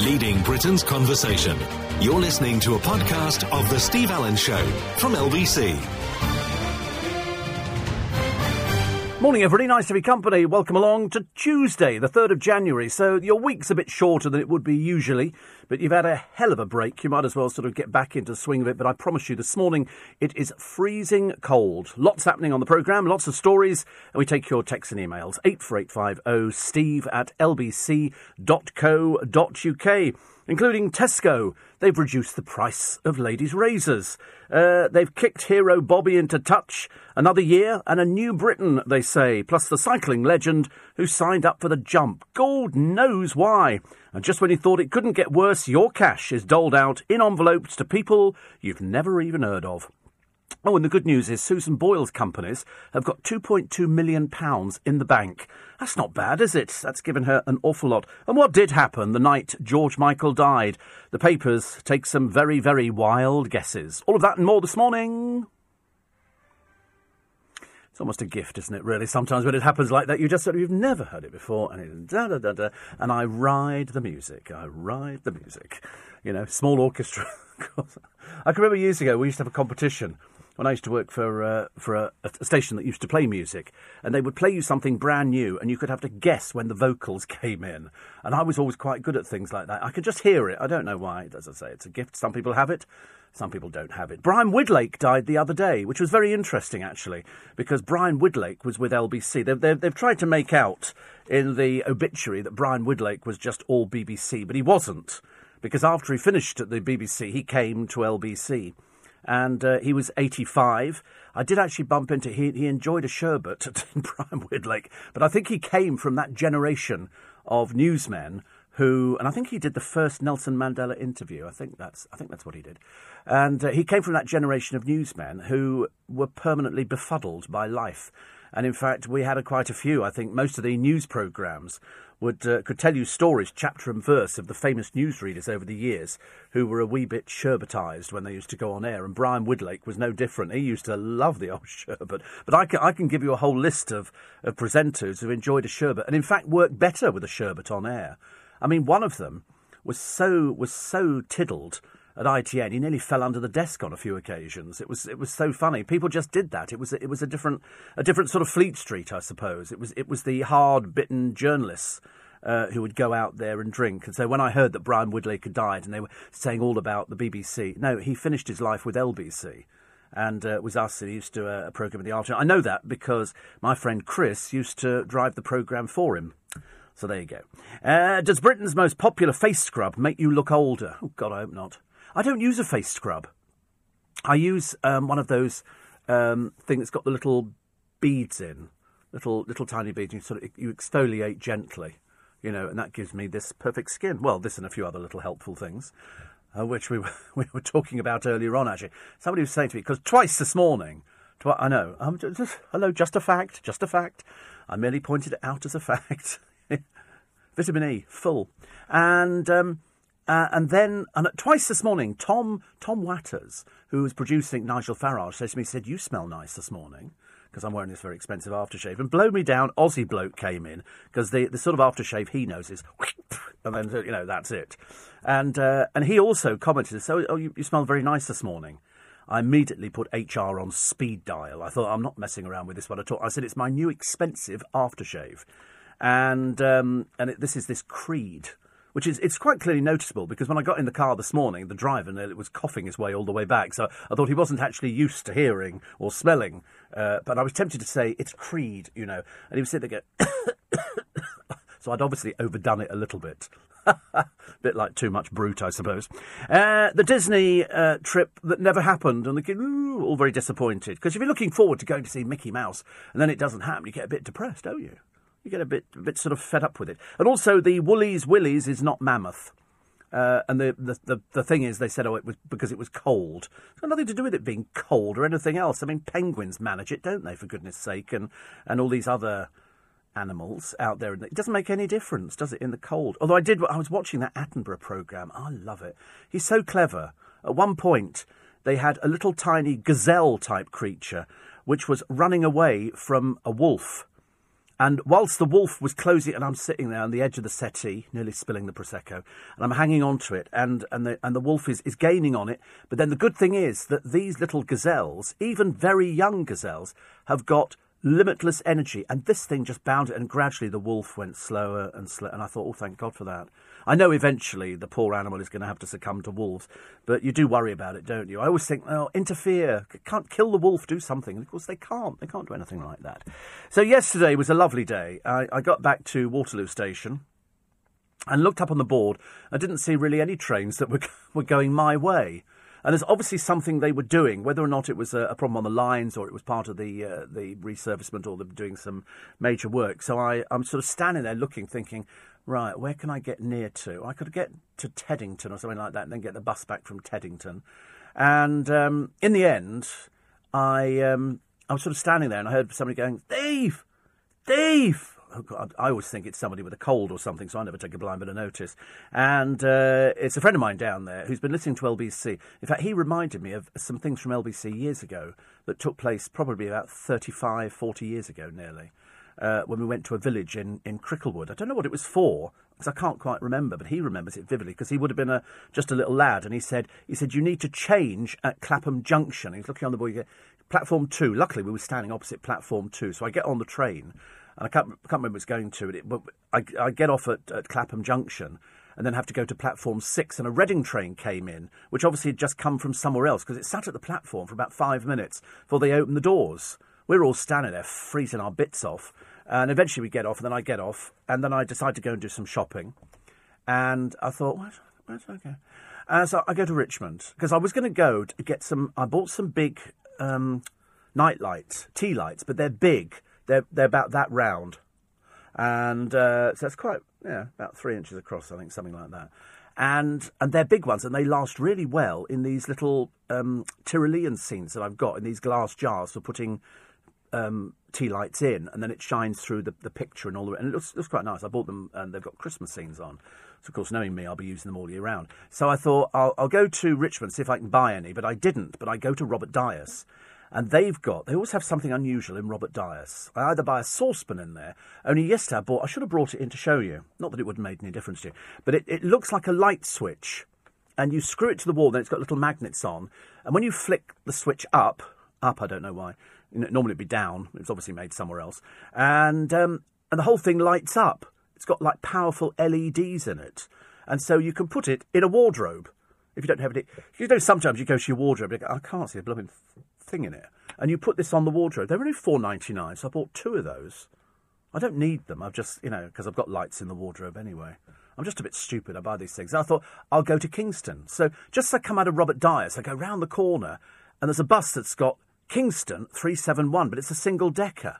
leading Britain's conversation. You're listening to a podcast of The Steve Allen Show from LBC. Morning, everybody. Nice to be company. Welcome along to Tuesday, the 3rd of January. So your week's a bit shorter than it would be usually, but you've had a hell of a break. You might as well sort of get back into the swing of it. But I promise you, this morning it is freezing cold. Lots happening on the programme, lots of stories, and we take your texts and emails. 84850 steve at lbc.co.uk including Tesco. They've reduced the price of ladies' razors. Uh, they've kicked hero Bobby into touch. Another year and a new Britain, they say, plus the cycling legend who signed up for the jump. God knows why. And just when you thought it couldn't get worse, your cash is doled out in envelopes to people you've never even heard of. Oh, and the good news is Susan Boyle's companies have got £2.2 million in the bank. That's not bad, is it? That's given her an awful lot. And what did happen the night George Michael died? The papers take some very, very wild guesses. All of that and more this morning. It's almost a gift, isn't it, really? Sometimes when it happens like that, you just sort of, you've never heard it before, and it, da da da da, and I ride the music. I ride the music. You know, small orchestra. I can remember years ago we used to have a competition when I used to work for uh, for a, a, station that used to play music, and they would play you something brand new, and you could have to guess when the vocals came in. And I was always quite good at things like that. I could just hear it. I don't know why. As I say, it's a gift. Some people have it. Some people don't have it. Brian Widlake died the other day, which was very interesting, actually, because Brian Widlake was with LBC. They've, they've, they've tried to make out in the obituary that Brian Widlake was just all BBC, but he wasn't, because after he finished at the BBC, he came to LBC and uh, he was 85. I did actually bump into he he enjoyed a sherbet in Brian Widlake, but I think he came from that generation of newsmen who, and I think he did the first Nelson Mandela interview. I think that's I think that's what he did, and uh, he came from that generation of newsmen who were permanently befuddled by life. And in fact, we had a, quite a few. I think most of the news programmes would uh, could tell you stories, chapter and verse, of the famous newsreaders over the years who were a wee bit sherbetized when they used to go on air. And Brian Widlake was no different. He used to love the old sherbet. But I can, I can give you a whole list of, of presenters who enjoyed a sherbet and, in fact, worked better with a sherbet on air. I mean, one of them was so was so tiddled at ITN. He nearly fell under the desk on a few occasions. It was it was so funny. People just did that. It was it was a different a different sort of Fleet Street, I suppose. It was it was the hard bitten journalists. Uh, who would go out there and drink. And so when I heard that Brian Widlake had died and they were saying all about the BBC, no, he finished his life with LBC and uh, was us. He used to uh, a program in the afternoon. I know that because my friend Chris used to drive the program for him. So there you go. Uh, does Britain's most popular face scrub make you look older? Oh God, I hope not. I don't use a face scrub. I use um, one of those um, things that's got the little beads in, little little tiny beads. You sort of you exfoliate gently, you know, and that gives me this perfect skin. Well, this and a few other little helpful things, uh, which we were, we were talking about earlier on. Actually, somebody was saying to me because twice this morning, twi- I know, um, just, hello, just a fact, just a fact. I merely pointed it out as a fact. Vitamin E, full, and. Um, uh, and then, and twice this morning, Tom Tom Watters, who was producing Nigel Farage, says to me, said, "You smell nice this morning." Because I'm wearing this very expensive aftershave. And blow me down, Aussie bloke came in because the, the sort of aftershave he knows is, and then you know that's it. And uh, and he also commented, "So, oh, you, you smell very nice this morning." I immediately put HR on speed dial. I thought I'm not messing around with this one at all. I said it's my new expensive aftershave, and um, and it, this is this Creed which is it's quite clearly noticeable because when I got in the car this morning, the driver was coughing his way all the way back. So I thought he wasn't actually used to hearing or smelling. Uh, but I was tempted to say it's Creed, you know, and he was sitting there so I'd obviously overdone it a little bit. A bit like too much Brut, I suppose. Uh, the Disney uh, trip that never happened, and the kid ooh, all very disappointed because if you're looking forward to going to see Mickey Mouse and then it doesn't happen, you get a bit depressed, don't you? You get a bit, a bit sort of fed up with it. And also, the Woolies Willies is not mammoth. Uh, and the, the, the, the, thing is, they said, oh, it was because it was cold. It's got nothing to do with it being cold or anything else. I mean, penguins manage it, don't they, for goodness sake? And, and all these other animals out there. It doesn't make any difference, does it, in the cold? Although I did, I was watching that Attenborough programme. I love it. He's so clever. At one point, they had a little tiny gazelle type creature which was running away from a wolf And whilst the wolf was closing, and I'm sitting there on the edge of the settee, nearly spilling the prosecco, and I'm hanging on to it, and and the and the wolf is, is gaining on it. But then the good thing is that these little gazelles, even very young gazelles, have got limitless energy, and this thing just bounded, and gradually the wolf went slower and slower. And I thought, oh, thank God for that. I know eventually the poor animal is going to have to succumb to wolves, but you do worry about it, don't you? I always think, oh, interfere, can't kill the wolf, do something. And of course, they can't. They can't do anything like that. So yesterday was a lovely day. I, I got back to Waterloo Station and looked up on the board. I didn't see really any trains that were were going my way. And there's obviously something they were doing, whether or not it was a, a problem on the lines or it was part of the uh, the resurfacement or doing some major work. So I, I'm sort of standing there looking, thinking, right, where can I get near to? I could get to Teddington or something like that and then get the bus back from Teddington. And um, in the end, I, um, I was sort of standing there and I heard somebody going, Steve! Steve! Oh God, I always think it's somebody with a cold or something, so I never take a blind bit of notice. And uh, it's a friend of mine down there who's been listening to LBC. In fact, he reminded me of some things from LBC years ago that took place probably about 35, 40 years ago, nearly uh, when we went to a village in, in Cricklewood. I don't know what it was for because I can't quite remember, but he remembers it vividly because he would have been a, just a little lad, and he said he said you need to change at Clapham Junction. He's looking on the board. Platform two. Luckily, we were standing opposite platform two, so I get on the train, and I can't, can't remember it's going to, it, but I, I get off at, at Clapham Junction and then have to go to platform six. And a Reading train came in, which obviously had just come from somewhere else because it sat at the platform for about five minutes before they opened the doors. We're all standing there freezing our bits off. And eventually we get off, and then I get off, and then I decide to go and do some shopping. And I thought, where's, where's I go? So I go to Richmond because I was going to go to get some. I bought some big um, night lights, tea lights, but they're big. They're they're about that round, and uh, so that's quite yeah, about three inches across, I think, something like that. And and they're big ones, and they last really well in these little um, Tyrolean scenes that I've got in these glass jars for putting um, tea lights in, and then it shines through the, the picture and all the and it looks, looks quite nice. I bought them, and they've got Christmas scenes on. So of course, knowing me, I'll be using them all year round. So I thought I'll, I'll go to Richmond see if I can buy any, but I didn't. But I go to Robert Dyas, and they've got they always have something unusual in Robert Dyas. I either buy a saucepan in there. Only yesterday I bought. I should have brought it in to show you. Not that it would have made any difference to you, but it, it looks like a light switch, and you screw it to the wall. Then it's got little magnets on, and when you flick the switch up, up I don't know why Normally it'd be down. It's obviously made somewhere else, and um, and the whole thing lights up. It's got like powerful LEDs in it, and so you can put it in a wardrobe. If you don't have it, you know sometimes you go to your wardrobe. and go, I can't see a blooming thing in it, and you put this on the wardrobe. They're only four ninety nine, so I bought two of those. I don't need them. I've just you know because I've got lights in the wardrobe anyway. I'm just a bit stupid. I buy these things. I thought I'll go to Kingston. So just as I come out of Robert Dyas, I go round the corner, and there's a bus that's got Kingston 371, but it's a single decker.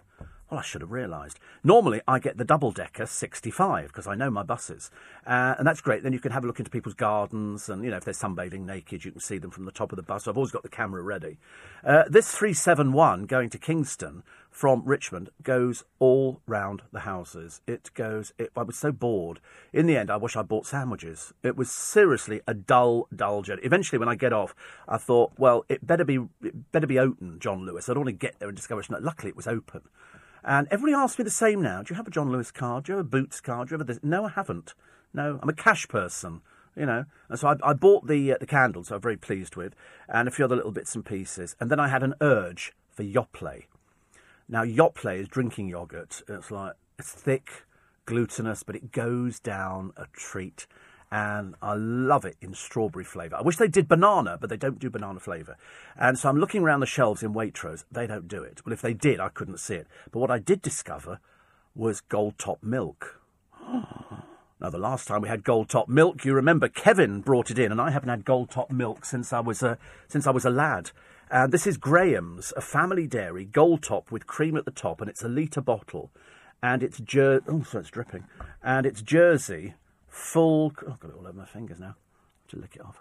Well, I should have realised. Normally, I get the double decker 65 because I know my buses. Uh, and that's great. Then you can have a look into people's gardens, and you know, if they're sunbathing naked, you can see them from the top of the bus. So I've always got the camera ready. Uh, this 371 going to Kingston from Richmond goes all round the houses. It goes. It, I was so bored. In the end, I wish I bought sandwiches. It was seriously a dull, dull journey. Eventually, when I get off, I thought, well, it better be, it better be open, John Lewis. I don't want to get there and discover it's not. Luckily, it was open. And everybody asks me the same now. Do you have a John Lewis card? Do you have a Boots card? Do you have this? No, I haven't. No, I'm a cash person you know. And so I, I bought the uh, the candles, I'm very pleased with, and a few other little bits and pieces. And then I had an urge for Yoplait. Now, Yoplait is drinking yogurt. It's like, it's thick, glutinous, but it goes down a treat. And I love it in strawberry flavour. I wish they did banana, but they don't do banana flavour. And so I'm looking around the shelves in Waitrose. They don't do it. Well, if they did, I couldn't see it. But what I did discover was gold top milk. Now, the last time we had gold top milk, you remember Kevin brought it in, and I haven't had gold top milk since I was a since I was a lad. And this is Graham's, a family dairy, gold top with cream at the top, and it's a litre bottle. And it's oh, so it's dripping. And it's Jersey, full. Oh, I've got it all over my fingers now. To lick it off.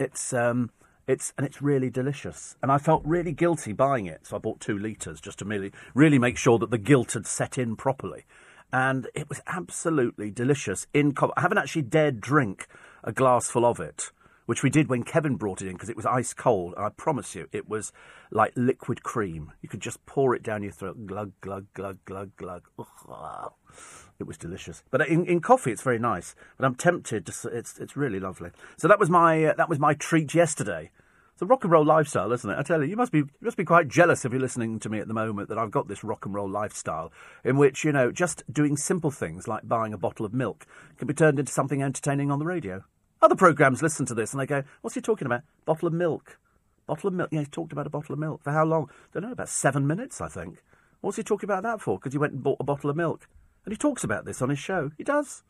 It's um, it's and it's really delicious. And I felt really guilty buying it, so I bought two litres just to really, really make sure that the guilt had set in properly. And it was absolutely delicious. In I haven't actually dared drink a glassful of it which we did when Kevin brought it in because it was ice cold. And I promise you, it was like liquid cream. You could just pour it down your throat, glug, glug, glug, glug, glug. Ugh. It was delicious. But in, in coffee, it's very nice. But I'm tempted. To, it's it's really lovely. So that was my uh, that was my treat yesterday. It's a rock and roll lifestyle, isn't it? I tell you, you must be you must be quite jealous if you're listening to me at the moment that I've got this rock and roll lifestyle in which you know just doing simple things like buying a bottle of milk can be turned into something entertaining on the radio. Other programs listen to this and they go, "What's he talking about? Bottle of milk? Bottle of milk? Yeah, he talked about a bottle of milk for how long? I don't know, about seven minutes, I think. What's he talking about that for? Because he went and bought a bottle of milk, and he talks about this on his show. He does.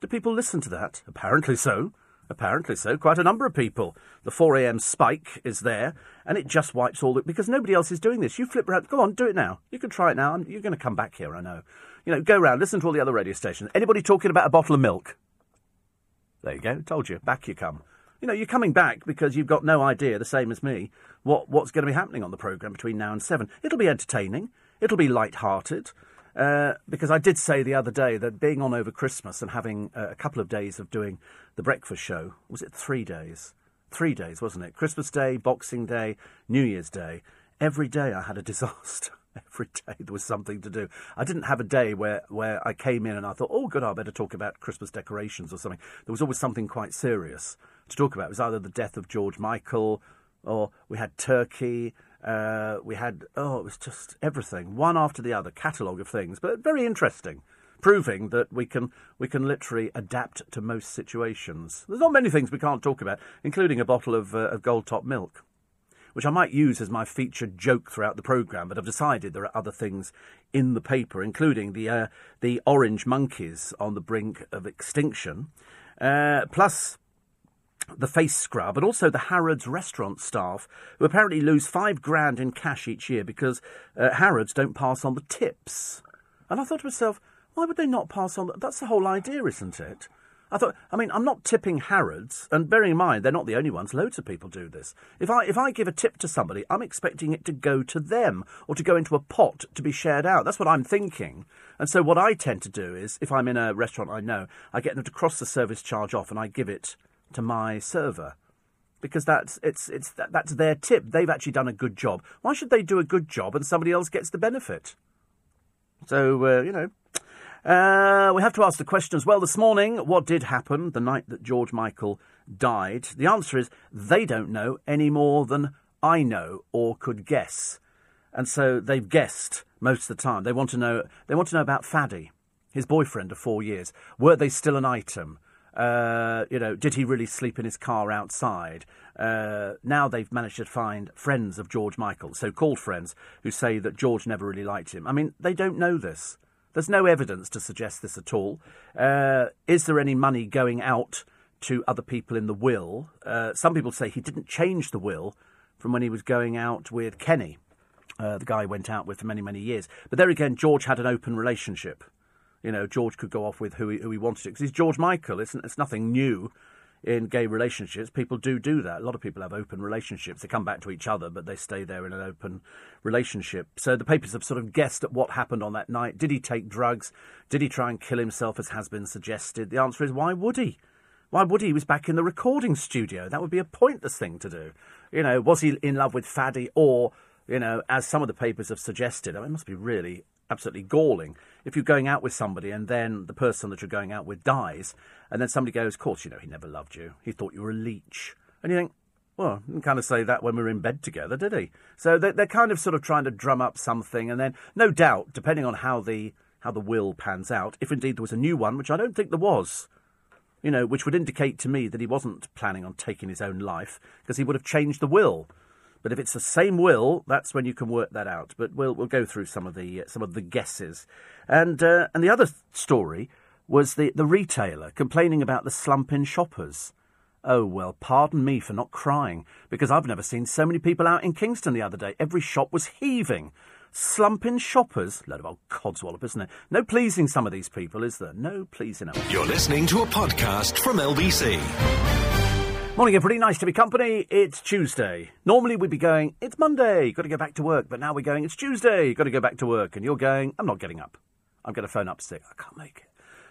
Do people listen to that? Apparently so. Apparently so. Quite a number of people. The 4am spike is there, and it just wipes all the. Because nobody else is doing this. You flip around. Go on, do it now. You can try it now. You're going to come back here, I know. You know, go round, listen to all the other radio stations. Anybody talking about a bottle of milk? There you go. Told you. Back you come. You know, you're coming back because you've got no idea, the same as me, what, what's going to be happening on the programme between now and seven. It'll be entertaining. It'll be light-hearted. Uh, because I did say the other day that being on over Christmas and having uh, a couple of days of doing the breakfast show, was it three days? Three days, wasn't it? Christmas Day, Boxing Day, New Year's Day. Every day I had a disaster. Every day there was something to do. I didn't have a day where, where I came in and I thought, oh, good, I better talk about Christmas decorations or something. There was always something quite serious to talk about. It was either the death of George Michael or we had Turkey uh, we had, oh, it was just everything, one after the other, catalogue of things, but very interesting, proving that we can, we can literally adapt to most situations. There's not many things we can't talk about, including a bottle of, uh, of gold top milk, which I might use as my featured joke throughout the programme, but I've decided there are other things in the paper, including the, uh, the orange monkeys on the brink of extinction, uh, plus the face scrub, and also the Harrods restaurant staff, who apparently lose five grand in cash each year because uh, Harrods don't pass on the tips. And I thought to myself, why would they not pass on? That's the whole idea, isn't it? I thought, I mean, I'm not tipping Harrods, and bearing in mind they're not the only ones. Loads of people do this. If I if I give a tip to somebody, I'm expecting it to go to them or to go into a pot to be shared out. That's what I'm thinking. And so what I tend to do is, if I'm in a restaurant I know, I get them to cross the service charge off, and I give it to my server because that's it's it's that, that's their tip. They've actually done a good job. Why should they do a good job and somebody else gets the benefit? So uh, you know, uh, we have to ask the question as well. This morning, what did happen the night that George Michael died? The answer is they don't know any more than I know or could guess, and so they've guessed most of the time. They want to know. They want to know about Fadi, his boyfriend of four years. Were they still an item? Uh, you know, did he really sleep in his car outside? Uh, now they've managed to find friends of George Michael, so called friends, who say that George never really liked him. I mean, they don't know this. There's no evidence to suggest this at all. Uh, is there any money going out to other people in the will? Uh, some people say he didn't change the will from when he was going out with Kenny, uh, the guy he went out with for many, many years. But there again, George had an open relationship. You know, George could go off with who he, who he wanted to because he's George Michael. It's, it's nothing new in gay relationships. People do do that. A lot of people have open relationships. They come back to each other, but they stay there in an open relationship. So the papers have sort of guessed at what happened on that night. Did he take drugs? Did he try and kill himself, as has been suggested? The answer is why would he? Why would he? He was back in the recording studio. That would be a pointless thing to do. You know, was he in love with Fadi or, you know, as some of the papers have suggested, I mean, it must be really absolutely galling if you're going out with somebody and then the person that you're going out with dies, and then somebody goes, "Of course, you know, he never loved you. He thought you were a leech," and you think, well, didn't kind of say that when we were in bed together, did he? So they're, they're kind of sort of trying to drum up something, and then, no doubt, depending on how the how the will pans out, if indeed there was a new one, which I don't think there was, you know, which would indicate to me that he wasn't planning on taking his own life because he would have changed the will. But if it's the same will, that's when you can work that out. But we'll we'll go through some of the uh, some of the guesses, and uh, and the other story was the the retailer complaining about the slump in shoppers. Oh well, pardon me for not crying because I've never seen so many people out in Kingston the other day. Every shop was heaving. Slump in shoppers, load of old codswallop, isn't it? No pleasing some of these people, is there? No pleasing them. You're listening to a podcast from LBC. Morning, everybody. Nice to be company. It's Tuesday. Normally we'd be going, it's Monday, got to go back to work. But now we're going, it's Tuesday, got to go back to work. And you're going, I'm not getting up. I'm going to phone up sick. I can't make it.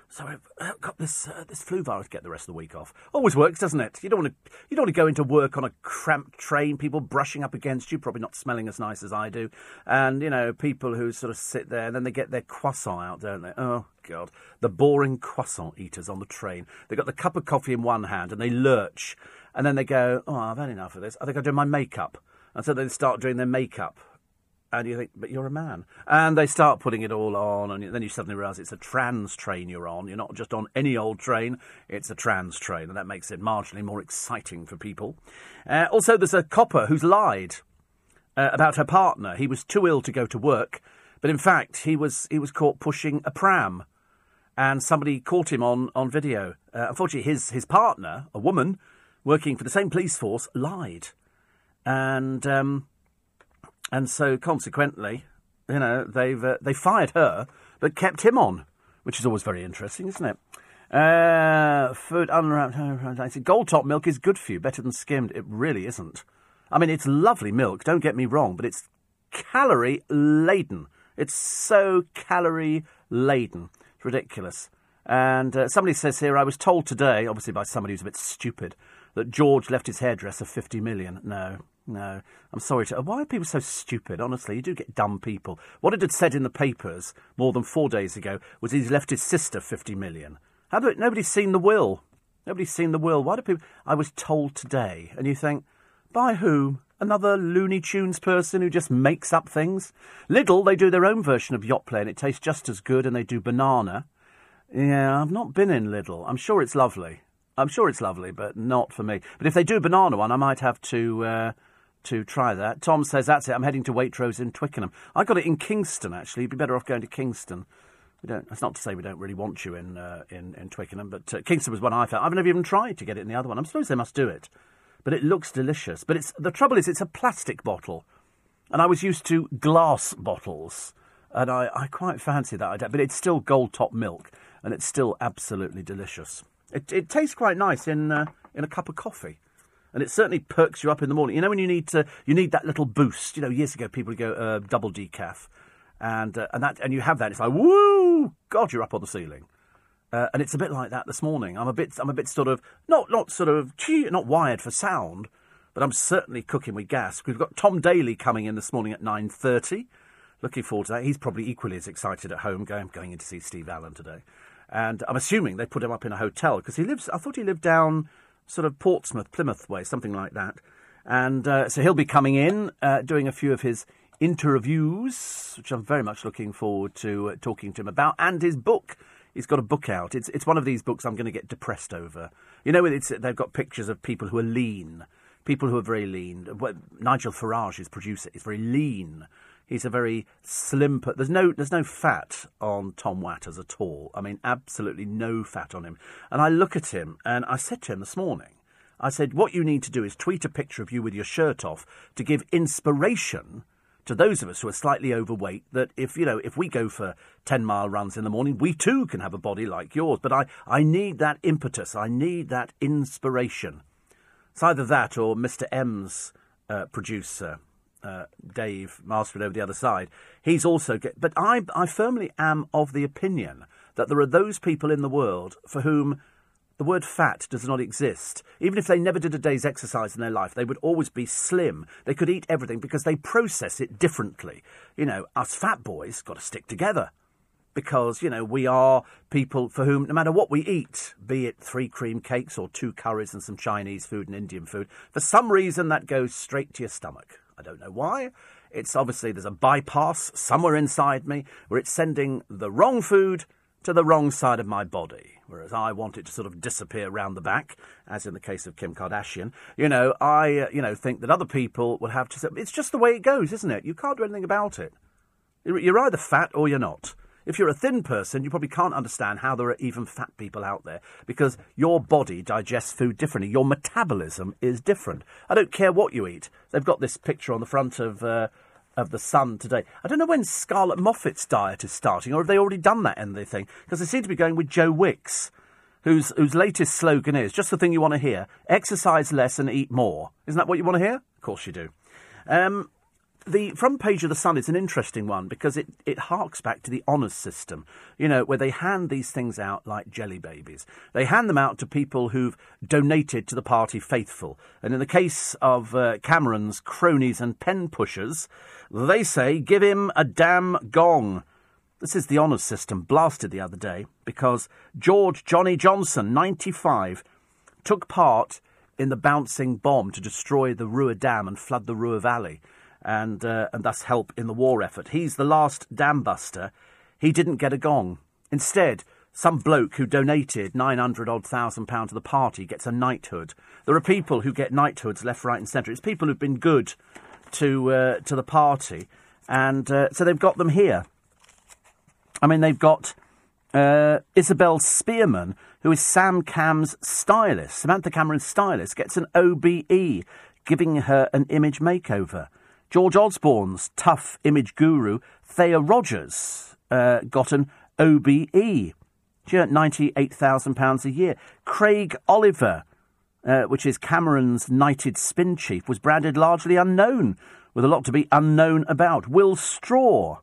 So I've uh, got this uh, this flu virus. Get the rest of the week off. Always works, doesn't it? You don't want to you don't want to go into work on a cramped train. People brushing up against you, probably not smelling as nice as I do, and you know people who sort of sit there and then they get their croissant out, don't they? Oh God, the boring croissant eaters on the train. They've got the cup of coffee in one hand and they lurch, and then they go, "Oh, I've had enough of this. I think I'll do my makeup." And so they start doing their makeup and you think, but you're a man. And they start putting it all on, and then you suddenly realise it's a trans train you're on. You're not just on any old train, it's a trans train, and that makes it marginally more exciting for people. Uh, also, there's a copper who's lied uh, about her partner. He was too ill to go to work, but in fact, he was, he was caught pushing a pram, and somebody caught him on, on video. Uh, unfortunately, his, his partner, a woman working for the same police force, lied. And. Um, and so consequently, you know, they've uh, they fired her, but kept him on, which is always very interesting, isn't it? Uh, food unwrapped. Gold top milk is good for you, better than skimmed. It really isn't. I mean, it's lovely milk. Don't get me wrong, but it's calorie laden. It's so calorie laden. It's ridiculous. And uh, somebody says here, I was told today, obviously by somebody who's a bit stupid, that George left his hairdresser 50 million. No, no. I'm sorry to. Why are people so stupid? Honestly, you do get dumb people. What it had said in the papers more than four days ago was he's left his sister 50 million. How it, nobody's seen the will. Nobody's seen the will. Why do people. I was told today. And you think, by whom? Another Looney Tunes person who just makes up things? Lidl, they do their own version of Yoplait and it tastes just as good and they do banana. Yeah, I've not been in Lidl. I'm sure it's lovely. I'm sure it's lovely, but not for me. But if they do banana one, I might have to uh, to try that. Tom says that's it. I'm heading to Waitrose in Twickenham. I got it in Kingston actually. You'd be better off going to Kingston. We don't. That's not to say we don't really want you in uh, in in Twickenham, but uh, Kingston was one I found. I've never even tried to get it in the other one. I suppose they must do it, but it looks delicious. But it's the trouble is it's a plastic bottle, and I was used to glass bottles, and I, I quite fancy that idea. But it's still gold top milk, and it's still absolutely delicious. It, it tastes quite nice in uh, in a cup of coffee, and it certainly perks you up in the morning. You know when you need to you need that little boost. You know years ago people would go uh, double decaf, and uh, and that and you have that. It's like woo, God, you're up on the ceiling. Uh, and it's a bit like that this morning. I'm a bit I'm a bit sort of not not sort of not wired for sound, but I'm certainly cooking with gas. We've got Tom Daley coming in this morning at nine thirty. Looking forward to that. He's probably equally as excited at home going going in to see Steve Allen today. And I'm assuming they put him up in a hotel because he lives, I thought he lived down sort of Portsmouth, Plymouth way, something like that. And uh, so he'll be coming in, uh, doing a few of his interviews, which I'm very much looking forward to uh, talking to him about, and his book. He's got a book out. It's it's one of these books I'm going to get depressed over. You know, it's, they've got pictures of people who are lean, people who are very lean. Nigel Farage, his producer, is very lean. He's a very slim. There's no there's no fat on Tom Watters at all. I mean, absolutely no fat on him. And I look at him and I said to him this morning, I said, what you need to do is tweet a picture of you with your shirt off to give inspiration to those of us who are slightly overweight that if you know if we go for 10 mile runs in the morning we too can have a body like yours but i i need that impetus i need that inspiration it's either that or mr m's uh, producer uh, Dave Marsford over the other side, he's also get. But I, I firmly am of the opinion that there are those people in the world for whom the word fat does not exist. Even if they never did a day's exercise in their life, they would always be slim. They could eat everything because they process it differently. You know, us fat boys got to stick together because, you know, we are people for whom, no matter what we eat, be it three cream cakes or two curries and some Chinese food and Indian food, for some reason that goes straight to your stomach. I don't know why. It's obviously there's a bypass somewhere inside me where it's sending the wrong food to the wrong side of my body. Whereas I want it to sort of disappear round the back, as in the case of Kim Kardashian. You know, I uh, you know think that other people would have to. Say, it's just the way it goes, isn't it? You can't do anything about it. You're either fat or you're not. If you're a thin person, you probably can't understand how there are even fat people out there because your body digests food differently. Your metabolism is different. I don't care what you eat. They've got this picture on the front of. Uh, of the Sun today. I don't know when Scarlett Moffat's diet is starting, or have they already done that end of thing? Because they seem to be going with Joe Wicks, whose whose latest slogan is just the thing you want to hear: exercise less and eat more. Isn't that what you want to hear? Of course you do. Um, the front page of the Sun is an interesting one because it, it harks back to the honours system, you know, where they hand these things out like jelly babies. They hand them out to people who've donated to the party faithful. And in the case of uh, Cameron's cronies and pen pushers, they say, give him a damn gong. This is the honours system blasted the other day because George Johnny Johnson, 95, took part in the bouncing bomb to destroy the Ruhr Dam and flood the Ruhr Valley and, uh, and thus help in the war effort. He's the last dam buster. He didn't get a gong. Instead, some bloke who donated 900 odd thousand pounds to the party gets a knighthood. There are people who get knighthoods left, right, and centre. It's people who've been good to, uh, to the party, and uh, so they've got them here. I mean, they've got uh, Isabel Spearman, who is Sam Cam's stylist. Samantha Cameron's stylist gets an OBE, giving her an image makeover. George Osborne's tough image guru, Thea Rogers, uh, got an OBE. She earned £98,000 a year. Craig Oliver, uh, which is Cameron's knighted spin chief, was branded largely unknown, with a lot to be unknown about. Will Straw,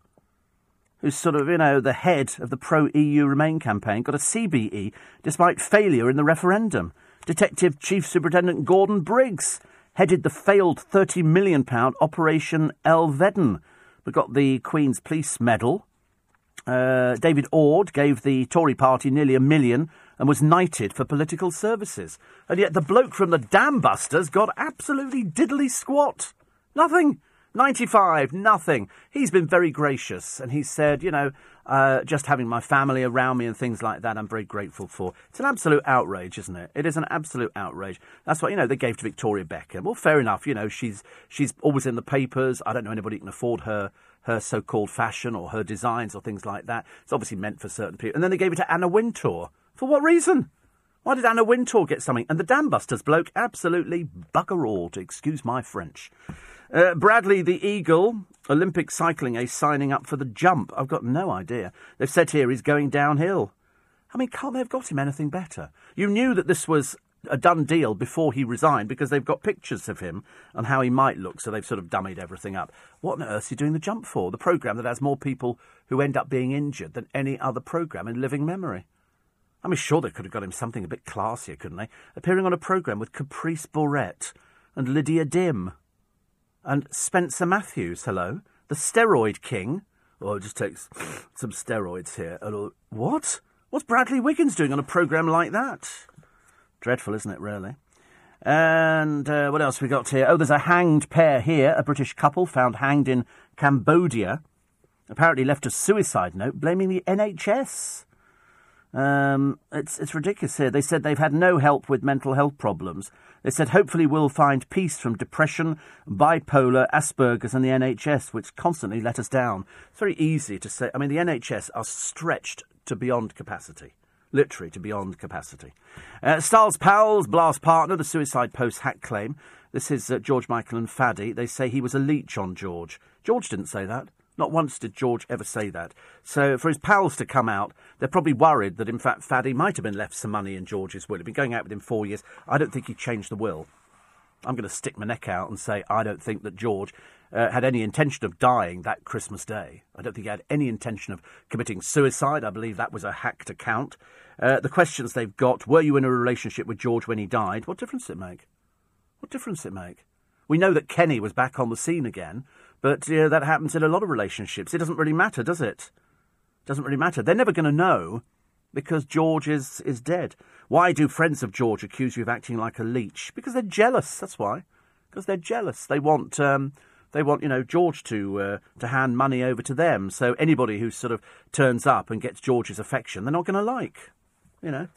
who's sort of, you know, the head of the pro EU Remain campaign, got a CBE despite failure in the referendum. Detective Chief Superintendent Gordon Briggs headed the failed £30 million Operation Elveden, but got the Queen's Police Medal. Uh, David Ord gave the Tory party nearly a million and was knighted for political services. And yet the bloke from the Dam Busters got absolutely diddly squat. Nothing. 95, nothing. He's been very gracious and he said, you know, uh, just having my family around me and things like that, I'm very grateful for. It's an absolute outrage, isn't it? It is an absolute outrage. That's what, you know, they gave to Victoria Beckham. Well, fair enough, you know, she's, she's always in the papers. I don't know anybody can afford her her so-called fashion or her designs or things like that. It's obviously meant for certain people. And then they gave it to Anna Wintour. For what reason? Why did Anna Wintour get something? And the Dam Busters bloke absolutely bugger all, to excuse my French. Uh, Bradley the Eagle, Olympic cycling ace, signing up for the jump. I've got no idea. They've said here he's going downhill. I mean, can't they have got him anything better? You knew that this was a done deal before he resigned because they've got pictures of him and how he might look, so they've sort of dummied everything up. What on earth is he doing the jump for? The programme that has more people who end up being injured than any other programme in living memory. I mean, sure, they could have got him something a bit classier, couldn't they? Appearing on a programme with Caprice Bourret and Lydia Dim and Spencer Matthews, hello, the steroid king. Oh, just takes some steroids here. What? What's Bradley Wiggins doing on a programme like that? Dreadful, isn't it, really? And uh, what else we got here? Oh, there's a hanged pair here. A British couple found hanged in Cambodia. Apparently left a suicide note blaming the NHS. Um, it's it's ridiculous here. They said they've had no help with mental health problems. They said hopefully we'll find peace from depression, bipolar, Asperger's, and the NHS, which constantly let us down. It's very easy to say. I mean, the NHS are stretched to beyond capacity, literally to beyond capacity. Uh, Styles Powell's blast partner, the suicide post hack claim. This is uh, George Michael and Fadi. They say he was a leech on George. George didn't say that. Not once did George ever say that. So for his pals to come out, they're probably worried that in fact Fadi might have been left some money in George's will. He'd been going out with him four years. I don't think he changed the will. I'm going to stick my neck out and say I don't think that George uh, had any intention of dying that Christmas Day. I don't think he had any intention of committing suicide. I believe that was a hacked account. Uh, the questions they've got were you in a relationship with George when he died? What difference did it make? What difference did it make? We know that Kenny was back on the scene again. But that happens in a lot of relationships. It doesn't really matter, does it? Doesn't really matter. They're never going to know because George is, is dead. Why do friends of George accuse you of acting like a leech? Because they're jealous. That's why. Because they're jealous. They want um, they want you know George to uh, to hand money over to them. So anybody who sort of turns up and gets George's affection, they're not going to like. You know.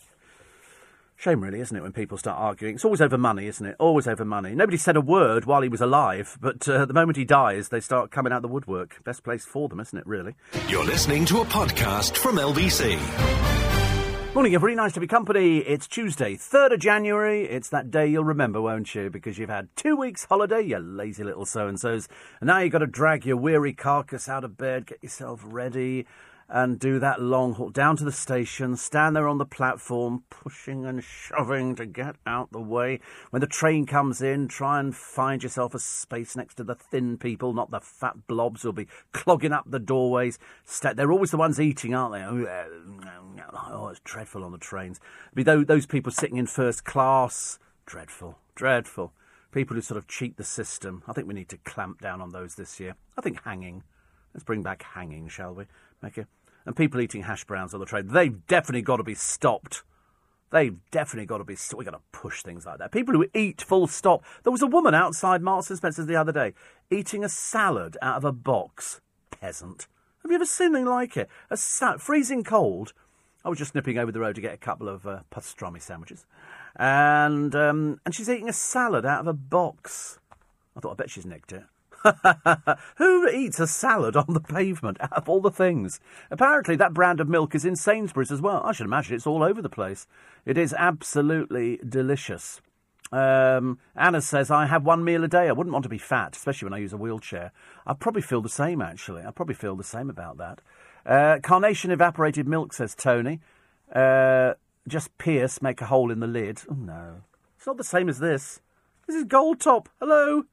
Shame, really, isn't it, when people start arguing? It's always over money, isn't it? Always over money. Nobody said a word while he was alive, but uh, the moment he dies, they start coming out the woodwork. Best place for them, isn't it, really? You're listening to a podcast from LBC. Morning, everybody. Nice to be company. It's Tuesday, 3rd of January. It's that day you'll remember, won't you? Because you've had two weeks' holiday, you lazy little so and so's. And now you've got to drag your weary carcass out of bed, get yourself ready and do that long haul down to the station, stand there on the platform, pushing and shoving to get out the way. When the train comes in, try and find yourself a space next to the thin people, not the fat blobs who'll be clogging up the doorways. They're always the ones eating, aren't they? Oh, oh it's dreadful on the trains. Be those people sitting in first class, dreadful, dreadful. People who sort of cheat the system. I think we need to clamp down on those this year. I think hanging. Let's bring back hanging, shall we? Make and people eating hash browns on the train, they've definitely got to be stopped. They've definitely got to be. We've got to push things like that. People who eat full stop. There was a woman outside Marks and Spencer's the other day eating a salad out of a box. Peasant. Have you ever seen anything like it? A sa- freezing cold. I was just nipping over the road to get a couple of uh, pastrami sandwiches, and um, and she's eating a salad out of a box. I thought, I bet she's nicked it. Who eats a salad on the pavement out of all the things? Apparently, that brand of milk is in Sainsbury's as well. I should imagine it's all over the place. It is absolutely delicious. Um, Anna says, I have one meal a day. I wouldn't want to be fat, especially when I use a wheelchair. I probably feel the same, actually. I probably feel the same about that. Uh, carnation evaporated milk, says Tony. Uh, just pierce, make a hole in the lid. Oh, no. It's not the same as this. This is gold top. Hello.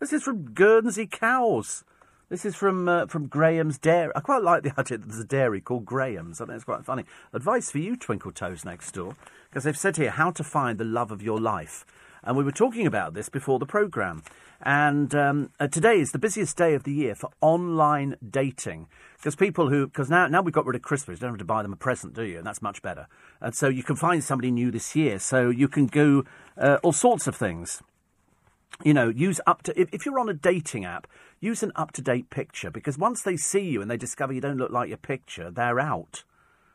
This is from Guernsey Cows. This is from uh, from Graham's Dairy. I quite like the idea that there's a dairy called Graham's. I think it's quite funny. Advice for you, Twinkle Toes next door, because they've said here how to find the love of your life. And we were talking about this before the programme. And um, uh, today is the busiest day of the year for online dating. Because people who, because now, now we've got rid of Christmas, you don't have to buy them a present, do you? And that's much better. And so you can find somebody new this year. So you can do uh, all sorts of things you know, use up to if, if you're on a dating app, use an up to date picture because once they see you and they discover you don't look like your picture, they're out.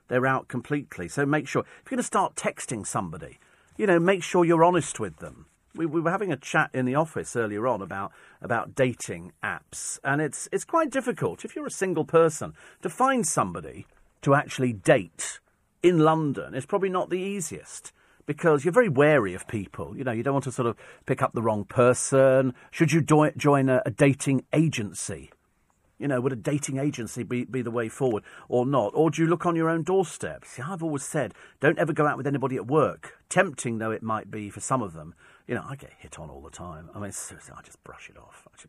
They're out completely. So make sure if you're going to start texting somebody, you know, make sure you're honest with them. We, we were having a chat in the office earlier on about about dating apps, and it's it's quite difficult if you're a single person to find somebody to actually date in London. It's probably not the easiest because you're very wary of people. You know, you don't want to sort of pick up the wrong person. Should you do- join a, a, dating agency? You know, would a dating agency be, be the way forward or not? Or do you look on your own doorstep? See, I've always said, don't ever go out with anybody at work, tempting though it might be for some of them. You know, I get hit on all the time. I mean, seriously, I just brush it off. I just,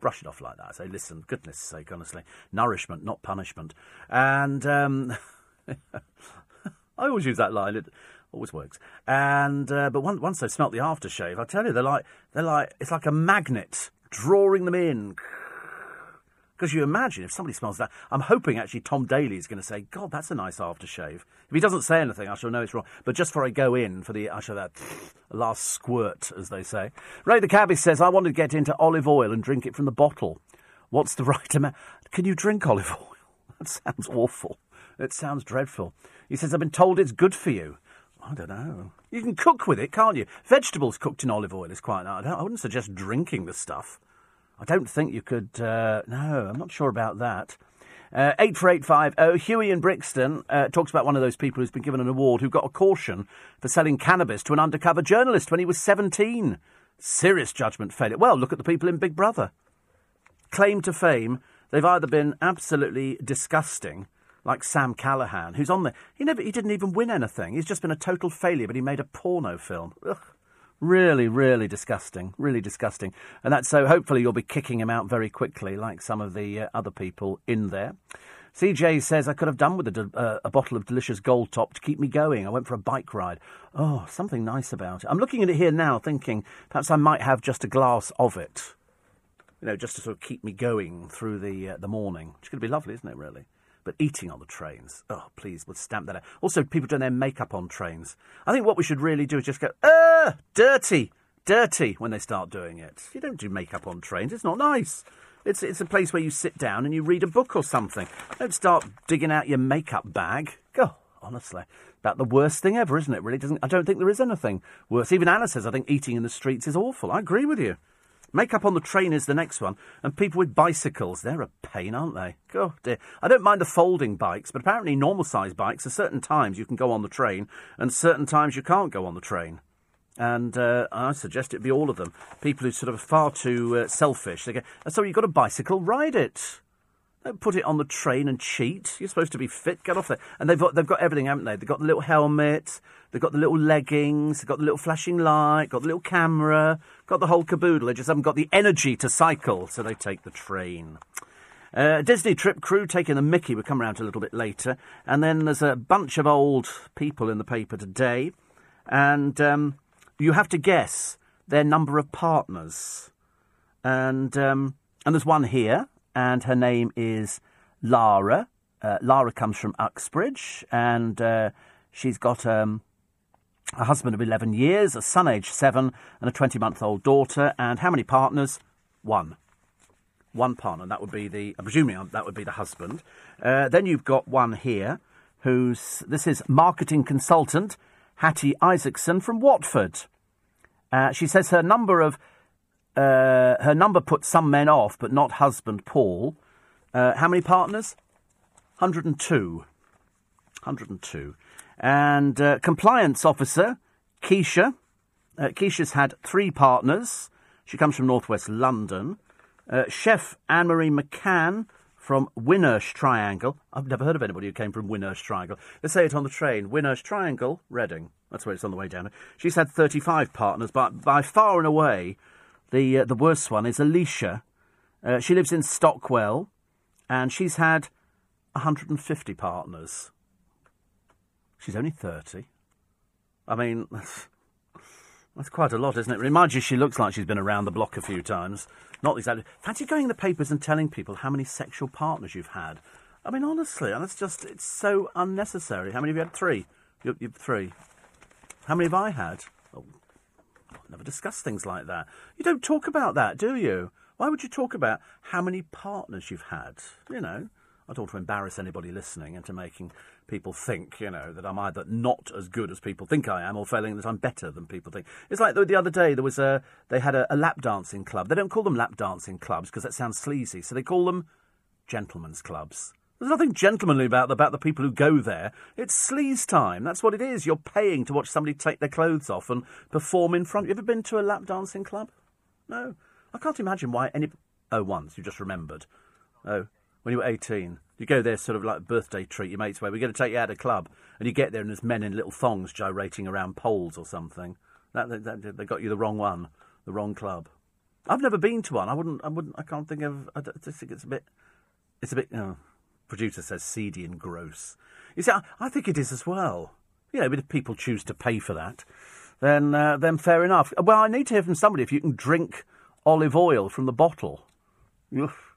brush it off like that. I say, listen, goodness sake, honestly, nourishment, not punishment. And um, I always use that line. Always works. And uh, but once, once they smelt the aftershave, I tell you, they're like they're like it's like a magnet drawing them in. Because you imagine if somebody smells that, I'm hoping actually Tom Daley is going to say, "God, that's a nice aftershave." If he doesn't say anything, I shall know it's wrong. But just before I go in for the, I shall that last squirt, as they say. Ray the cabbie says, "I want to get into olive oil and drink it from the bottle. What's the right amount? Can you drink olive oil? That sounds awful. It sounds dreadful." He says, "I've been told it's good for you." I don't know. You can cook with it, can't you? Vegetables cooked in olive oil is quite nice. I, I wouldn't suggest drinking the stuff. I don't think you could. Uh, no, I'm not sure about that. Uh, 8485. Huey in Brixton uh, talks about one of those people who's been given an award who got a caution for selling cannabis to an undercover journalist when he was 17. Serious judgment failure. Well, look at the people in Big Brother. Claim to fame, they've either been absolutely disgusting like Sam Callaghan, who's on there. He never, he didn't even win anything. He's just been a total failure, but he made a porno film. Ugh. Really, really disgusting. Really disgusting. And that's so. Hopefully, you'll be kicking him out very quickly, like some of the uh, other people in there. CJ says I could have done with a, uh, a, bottle of delicious gold top to keep me going. I went for a bike ride. Oh, something nice about it. I'm looking at it here now, thinking perhaps I might have just a glass of it. You know, just to sort of keep me going through the uh, the morning. It's going to be lovely, isn't it? Really. But eating on the trains, oh, please, we'll stamp that out. Also, people doing their makeup on trains. I think what we should really do is just go, ah, dirty, dirty, when they start doing it. You don't do makeup on trains, it's not nice. It's, it's a place where you sit down and you read a book or something. Don't start digging out your makeup bag. Go, honestly. About the worst thing ever, isn't it? Really doesn't. I don't think there is anything worse. Even Anna says I think eating in the streets is awful. I agree with you. Makeup on the train is the next one. And people with bicycles, they're a pain, aren't they? God dear. I don't mind the folding bikes, but apparently normal sized bikes, at certain times you can go on the train, and certain times you can't go on the train. And uh, I suggest it be all of them. People who sort of are far too uh, selfish. They go, so you've got a bicycle, ride it. Don't put it on the train and cheat. You're supposed to be fit. Get off there. And they've got, they've got everything, haven't they? They've got the little helmet, they've got the little leggings, they've got the little flashing light, got the little camera, got the whole caboodle. They just haven't got the energy to cycle, so they take the train. Uh, Disney trip crew taking the Mickey. We'll come around a little bit later. And then there's a bunch of old people in the paper today. And um, you have to guess their number of partners. And, um, and there's one here, and her name is Lara. Uh, Lara comes from Uxbridge, and uh, she's got um, a husband of 11 years, a son aged 7, and a 20 month old daughter. And how many partners? One. One partner. That would be the, I'm presuming that would be the husband. Uh, then you've got one here who's, this is marketing consultant Hattie Isaacson from Watford. Uh, she says her number of uh, her number puts some men off, but not husband Paul. Uh, how many partners? 102. 102. And uh, compliance officer Keisha. Uh, Keisha's had three partners. She comes from northwest London. Uh, chef Anne Marie McCann from Winnersh Triangle. I've never heard of anybody who came from Winnersh Triangle. They say it on the train. Winnersh Triangle, Reading. That's where it's on the way down. She's had 35 partners, but by far and away, the uh, the worst one is Alicia. Uh, she lives in Stockwell, and she's had 150 partners. She's only 30. I mean, that's, that's quite a lot, isn't it? Reminds you she looks like she's been around the block a few times. Not exactly. Fancy going in the papers and telling people how many sexual partners you've had. I mean, honestly, and it's just, it's so unnecessary. How many have you had? Three. You, you three. How many have I had? Oh, never discuss things like that. You don't talk about that, do you? Why would you talk about how many partners you've had? You know, I don't want to embarrass anybody listening into making people think, you know, that I'm either not as good as people think I am or failing that I'm better than people think. It's like the other day there was a they had a, a lap dancing club. They don't call them lap dancing clubs because that sounds sleazy, so they call them gentlemen's clubs. There's nothing gentlemanly about about the people who go there. It's sleaze time. That's what it is. You're paying to watch somebody take their clothes off and perform in front. You ever been to a lap dancing club? No. I can't imagine why any. Oh, once you just remembered. Oh, when you were 18, you go there sort of like a birthday treat. Your mates way we're going to take you out of club, and you get there and there's men in little thongs gyrating around poles or something. That, that, that they got you the wrong one, the wrong club. I've never been to one. I wouldn't. I wouldn't. I can't think of. I just think it's a bit. It's a bit. Oh, producer says seedy and gross. You see, I, I think it is as well. You know, but if people choose to pay for that, then uh, then fair enough. Well, I need to hear from somebody if you can drink olive oil from the bottle. Oof.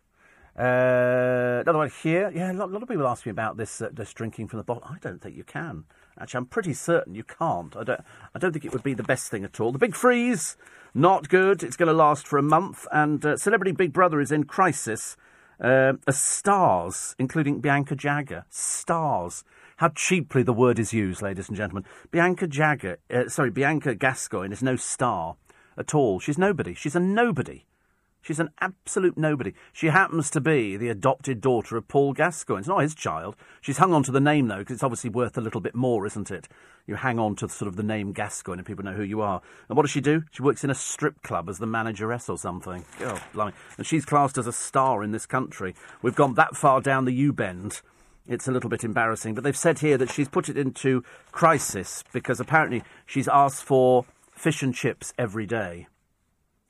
Uh, another one here. Yeah, a lot, a lot, of people ask me about this, uh, this drinking from the bottle. I don't think you can. Actually, I'm pretty certain you can't. I don't. I don't think it would be the best thing at all. The big freeze, not good. It's going to last for a month, and uh, Celebrity Big Brother is in crisis uh, as stars, including Bianca Jagger. Stars. How cheaply the word is used, ladies and gentlemen. Bianca Jagger, uh, sorry, Bianca Gascoigne is no star at all. She's nobody. She's a nobody. She's an absolute nobody. She happens to be the adopted daughter of Paul Gascoigne. It's not his child. She's hung on to the name, though, because it's obviously worth a little bit more, isn't it? You hang on to sort of the name Gascoigne and people know who you are. And what does she do? She works in a strip club as the manageress or something. Oh, blimey. And she's classed as a star in this country. We've gone that far down the U bend. It's a little bit embarrassing. But they've said here that she's put it into crisis because apparently she's asked for fish and chips every day.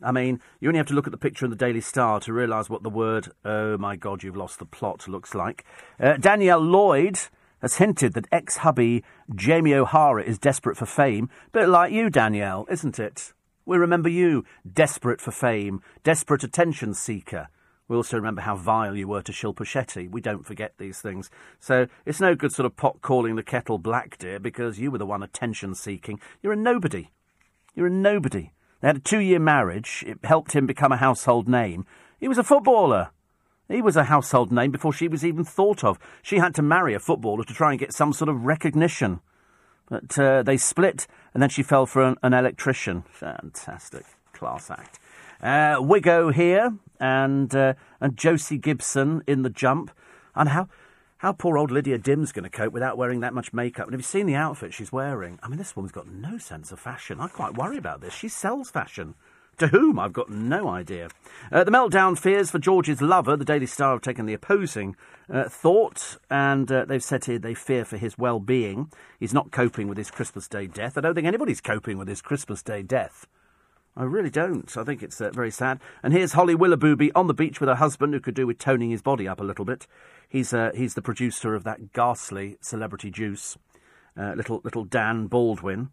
I mean, you only have to look at the picture in the Daily Star to realise what the word, oh my God, you've lost the plot, looks like. Uh, Danielle Lloyd has hinted that ex hubby Jamie O'Hara is desperate for fame. Bit like you, Danielle, isn't it? We remember you, desperate for fame, desperate attention seeker. We also remember how vile you were to Shilpa Shetty. We don't forget these things. So it's no good sort of pot calling the kettle black, dear, because you were the one attention seeking. You're a nobody. You're a nobody. They had a two year marriage. It helped him become a household name. He was a footballer. He was a household name before she was even thought of. She had to marry a footballer to try and get some sort of recognition. But uh, they split, and then she fell for an, an electrician. Fantastic. Class act. Uh, Wiggo here, and, uh, and Josie Gibson in the jump. And how, how poor old Lydia Dim's going to cope without wearing that much makeup. And have you seen the outfit she's wearing? I mean, this woman's got no sense of fashion. I quite worry about this. She sells fashion. To whom? I've got no idea. Uh, the meltdown fears for George's lover. The Daily Star have taken the opposing uh, thought, and uh, they've said here they fear for his well being. He's not coping with his Christmas Day death. I don't think anybody's coping with his Christmas Day death. I really don't. I think it's uh, very sad. And here's Holly Willoughby on the beach with her husband, who could do with toning his body up a little bit. He's uh, he's the producer of that ghastly celebrity juice, uh, little little Dan Baldwin.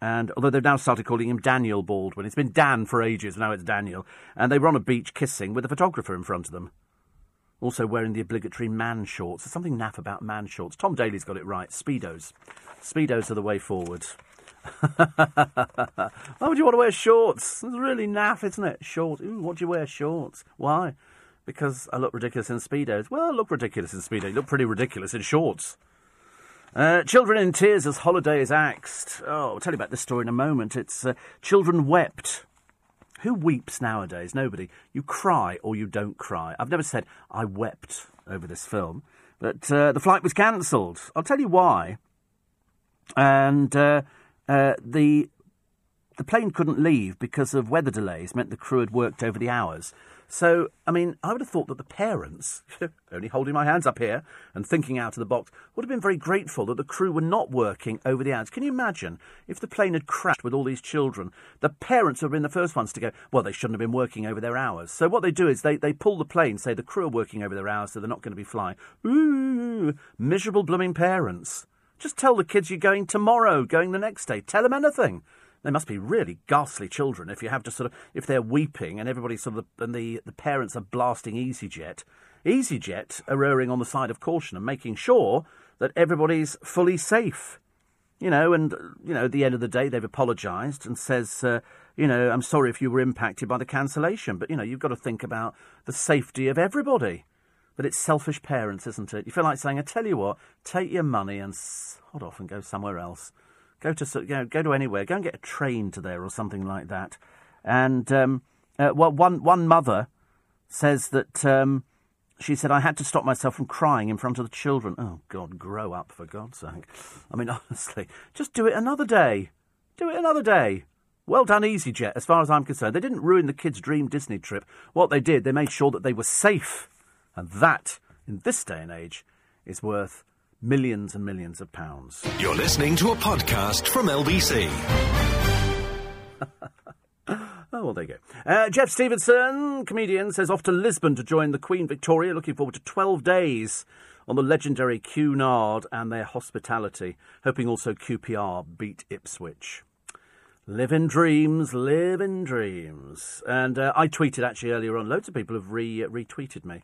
And although they've now started calling him Daniel Baldwin, it's been Dan for ages. Now it's Daniel. And they were on a beach kissing with a photographer in front of them. Also wearing the obligatory man shorts. There's something naff about man shorts. Tom Daley's got it right. Speedos. Speedos are the way forward. Why would you want to wear shorts? It's really naff, isn't it? Shorts. Ooh, what do you wear shorts? Why? Because I look ridiculous in speedos. Well, I look ridiculous in speedos. You look pretty ridiculous in shorts. Uh, children in tears as holiday is axed. Oh, I'll tell you about this story in a moment. It's uh, children wept. Who weeps nowadays? Nobody. You cry or you don't cry. I've never said I wept over this film, but uh, the flight was cancelled. I'll tell you why. And uh, the the plane couldn't leave because of weather delays. Meant the crew had worked over the hours. So, I mean, I would have thought that the parents, only holding my hands up here and thinking out of the box, would have been very grateful that the crew were not working over the hours. Can you imagine if the plane had crashed with all these children? The parents would have been the first ones to go, well, they shouldn't have been working over their hours. So what they do is they, they pull the plane, say the crew are working over their hours, so they're not going to be flying. Ooh, miserable blooming parents. Just tell the kids you're going tomorrow, going the next day. Tell them anything. They must be really ghastly children if you have to sort of if they're weeping and everybody sort of and the, the parents are blasting EasyJet. EasyJet are erring on the side of caution and making sure that everybody's fully safe. You know, and you know, at the end of the day, they've apologised and says, uh, you know, I'm sorry if you were impacted by the cancellation, but you know, you've got to think about the safety of everybody. But it's selfish parents, isn't it? You feel like saying, I tell you what, take your money and sod off and go somewhere else. Go to you know, go to anywhere. Go and get a train to there or something like that. And um, uh, well, one one mother says that um, she said I had to stop myself from crying in front of the children. Oh God, grow up for God's sake! I mean, honestly, just do it another day. Do it another day. Well done, EasyJet. As far as I'm concerned, they didn't ruin the kids' dream Disney trip. What they did, they made sure that they were safe, and that, in this day and age, is worth millions and millions of pounds. You're listening to a podcast from LBC. oh, well, there you go. Uh, Jeff Stevenson, comedian, says off to Lisbon to join the Queen Victoria. Looking forward to 12 days on the legendary Cunard and their hospitality. Hoping also QPR beat Ipswich. Live in dreams, live in dreams. And uh, I tweeted actually earlier on, loads of people have re- retweeted me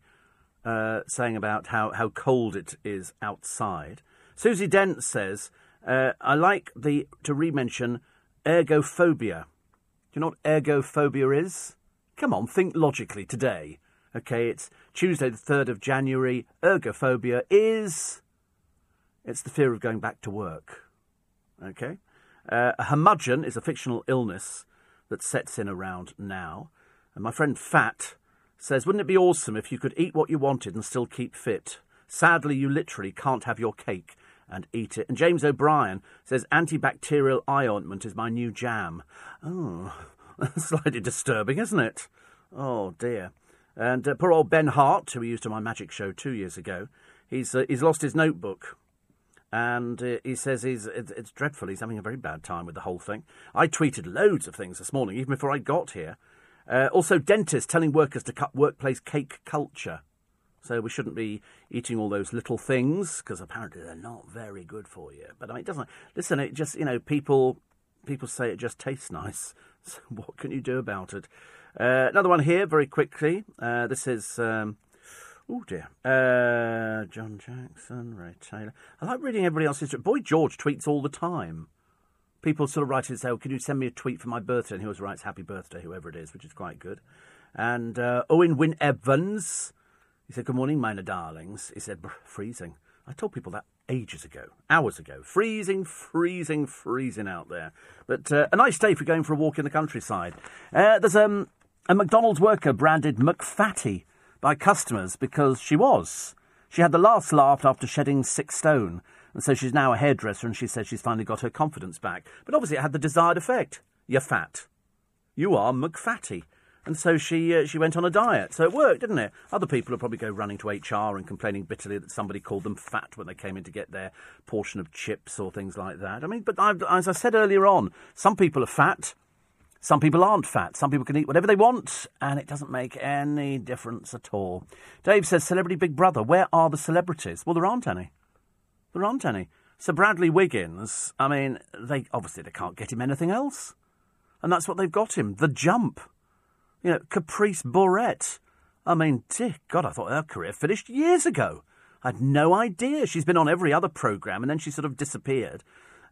uh, saying about how, how cold it is outside. Susie Dent says, uh, I like the to re-mention ergophobia. Do you know what ergophobia is? Come on, think logically today. Okay, it's Tuesday the 3rd of January. Ergophobia is... It's the fear of going back to work. Okay? Uh, a humdudgeon is a fictional illness that sets in around now. And my friend Fadi says, Wouldn't it be awesome if you could eat what you wanted and still keep fit? Sadly, you literally can't have your cake and eat it. And James O'Brien says, Antibacterial eye ointment is my new jam. Oh, slightly disturbing, isn't it? Oh, dear. And uh, poor old Ben Hart, who we used on my magic show two years ago, he's, uh, he's lost his notebook. And uh, he says he's, it's, it's dreadful. He's having a very bad time with the whole thing. I tweeted loads of things this morning, even before I got here. Uh, also, dentists telling workers to cut workplace cake culture. So we shouldn't be eating all those little things because apparently they're not very good for you. But I mean, it doesn't. Listen, it just you know people people say it just tastes nice. So what can you do about it? Uh, another one here, very quickly. Uh, this is. Um, Oh dear. Uh, John Jackson, Ray Taylor. I like reading everybody else's. Boy George tweets all the time people sort of write and say, oh, can you send me a tweet for my birthday? And he always writes happy birthday, whoever it is, which is quite good. And uh, Owain Wyn Evans, he said, good morning, minor darlings. He said, freezing. I told people that ages ago, hours ago. Freezing, freezing, freezing out there. But uh, a nice day for going for a walk in the countryside. Uh, there's um, a McDonald's worker branded McFatty by customers because she was. She had the last laugh after shedding six stone. And so she's now a hairdresser and she says she's finally got her confidence back. But obviously it had the desired effect. You're fat. You are McFatty. And so she uh, she went on a diet. So it worked, didn't it? Other people would probably go running to HR and complaining bitterly that somebody called them fat when they came in to get their portion of chips or things like that. I mean, but I've, as I said earlier on, some people are fat, some people aren't fat. Some people can eat whatever they want, and it doesn't make any difference at all. Dave says, Celebrity Big Brother, where are the celebrities? Well, there aren't any. There aren't any. So Bradley Wiggins, I mean, they obviously they can't get him anything else. And that's what they've got him. The jump. You know, Caprice Bourret. I mean, dear God, I thought her career finished years ago. I had no idea. She's been on every other programme and then she sort of disappeared.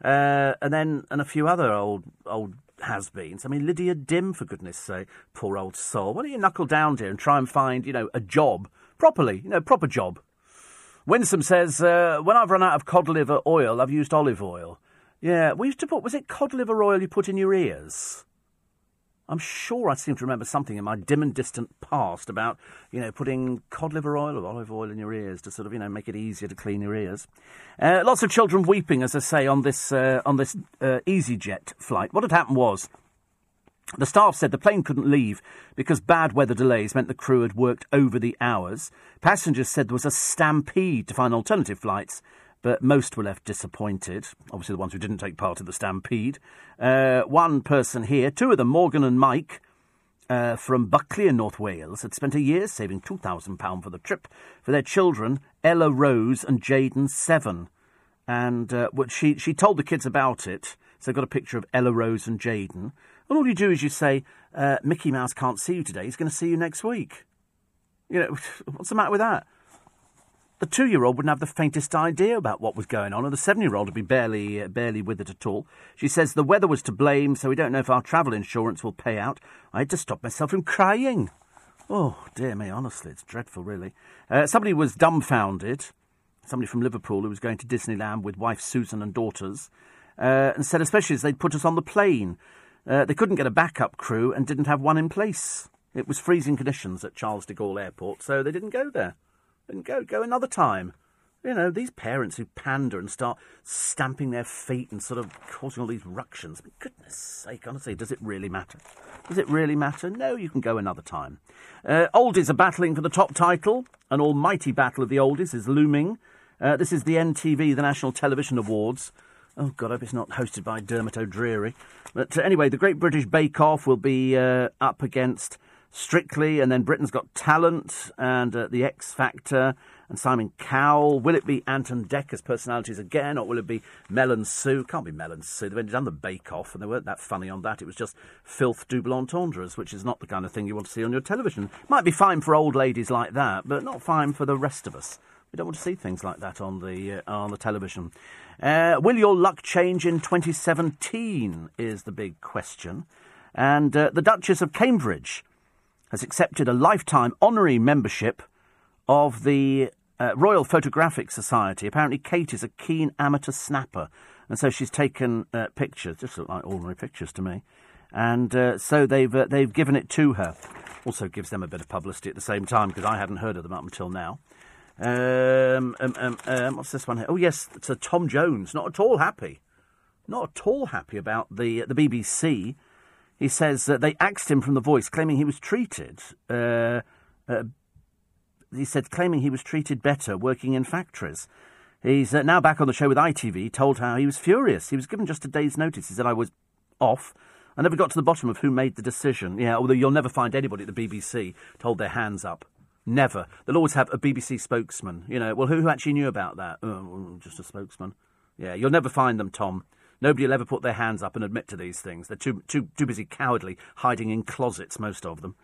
Uh, and then, and a few other old, old has-beens. I mean, Lydia Dim, for goodness sake. Poor old soul. Why don't you knuckle down, dear, and try and find, you know, a job? Properly, you know, proper job. Winsome says, uh, when I've run out of cod liver oil, I've used olive oil. Yeah, we used to put, was it cod liver oil you put in your ears? I'm sure I seem to remember something in my dim and distant past about, you know, putting cod liver oil or olive oil in your ears to sort of, you know, make it easier to clean your ears. Uh, lots of children weeping, as I say, on this uh, on this uh, EasyJet flight. What had happened was. The staff said the plane couldn't leave because bad weather delays meant the crew had worked over the hours. Passengers said there was a stampede to find alternative flights, but most were left disappointed. Obviously, the ones who didn't take part in the stampede. Uh, one person here, two of them, Morgan and Mike, uh, from Buckley in North Wales, had spent a year saving £2,000 for the trip for their children, Ella Rose and Jaden Seven. And uh, she, she told the kids about it. So they've got a picture of Ella Rose and Jaden. And all you do is you say, uh, Mickey Mouse can't see you today, he's going to see you next week. You know, what's the matter with that? The two-year-old wouldn't have the faintest idea about what was going on, and the seven-year-old would be barely, uh, barely with it at all. She says the weather was to blame, so we don't know if our travel insurance will pay out. I had to stop myself from crying. Oh dear me, honestly, it's dreadful, really. Uh, somebody was dumbfounded. Somebody from Liverpool who was going to Disneyland with wife Susan and daughters, uh, and said especially as they'd put us on the plane, uh, they couldn't get a backup crew and didn't have one in place. It was freezing conditions at Charles de Gaulle Airport, so they didn't go there and go go another time. You know, these parents who pander and start stamping their feet and sort of causing all these ructions. goodness sake, honestly, does it really matter? Does it really matter? No, you can go another time. Uh, oldies are battling for the top title. An almighty battle of the oldies is looming. Uh, this is the NTV, the National Television Awards. Oh, God, I hope it's not hosted by Dermot O'Dreary. But uh, anyway, the Great British Bake Off will be uh, up against Strictly, and then Britain's Got Talent, and uh, The X Factor, and Simon Cowell. Will it be Anton and Dec as personalities again, or will it be Mel and Sue? Can't be Mel and Sue. They've only done the Bake Off, and they weren't that funny on that. It was just filth double entendres, which is not the kind of thing you want to see on your television. Might be fine for old ladies like that, but not fine for the rest of us. We don't want to see things like that on the uh, on the television. Uh, will your luck change in 2017? Is the big question. And uh, the Duchess of Cambridge has accepted a lifetime honorary membership of the uh, Royal Photographic Society. Apparently, Kate is a keen amateur snapper, and so she's taken uh, pictures, just look like ordinary pictures to me. And uh, so they've uh, they've given it to her. Also gives them a bit of publicity at the same time because I hadn't heard of them up until now. Um, um, um, um, what's this one here? Oh yes, it's a Tom Jones. Not at all happy. Not at all happy about the the BBC he says that they axed him from The Voice, claiming he was treated. Uh, uh, he said, claiming he was treated better working in factories. He's uh, now back on the show with ITV, told how he was furious. He was given just a day's notice. He said, I was off. I never got to the bottom of who made the decision. Yeah, although you'll never find anybody at the BBC to hold their hands up. Never. They'll always have a BBC spokesman. You know, well, who, who actually knew about that? Oh, just a spokesman. Yeah, you'll never find them, Tom. Nobody will ever put their hands up and admit to these things. They're too, too, too busy cowardly hiding in closets, most of them.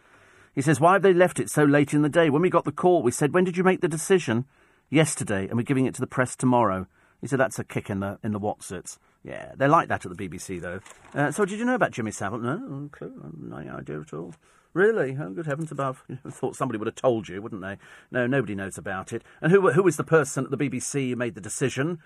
He says, Why have they left it so late in the day? When we got the call, we said, When did you make the decision? Yesterday, and we're giving it to the press tomorrow. He said, That's a kick in the, in the Wotsits. Yeah, they're like that at the BBC, though. Uh, so, did you know about Jimmy Savile? No, no idea at all. Really? Oh, good heavens above. I thought somebody would have told you, wouldn't they? No, nobody knows about it. And who, who was the person at the BBC who made the decision?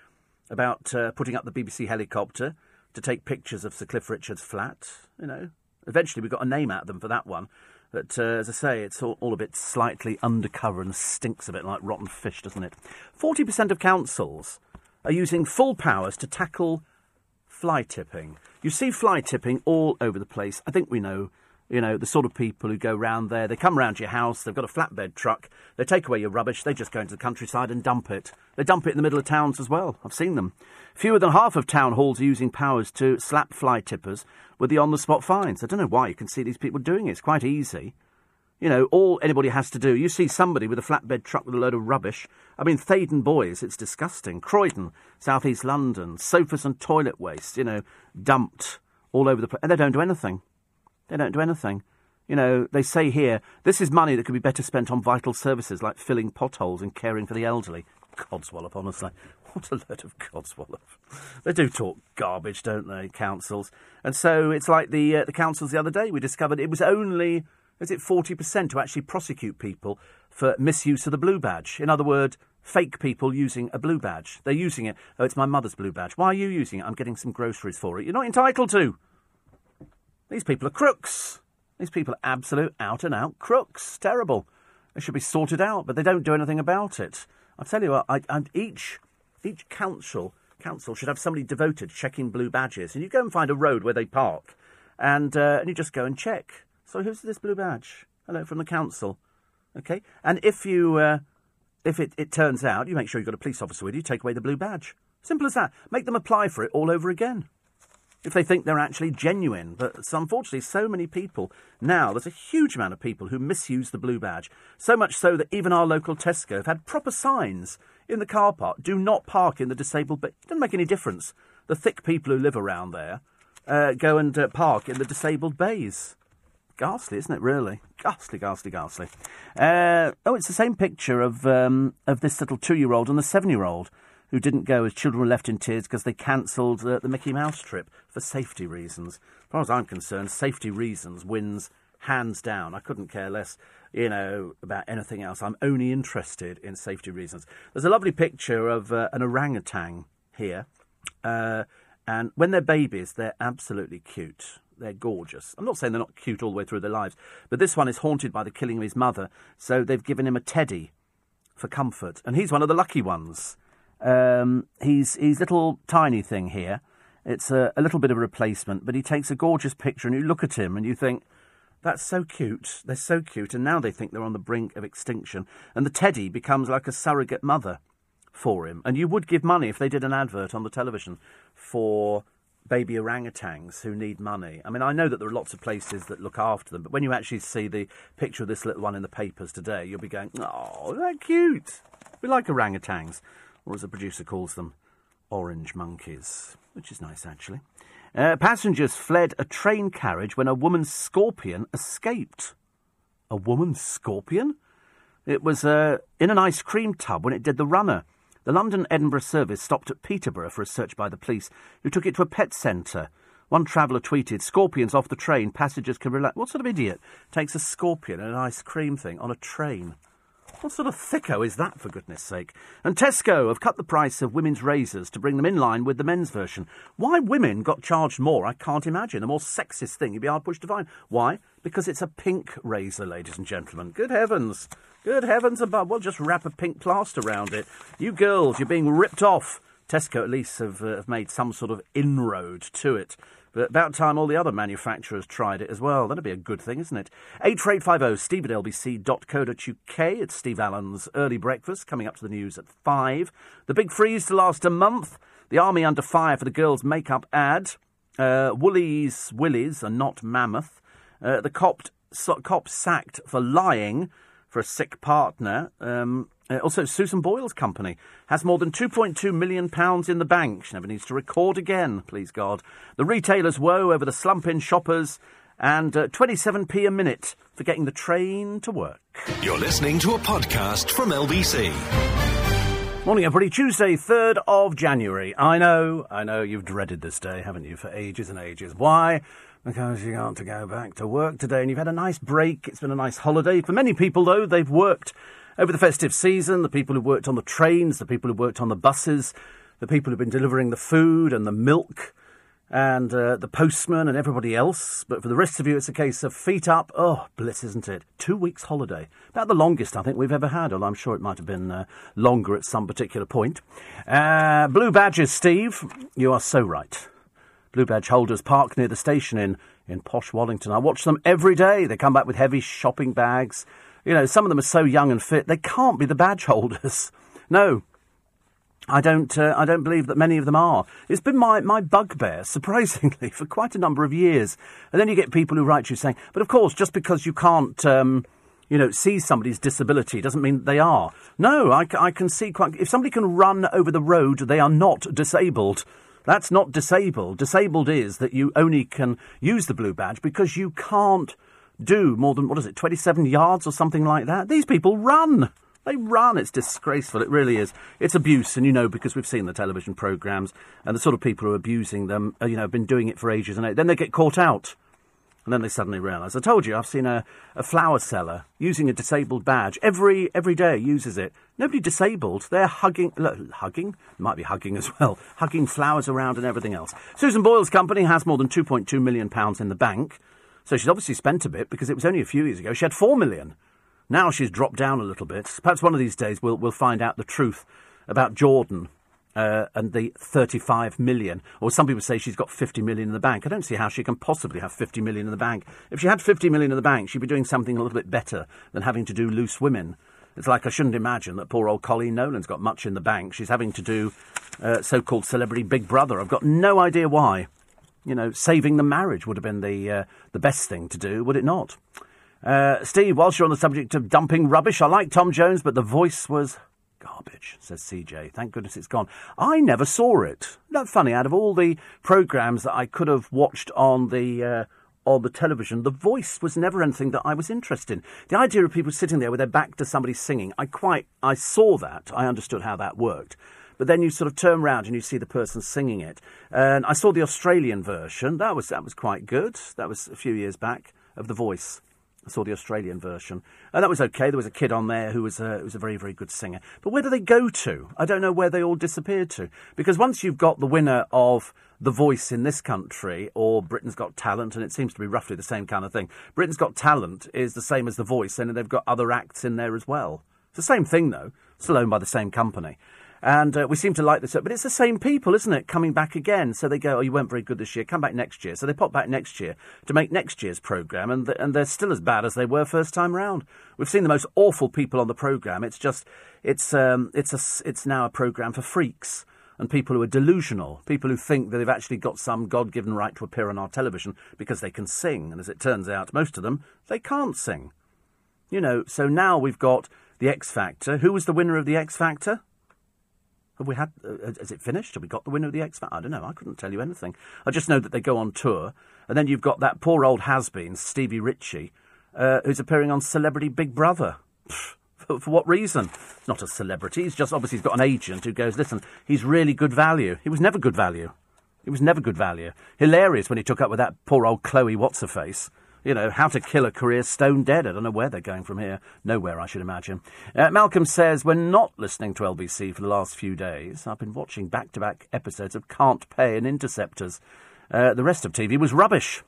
about uh, putting up the BBC helicopter to take pictures of Sir Cliff Richard's flat. You know, eventually we got a name out of them for that one. But uh, as I say, it's all, all, a bit slightly undercover and stinks a bit like rotten fish, doesn't it? 40% of councils are using full powers to tackle fly tipping. You see fly tipping all over the place. I think we know You know, the sort of people who go round there, they come round your house, they've got a flatbed truck, they take away your rubbish, they just go into the countryside and dump it. They dump it in the middle of towns as well. I've seen them. Fewer than half of town halls are using powers to slap fly tippers with the on the spot fines. I don't know why you can see these people doing it. It's quite easy. You know, all anybody has to do, you see somebody with a flatbed truck with a load of rubbish. I mean, Thaden Boys, it's disgusting. Croydon, South East London, sofas and toilet waste, you know, dumped all over the place. And they don't do anything. They don't do anything. You know, they say here, this is money that could be better spent on vital services like filling potholes and caring for the elderly. Codswallop, honestly. What a load of codswallop. They do talk garbage, don't they, councils? And so it's like the, uh, the councils the other day. We discovered it was only, is it 40% to actually prosecute people for misuse of the blue badge? In other words, fake people using a blue badge. They're using it. Oh, it's my mother's blue badge. Why are you using it? I'm getting some groceries for it. You're not entitled to. These people are crooks. These people are absolute out and out crooks. Terrible. They should be sorted out, but they don't do anything about it. I tell you what, I, each each council council should have somebody devoted checking blue badges. And you go and find a road where they park, and uh, and you just go and check. So who's this blue badge? Hello from the council. Okay, and if you uh, if it, it turns out, you make sure you've got a police officer with you. Take away the blue badge. Simple as that. Make them apply for it all over again if they think they're actually genuine. But unfortunately, so many people now, there's a huge amount of people who misuse the blue badge. So much so that even our local Tesco have had proper signs in the car park do not park in the disabled bay. It doesn't make any difference. The thick people who live around there uh, go and uh, park in the disabled bays. Ghastly, isn't it? Really, ghastly, ghastly, ghastly. Uh, oh, it's the same picture of um, of this little two-year-old and the seven-year-old who didn't go as children were left in tears because they cancelled uh, the Mickey Mouse trip for safety reasons. As far as I'm concerned, safety reasons wins hands down. I couldn't care less, you know, about anything else. I'm only interested in safety reasons. There's a lovely picture of uh, an orangutan here, uh, and when they're babies, they're absolutely cute. They're gorgeous. I'm not saying they're not cute all the way through their lives, but this one is haunted by the killing of his mother, so they've given him a teddy for comfort, and he's one of the lucky ones. Um, he's he's little tiny thing here. It's a, a little bit of a replacement, but he takes a gorgeous picture, and you look at him and you think, that's so cute. They're so cute, and now they think they're on the brink of extinction. And the teddy becomes like a surrogate mother for him. And you would give money if they did an advert on the television for baby orangutans who need money. I mean, I know that there are lots of places that look after them, but when you actually see the picture of this little one in the papers today, you'll be going, oh, they're cute. We like orangutans or as the producer calls them, orange monkeys, which is nice actually. Uh, passengers fled a train carriage when a woman scorpion escaped. A woman scorpion? It was uh, in an ice cream tub when it did the runner. The London Edinburgh service stopped at Peterborough for a search by the police, who took it to a pet centre. One traveller tweeted, Scorpions off the train, passengers can relax. What sort of idiot takes a scorpion and an ice cream thing on a train? What sort of thicko is that, for goodness sake? And Tesco have cut the price of women's razors to bring them in line with the men's version. Why women got charged more, I can't imagine. The more sexist thing you'd be hard pushed to find. Why? Because it's a pink razor, ladies and gentlemen. Good heavens. Good heavens above. Well, just wrap a pink plaster around it. You girls, you're being ripped off. Tesco at least have, uh, have made some sort of inroad to it. But about time all the other manufacturers tried it as well. That'd be a good thing, isn't it? 84850 steve at lbc.co.uk. It's Steve Allen's Early Breakfast, coming up to the news at 5. The big freeze to last a month. The army under fire for the girls' makeup ad. Uh, Woolies Willies are not mammoth. Uh, the cop, so, cop sacked for lying for a sick partner. Um, uh, also, Susan Boyle's company has more than £2.2 million in the bank. She never needs to record again, please God. The retailers woe over the slump in shoppers and uh, 27p a minute for getting the train to work. You're listening to a podcast from LBC. Morning, everybody. Tuesday, 3rd of January. I know, I know you've dreaded this day, haven't you, for ages and ages. Why? Because you got to go back to work today and you've had a nice break. It's been a nice holiday. For many people, though, they've worked over the festive season, the people who worked on the trains, the people who worked on the buses, the people who've been delivering the food and the milk, and uh, the postman and everybody else. But for the rest of you, it's a case of feet up. Oh, bliss, isn't it? Two weeks holiday. About the longest I think we've ever had, although I'm sure it might have been uh, longer at some particular point. Uh, blue badges, Steve. You are so right. Blue badge holders park near the station in in posh Wallington. I watch them every day. They come back with heavy shopping bags. You know, some of them are so young and fit, they can't be the badge holders. No, I don't. Uh, I don't believe that many of them are. It's been my, my bugbear, surprisingly, for quite a number of years. And then you get people who write you saying, "But of course, just because you can't, um, you know, see somebody's disability doesn't mean they are." No, I, I can see quite. If somebody can run over the road, they are not disabled. That's not disabled. Disabled is that you only can use the blue badge because you can't do more than what is it, twenty-seven yards or something like that. These people run. They run. It's disgraceful. It really is. It's abuse, and you know because we've seen the television programmes and the sort of people who are abusing them. Uh, you know, have been doing it for ages, and then they get caught out, and then they suddenly realise. I told you, I've seen a, a flower seller using a disabled badge every every day. Uses it. Nobody disabled. They're hugging, look, hugging. Might be hugging as well. Hugging flowers around and everything else. Susan Boyle's company has more than 2.2 million pounds in the bank. So she's obviously spent a bit because it was only a few years ago she had four million. Now she's dropped down a little bit. Perhaps one of these days we'll, we'll find out the truth about Jordan uh, and the 35 million. Or some people say she's got 50 million in the bank. I don't see how she can possibly have 50 million in the bank. If she had 50 million in the bank, she'd be doing something a little bit better than having to do loose women. It's like I shouldn't imagine that poor old Coleen Nolan's got much in the bank. She's having to do uh, so called celebrity Big Brother. I've got no idea why. You know, saving the marriage would have been the, uh, the best thing to do, would it not? Uh, Steve, whilst you're on the subject of dumping rubbish, I like Tom Jones, but the voice was garbage, says CJ. Thank goodness it's gone. I never saw it. That funny? Out of all the programmes that I could have watched on the. Uh, on the television, the voice was never anything that I was interested in. The idea of people sitting there with their back to somebody singing, I quite, I saw that. I understood how that worked. But then you sort of turn around and you see the person singing it. And I saw the Australian version. That was, that was quite good. That was a few years back of The Voice. I saw the Australian version. And that was okay. There was a kid on there who was a, who was a very, very good singer. But where do they go to? I don't know where they all disappeared to. Because once you've got the winner of The Voice in this country, or Britain's Got Talent, and it seems to be roughly the same kind of thing, Britain's Got Talent is the same as The Voice, and they've got other acts in there as well. It's the same thing, though, still owned by the same company. And uh, we seem to like this, but it's the same people, isn't it, coming back again? So they go, oh, you weren't very good this year, come back next year. So they pop back next year to make next year's programme, and, and they're still as bad as they were first time round. We've seen the most awful people on the programme. It's just, it's, um, it's, a, it's now a programme for freaks and people who are delusional, people who think that they've actually got some God given right to appear on our television because they can sing. And as it turns out, most of them, they can't sing. You know, so now we've got the X Factor. Who was the winner of the X Factor? Have we had? Uh, has it finished? Have we got the winner of the X Factor? I don't know. I couldn't tell you anything. I just know that they go on tour, and then you've got that poor old has-been Stevie Ritchie, uh, who's appearing on Celebrity Big Brother. For, for, what reason? Not a celebrity. He's just obviously he's got an agent who goes, listen, he's really good value. He was never good value. He was never good value. Hilarious when he took up with that poor old Chloe what's her face you know, how to kill a career stone dead. I don't know where they're going from here. Nowhere, I should imagine. Uh, Malcolm says, We're not listening to LBC for the last few days. I've been watching back to back episodes of Can't Pay and Interceptors. Uh, the rest of TV was rubbish.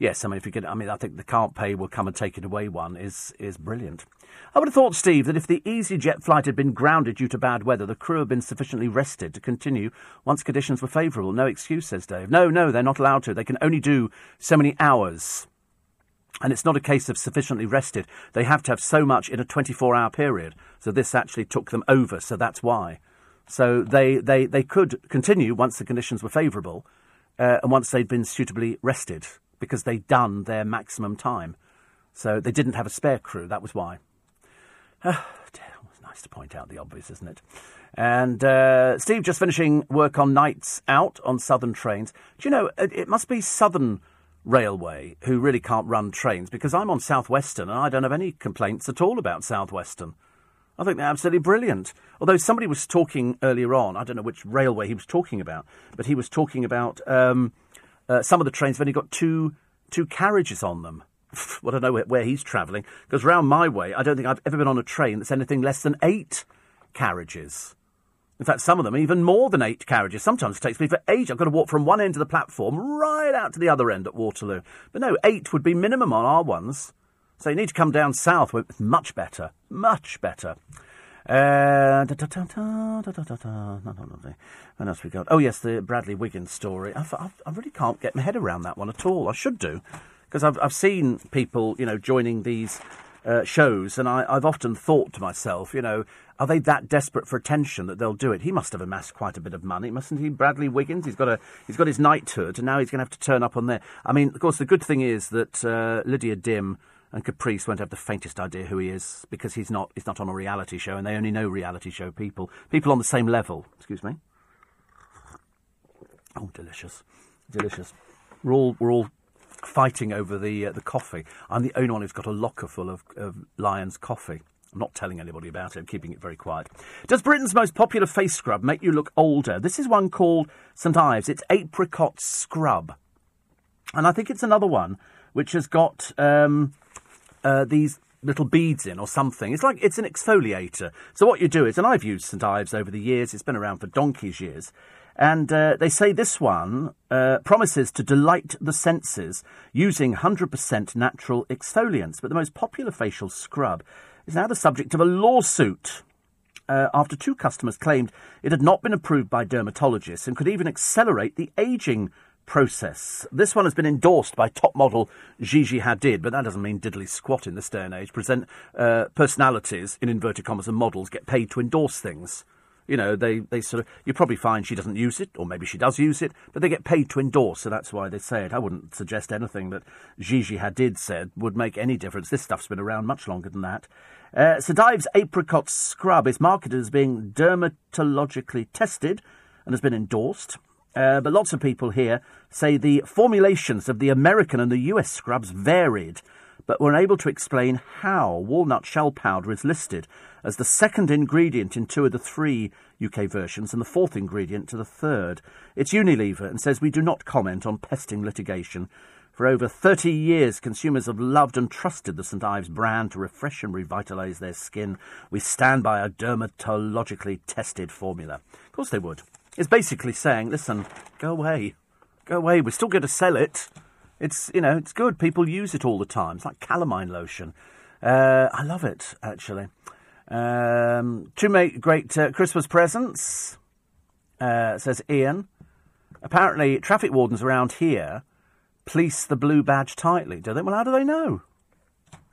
Yes, I mean, if you could, I mean, I think the can't pay will come and take it away one is is brilliant. I would have thought, Steve, that if the EasyJet flight had been grounded due to bad weather, the crew had been sufficiently rested to continue once conditions were favourable. No excuse, says Dave. No, no, they're not allowed to. They can only do so many hours. And it's not a case of sufficiently rested. They have to have so much in a 24 hour period. So this actually took them over. So that's why. So they, they, they could continue once the conditions were favourable uh, and once they'd been suitably rested because they'd done their maximum time. So they didn't have a spare crew. That was why. Uh, it's nice to point out the obvious, isn't it? And uh, Steve just finishing work on nights out on southern trains. Do you know, it, it must be southern Railway who really can't run trains because I'm on Southwestern and I don't have any complaints at all about Southwestern. I think they're absolutely brilliant. Although somebody was talking earlier on, I don't know which railway he was talking about, but he was talking about um, uh, some of the trains have only got two two carriages on them. well, I don't know where, he's travelling because round my way, I don't think I've ever been on a train that's anything less than eight carriages. In fact, some of them even more than eight carriages. Sometimes it takes me for ages. I've got to walk from one end of the platform right out to the other end at Waterloo. But no, eight would be minimum on our ones. So you need to come down south. Where it's much better. Much better. And da, what else we got? Oh, yes, the Bradley Wiggins story. I, I, I, really can't get my head around that one at all. I should do, because I've, I've seen people, you know, joining these uh, shows, and I, have often thought to myself, you know, are they that desperate for attention that they'll do it? He must have amassed quite a bit of money, mustn't he? Bradley Wiggins, he's got a he's got his knighthood, and now he's going to have to turn up on there. I mean, of course, the good thing is that uh, Lydia Dim and Caprice won't have the faintest idea who he is because he's not he's not on a reality show, and they only know reality show people, people on the same level. Excuse me. Oh, delicious, delicious. We're all we're all fighting over the uh, the coffee. I'm the only one who's got a locker full of, of Lyons coffee. I'm not telling anybody about it. I'm keeping it very quiet. Does Britain's most popular face scrub make you look older? This is one called St Ives. It's apricot scrub, and I think it's another one which has got um, uh, these little beads in or something. It's like it's an exfoliator. So what you do is, and I've used St Ives over the years. It's been around for donkey's years. And uh, they say this one uh, promises to delight the senses using 100% natural exfoliants. But the most popular facial scrub is now the subject of a lawsuit uh, after two customers claimed it had not been approved by dermatologists and could even accelerate the aging process. This one has been endorsed by top model Gigi Hadid, but that doesn't mean diddly squat in this day and age. Present uh, personalities, in inverted commas, and models get paid to endorse things. You know, they, they sort of, you probably find she doesn't use it, or maybe she does use it, but they get paid to endorse, so that's why they say it. I wouldn't suggest anything that Gigi Hadid said would make any difference. This stuff's been around much longer than that. Uh, St Ives apricot scrub is marketed as being dermatologically tested and has been endorsed. Uh, but lots of people here say the formulations of the American and the US scrubs varied, but were unable to explain how walnut shell powder is listed as the second ingredient in two of the three UK versions and the fourth ingredient to the third. It's Unilever and says we do not comment on pesting litigation. For over 30 years, consumers have loved and trusted the St Ives brand to refresh and revitalise their skin. We stand by a dermatologically tested formula. Of course they would. It's basically saying, listen, go away. Go away. We're still going to sell it. It's, you know, it's good. People use it all the time. It's like calamine lotion. Uh, I love it, actually. Um, two make great uh, Christmas presents, uh, says Ian. Apparently, traffic wardens around here police the blue badge tightly, do they? Well, how do they know?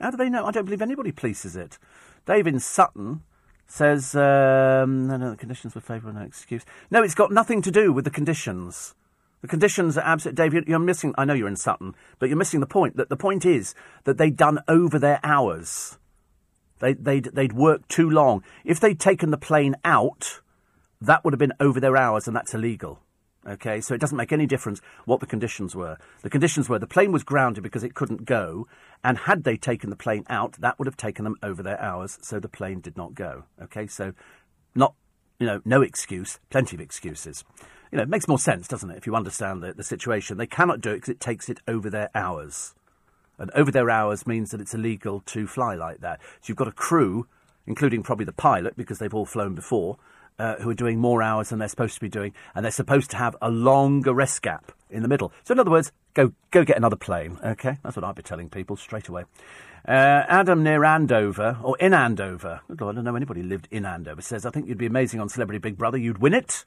How do they know? I don't believe anybody polices it. David Sutton says, um, no, no, the conditions were favourable, no excuse. No, it's got nothing to do with the conditions. The conditions are absolute. David, you're missing. I know you're in Sutton, but you're missing the point. That the point is that they'd done over their hours. They, they'd, they'd worked too long. If they'd taken the plane out, that would have been over their hours, and that's illegal. Okay, so it doesn't make any difference what the conditions were. The conditions were the plane was grounded because it couldn't go, and had they taken the plane out, that would have taken them over their hours, so the plane did not go. Okay, so not, you know, no excuse, plenty of excuses. You know, it makes more sense, doesn't it, if you understand the, the situation? They cannot do it because it takes it over their hours. And over their hours means that it's illegal to fly like that. So you've got a crew, including probably the pilot, because they've all flown before, uh, who are doing more hours than they're supposed to be doing, and they're supposed to have a longer rest gap in the middle. So, in other words, go go get another plane. Okay, that's what I'd be telling people straight away. Uh, Adam near Andover, or in Andover. Good Lord, I don't know anybody lived in Andover. Says, I think you'd be amazing on Celebrity Big Brother. You'd win it.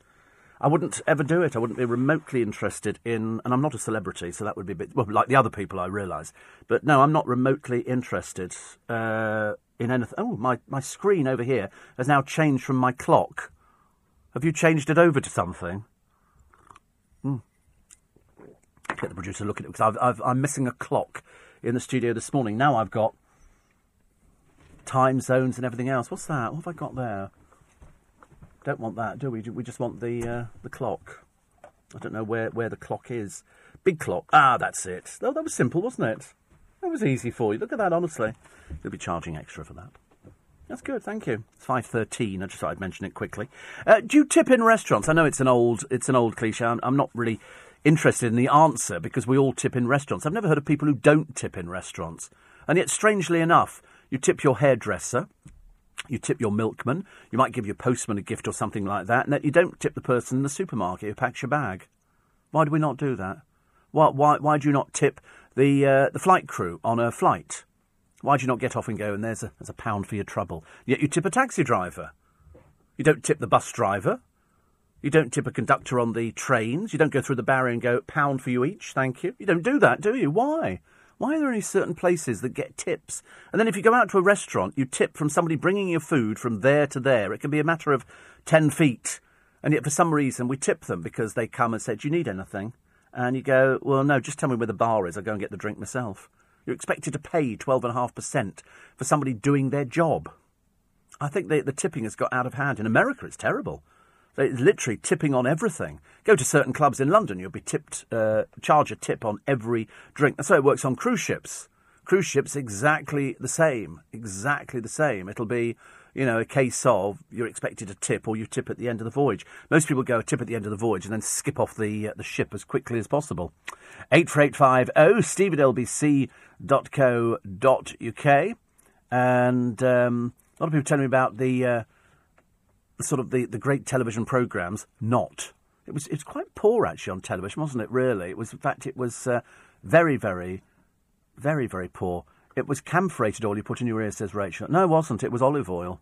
I wouldn't ever do it. I wouldn't be remotely interested in, and I'm not a celebrity, so that would be a bit well, like the other people I realise. But no, I'm not remotely interested uh, in anything. Oh, my my screen over here has now changed from my clock. Have you changed it over to something? Hmm. Get the producer to look at it because I've, i am missing a clock in the studio this morning. Now I've got time zones and everything else. What's that? What have I got there? Don't want that, do we? We just want the uh, the clock. I don't know where, where the clock is. Big clock. Ah, that's it. Oh, that was simple, wasn't it? That was easy for you. Look at that, honestly. You'll be charging extra for that. That's good, thank you. It's five thirteen. I just thought I'd mention it quickly. Uh, do you tip in restaurants? I know it's an old it's an old cliche. I'm, I'm, not really interested in the answer because we all tip in restaurants. I've never heard of people who don't tip in restaurants, and yet strangely enough, you tip your hairdresser, you tip your milkman, you might give your postman a gift or something like that, and you don't tip the person in the supermarket who packs your bag. Why do we not do that? Why, why, why do you not tip the, uh, the flight crew on a flight? Why do you not get off and go, and there's a, there's a pound for your trouble? Yet you tip a taxi driver. You don't tip the bus driver. You don't tip a conductor on the trains. You don't go through the barrier and go, pound for you each, thank you. You don't do that, do you? Why? Why are there only certain places that get tips? And then if you go out to a restaurant, you tip from somebody bringing your food from there to there. It can be a matter of 10 feet. And yet for some reason we tip them because they come and say, do you need anything? And you go, well, no, just tell me where the bar is. I'll go and get the drink myself. You're expected to pay 12.5% for somebody doing their job. I think the tipping has got out of hand. In America, it's terrible. It's literally tipping on everything. Go to certain clubs in London, you'll be tipped, uh, charge a tip on every drink. That's how it works on cruise ships. Cruise ships exactly the same, exactly the same. It'll be, you know, a case of you're expected to tip or you tip at the end of the voyage. Most people go a tip at the end of the voyage and then skip off the uh, the ship as quickly as possible. Eight four eight five oh steve at lbc.co.uk. And um, a lot of people telling me about the. Uh, sort of the, the great television programmes not. It was it was quite poor actually on television, wasn't it? Really, it was. In fact, it was uh, very, very, very, very poor. It was camphorated oil you put in your ear, says Rachel. No, it wasn't. It was olive oil.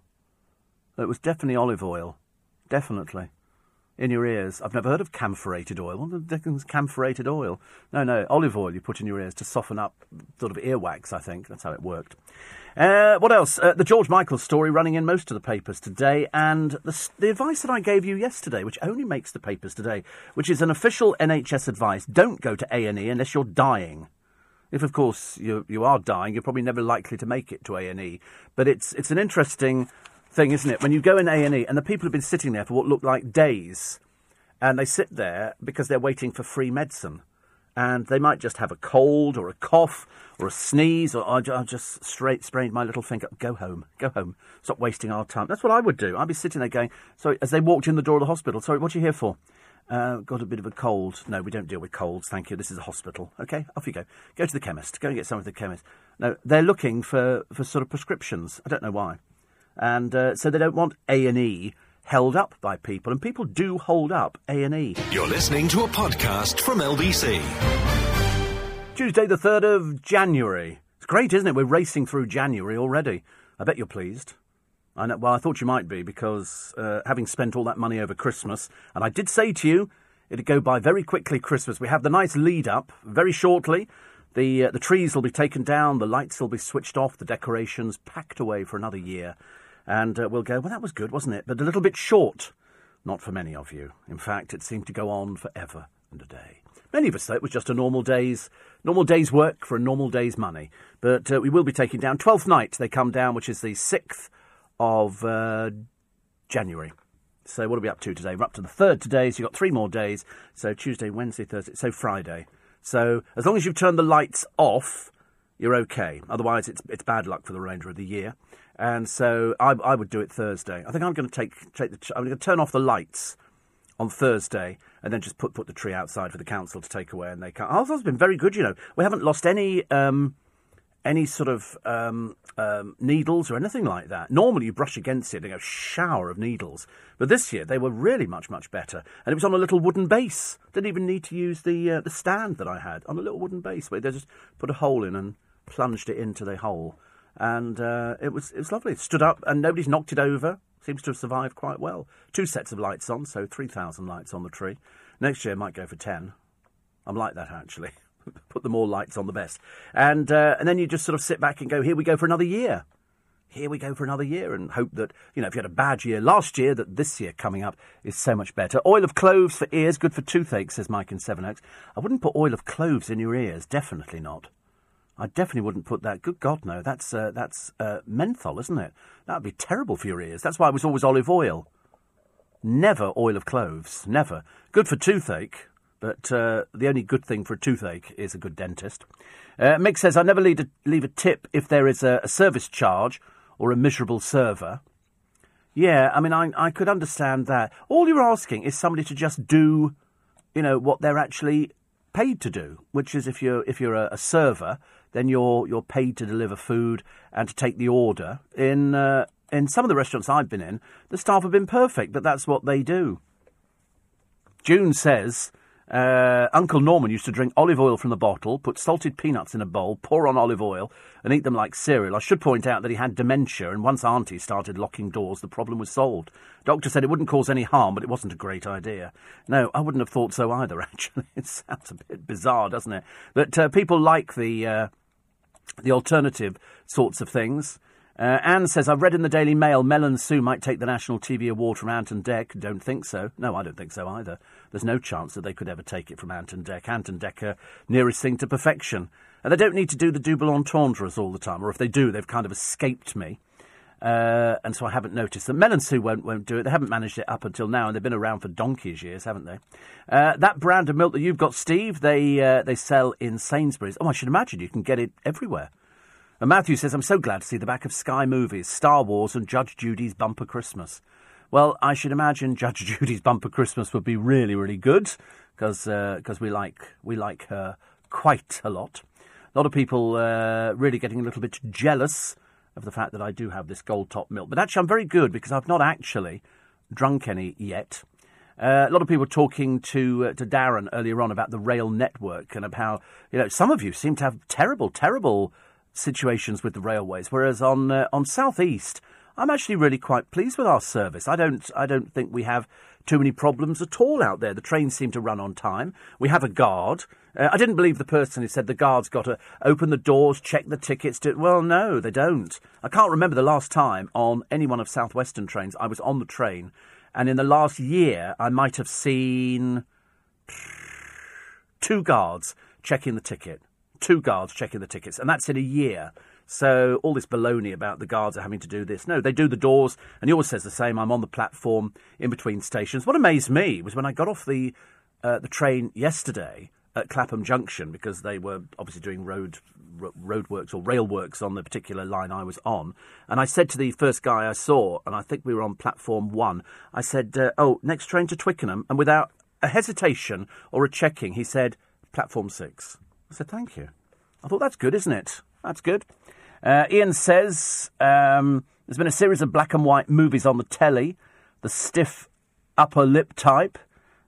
It was definitely olive oil, definitely in your ears. I've never heard of camphorated oil. What the dickens camphorated oil? No, no, olive oil you put in your ears to soften up sort of earwax, I think. That's how it worked. Uh, what else? Uh, the George Michael story running in most of the papers today, and the, the advice that I gave you yesterday, which only makes the papers today, which is an official NHS advice: don't go to A and E unless you're dying. If, of course, you you are dying, you're probably never likely to make it to A and E. But it's it's an interesting thing, isn't it? When you go in A and E, and the people have been sitting there for what looked like days, and they sit there because they're waiting for free medicine, and they might just have a cold or a cough or a sneeze or I just straight sprained my little finger. Go home, go home. Stop wasting our time. That's what I would do. I'd be sitting there going, sorry, as they walked in the door of the hospital. Sorry, what are you here for? Uh, got a bit of a cold. No, we don't deal with colds, thank you. This is a hospital. Okay, off you go. Go to the chemist. Go and get some of the chemist. No, they're looking for, for sort of prescriptions. I don't know why and uh, so they don't want A and E held up by people, and people do hold up A and E. You're listening to a podcast from LBC. Tuesday, the third of January. It's great, isn't it? We're racing through January already. I bet you're pleased. I know, well, I thought you might be because uh, having spent all that money over Christmas, and I did say to you it'd go by very quickly. Christmas. We have the nice lead up very shortly. The uh, the trees will be taken down, the lights will be switched off, the decorations packed away for another year. And uh, we'll go, well, that was good, wasn't it? But a little bit short. Not for many of you. In fact, it seemed to go on forever and a day. Many of us thought it was just a normal day's normal day's work for a normal day's money. But uh, we will be taking down twelfth night. They come down, which is the sixth of uh, January. So what are we up to today? We're up to the third today, so you've got three more days. So Tuesday, Wednesday, Thursday, so Friday. So as long as you've turned the lights off, you're okay. Otherwise, it's it's bad luck for the remainder of the year. And so I, I would do it Thursday. I think I'm going to take take the I'm going to turn off the lights on Thursday and then just put put the tree outside for the council to take away. And they can't. Has been very good. You know, we haven't lost any. Um, any sort of um, um, needles or anything like that. Normally, you brush against it and a shower of needles, but this year they were really much much better. And it was on a little wooden base. Didn't even need to use the uh, the stand that I had on a little wooden base where they just put a hole in and plunged it into the hole and uh, it was it was lovely. It stood up and nobody's knocked it over. Seems to have survived quite well. Two sets of lights on, so three thousand lights on the tree. Next year might go for ten. I'm like that actually. Put the more lights on, the best. And uh, and then you just sort of sit back and go, here we go for another year. Here we go for another year, and hope that you know if you had a bad year last year, that this year coming up is so much better. Oil of cloves for ears, good for toothache, says Mike in Sevenoaks. I wouldn't put oil of cloves in your ears, definitely not. I definitely wouldn't put that. Good God, no. That's uh, that's uh, menthol, isn't it? That would be terrible for your ears. That's why it was always olive oil. Never oil of cloves. Never. Good for toothache, but uh, the only good thing for a toothache is a good dentist. Uh, Mick says, I never leave a, leave a tip if there is a, a service charge or a miserable server. Yeah, I mean, I, I could understand that. All you're asking is somebody to just do, you know, what they're actually paid to do, which is if you're if you're a, a server, then you're you're paid to deliver food and to take the order. In uh, in some of the restaurants I've been in, the staff have been perfect, but that's what they do. June says Uh, Uncle Norman used to drink olive oil from the bottle, put salted peanuts in a bowl, pour on olive oil, and eat them like cereal. I should point out that he had dementia, and once Auntie started locking doors, the problem was solved. Doctor said it wouldn't cause any harm, but it wasn't a great idea. No, I wouldn't have thought so either, actually. It sounds a bit bizarre, doesn't it? But uh, people like the, uh, the alternative sorts of things. Uh, Anne says, I've read in the Daily Mail Mel and Sue might take the National TV Award from Ant and Dec. Don't think so. No, I don't think so either. There's no chance that they could ever take it from Anton and Dec. Ant and Dec are nearest thing to perfection. And they don't need to do the double entendres all the time, or if they do, they've kind of escaped me. Uh, and so I haven't noticed them. Mel and Sue won't, won't do it. They haven't managed it up until now, and they've been around for donkey's years, haven't they? Uh, that brand of milk that you've got, Steve, they uh, they sell in Sainsbury's. Oh, I should imagine you can get it everywhere. And Matthew says, I'm so glad to see the back of Sky Movies, Star Wars, and Judge Judy's Bumper Christmas. Well, I should imagine Judge Judy's Bumper Christmas would be really, really good because uh, we like we like her quite a lot. A lot of people uh, really getting a little bit jealous of the fact that I do have this gold top milk. But actually, I'm very good because I've not actually drunk any yet. Uh, a lot of people talking to uh, to Darren earlier on about the rail network and about how you know some of you seem to have terrible, terrible situations with the railways, whereas on uh, on Southeast, I'm actually really quite pleased with our service. I don't I don't think we have too many problems at all out there. The trains seem to run on time. We have a guard. Uh, I didn't believe the person who said the guard's got to open the doors, check the tickets. Do... Well, no, they don't. I can't remember the last time on any one of Southwestern trains I was on the train, and in the last year I might have seen two guards checking the ticket two guards checking the tickets, and that's in a year. So all this baloney about the guards are having to do this. No, they do the doors, and he always says the same. I'm on the platform in between stations. What amazed me was when I got off the uh, the train yesterday at Clapham Junction because they were obviously doing road roadworks or rail works on the particular line I was on. And I said to the first guy I saw, and I think we were on platform one, I said, uh, "Oh, next train to Twickenham," and without a hesitation or a checking, he said, "Platform six. I said, thank you. I thought, that's good, isn't it? That's good. Uh, Ian says um, there's been a series of black and white movies on the telly. The stiff upper lip type,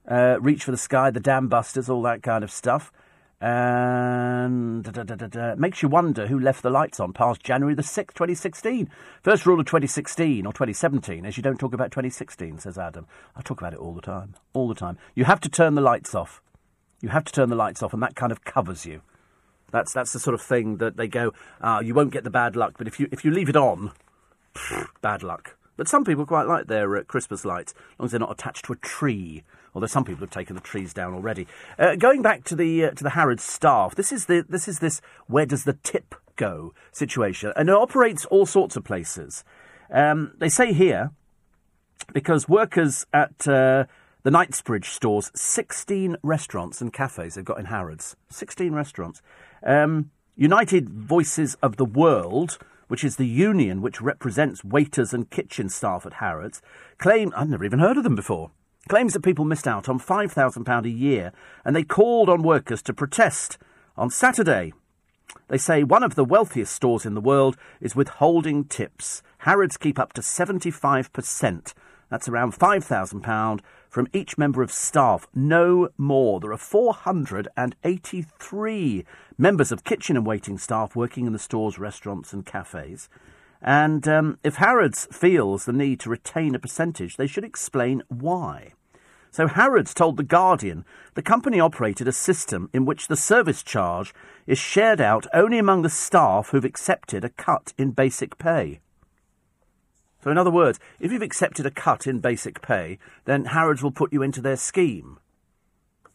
uh, Reach for the Sky, The Dam Busters, all that kind of stuff. And da, da, da, makes you wonder who left the lights on past January the 6th, 2016. First rule of 2016 or 2017 is you don't talk about 2016, says Adam. I talk about it all the time. All the time. You have to turn the lights off. You have to turn the lights off, and that kind of covers you. That's that's the sort of thing that they go. Uh, you won't get the bad luck, but if you if you leave it on, bad luck. But some people quite like their uh, Christmas lights, as long as they're not attached to a tree. Although some people have taken the trees down already. Uh, going back to the uh, to the Harrods staff, this is the this is this where does the tip go situation, and it operates all sorts of places. Um, they say here because workers at uh, the Knightsbridge stores 16 restaurants and cafes they've got in Harrods. 16 restaurants. Um, United Voices of the World, which is the union which represents waiters and kitchen staff at Harrods, claim I've never even heard of them before. Claims that people missed out on £5,000 a year and they called on workers to protest on Saturday. They say one of the wealthiest stores in the world is withholding tips. Harrods keep up to 75%. That's around £5,000 from each member of staff. No more. There are 483 members of kitchen and waiting staff working in the stores, restaurants, and cafes. And um, if Harrods feels the need to retain a percentage, they should explain why. So Harrods told The Guardian the company operated a system in which the service charge is shared out only among the staff who've accepted a cut in basic pay. So, in other words, if you've accepted a cut in basic pay, then Harrods will put you into their scheme.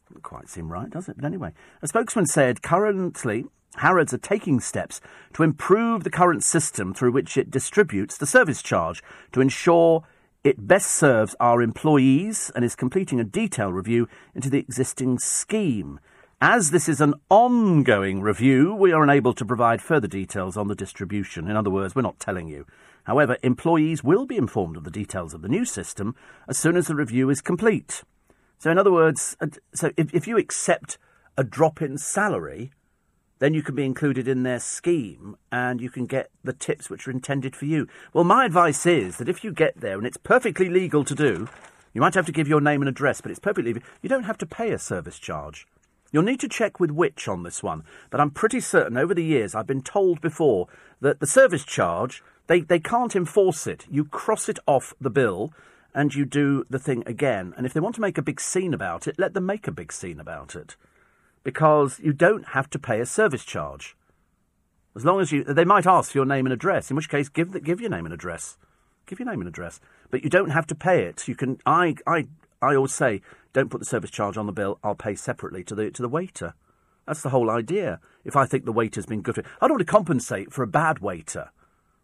Doesn't quite seem right, does it? But anyway, a spokesman said currently Harrods are taking steps to improve the current system through which it distributes the service charge to ensure it best serves our employees and is completing a detailed review into the existing scheme. As this is an ongoing review, we are unable to provide further details on the distribution. In other words, we're not telling you. However, employees will be informed of the details of the new system as soon as the review is complete. So, in other words, uh, so if, if you accept a drop in salary, then you can be included in their scheme and you can get the tips which are intended for you. Well, my advice is that if you get there and it's perfectly legal to do, You might have to give your name and address, but it's perfectly. legal. You don't have to pay a service charge. You'll need to check with Which on this one, but I'm pretty certain over the years I've been told before that the service charge, they, they can't enforce it. You cross it off the bill and you do the thing again. And if they want to make a big scene about it, let them make a big scene about it. Because you don't have to pay a service charge. As long as you. They might ask for your name and address, in which case, give, the, give your name and address. Give your name and address. But you don't have to pay it. You can. I, I, I always say, don't put the service charge on the bill. I'll pay separately to the to the waiter. That's the whole idea. If I think the waiter's been good, I don't want to compensate for a bad waiter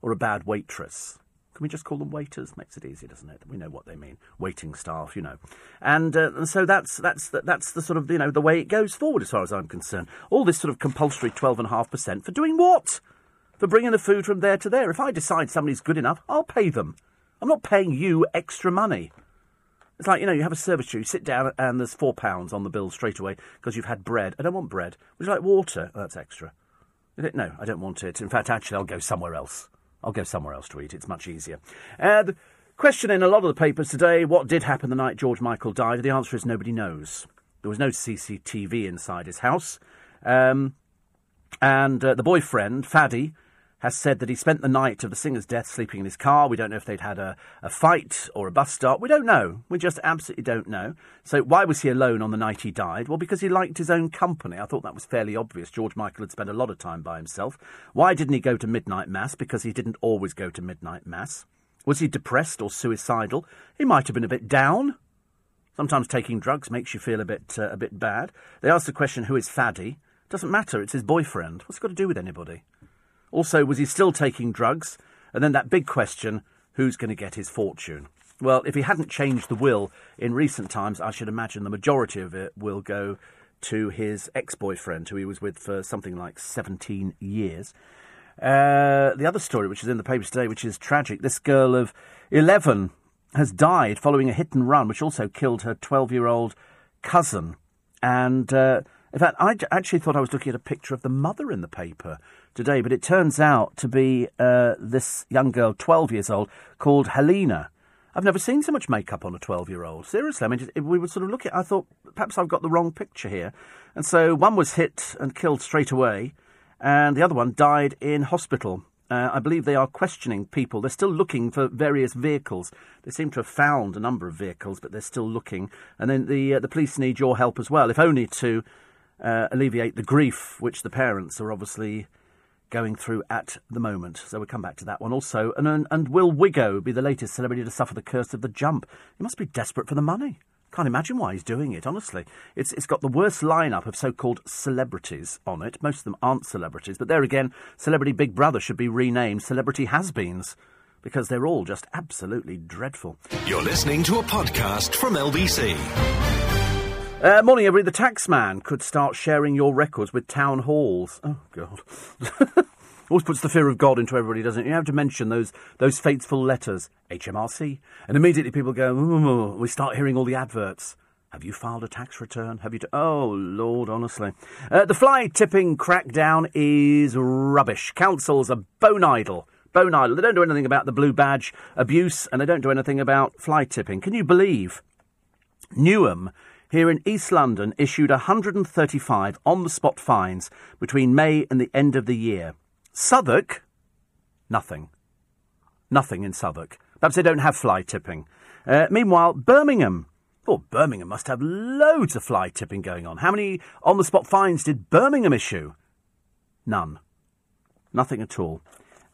or a bad waitress. Can we just call them waiters? Makes it easier, doesn't it? We know what they mean. Waiting staff, you know. And, uh, and so that's that's the, that's the sort of you know the way it goes forward, as far as I'm concerned. All this sort of compulsory twelve and a half percent for doing what? For bringing the food from there to there. If I decide somebody's good enough, I'll pay them. I'm not paying you extra money. It's like, you know, you have a service you sit down and there's four pounds on the bill straight away because you've had bread. I don't want bread. Would you like water? Oh, that's extra. No, I don't want it. In fact, actually, I'll go somewhere else. I'll go somewhere else to eat. It's much easier. Uh, the question in a lot of the papers today what did happen the night George Michael died? The answer is nobody knows. There was no CCTV inside his house. Um, and uh, the boyfriend, Fadi, has said that he spent the night of the singer's death sleeping in his car. We don't know if they'd had a, a fight or a bus stop. We don't know. We just absolutely don't know. So, why was he alone on the night he died? Well, because he liked his own company. I thought that was fairly obvious. George Michael had spent a lot of time by himself. Why didn't he go to midnight mass? Because he didn't always go to midnight mass. Was he depressed or suicidal? He might have been a bit down. Sometimes taking drugs makes you feel a bit uh, a bit bad. They asked the question, "Who is Fadi?" Doesn't matter. It's his boyfriend. What's it got to do with anybody? Also, was he still taking drugs? And then that big question who's going to get his fortune? Well, if he hadn't changed the will in recent times, I should imagine the majority of it will go to his ex boyfriend, who he was with for something like 17 years. Uh, the other story, which is in the papers today, which is tragic this girl of 11 has died following a hit and run, which also killed her 12 year old cousin. And uh, in fact, I actually thought I was looking at a picture of the mother in the paper today, but it turns out to be uh, this young girl, 12 years old, called Helena. I've never seen so much makeup on a 12 year old. Seriously, I mean, we were sort of look looking, I thought perhaps I've got the wrong picture here. And so one was hit and killed straight away, and the other one died in hospital. Uh, I believe they are questioning people. They're still looking for various vehicles. They seem to have found a number of vehicles, but they're still looking. And then the uh, the police need your help as well, if only to uh, alleviate the grief which the parents are obviously going through at the moment. So we'll come back to that one also. And, and will Wiggo be the latest celebrity to suffer the curse of the jump? He must be desperate for the money. Can't imagine why he's doing it, honestly. It's, it's got the worst lineup of so called celebrities on it. Most of them aren't celebrities, but there again, Celebrity Big Brother should be renamed Celebrity Has Beens because they're all just absolutely dreadful. You're listening to a podcast from LBC. Uh, morning, everybody. The taxman could start sharing your records with town halls. Oh, God. Always puts the fear of God into everybody, doesn't it? You have to mention those those fateful letters, HMRC, and immediately people go, we start hearing all the adverts. Have you filed a tax return? Have you? T- oh Lord, honestly, uh, the fly tipping crackdown is rubbish. Councils are bone idle. Bone idle. They don't do anything about the blue badge abuse, and they don't do anything about fly tipping. Can you believe? Newham here in East London issued 135 on the spot fines between May and the end of the year. Southwark, nothing. Nothing in Southwark. Perhaps they don't have fly tipping. Uh, meanwhile, Birmingham. Oh, Birmingham must have loads of fly tipping going on. How many on the spot fines did Birmingham issue? None. Nothing at all.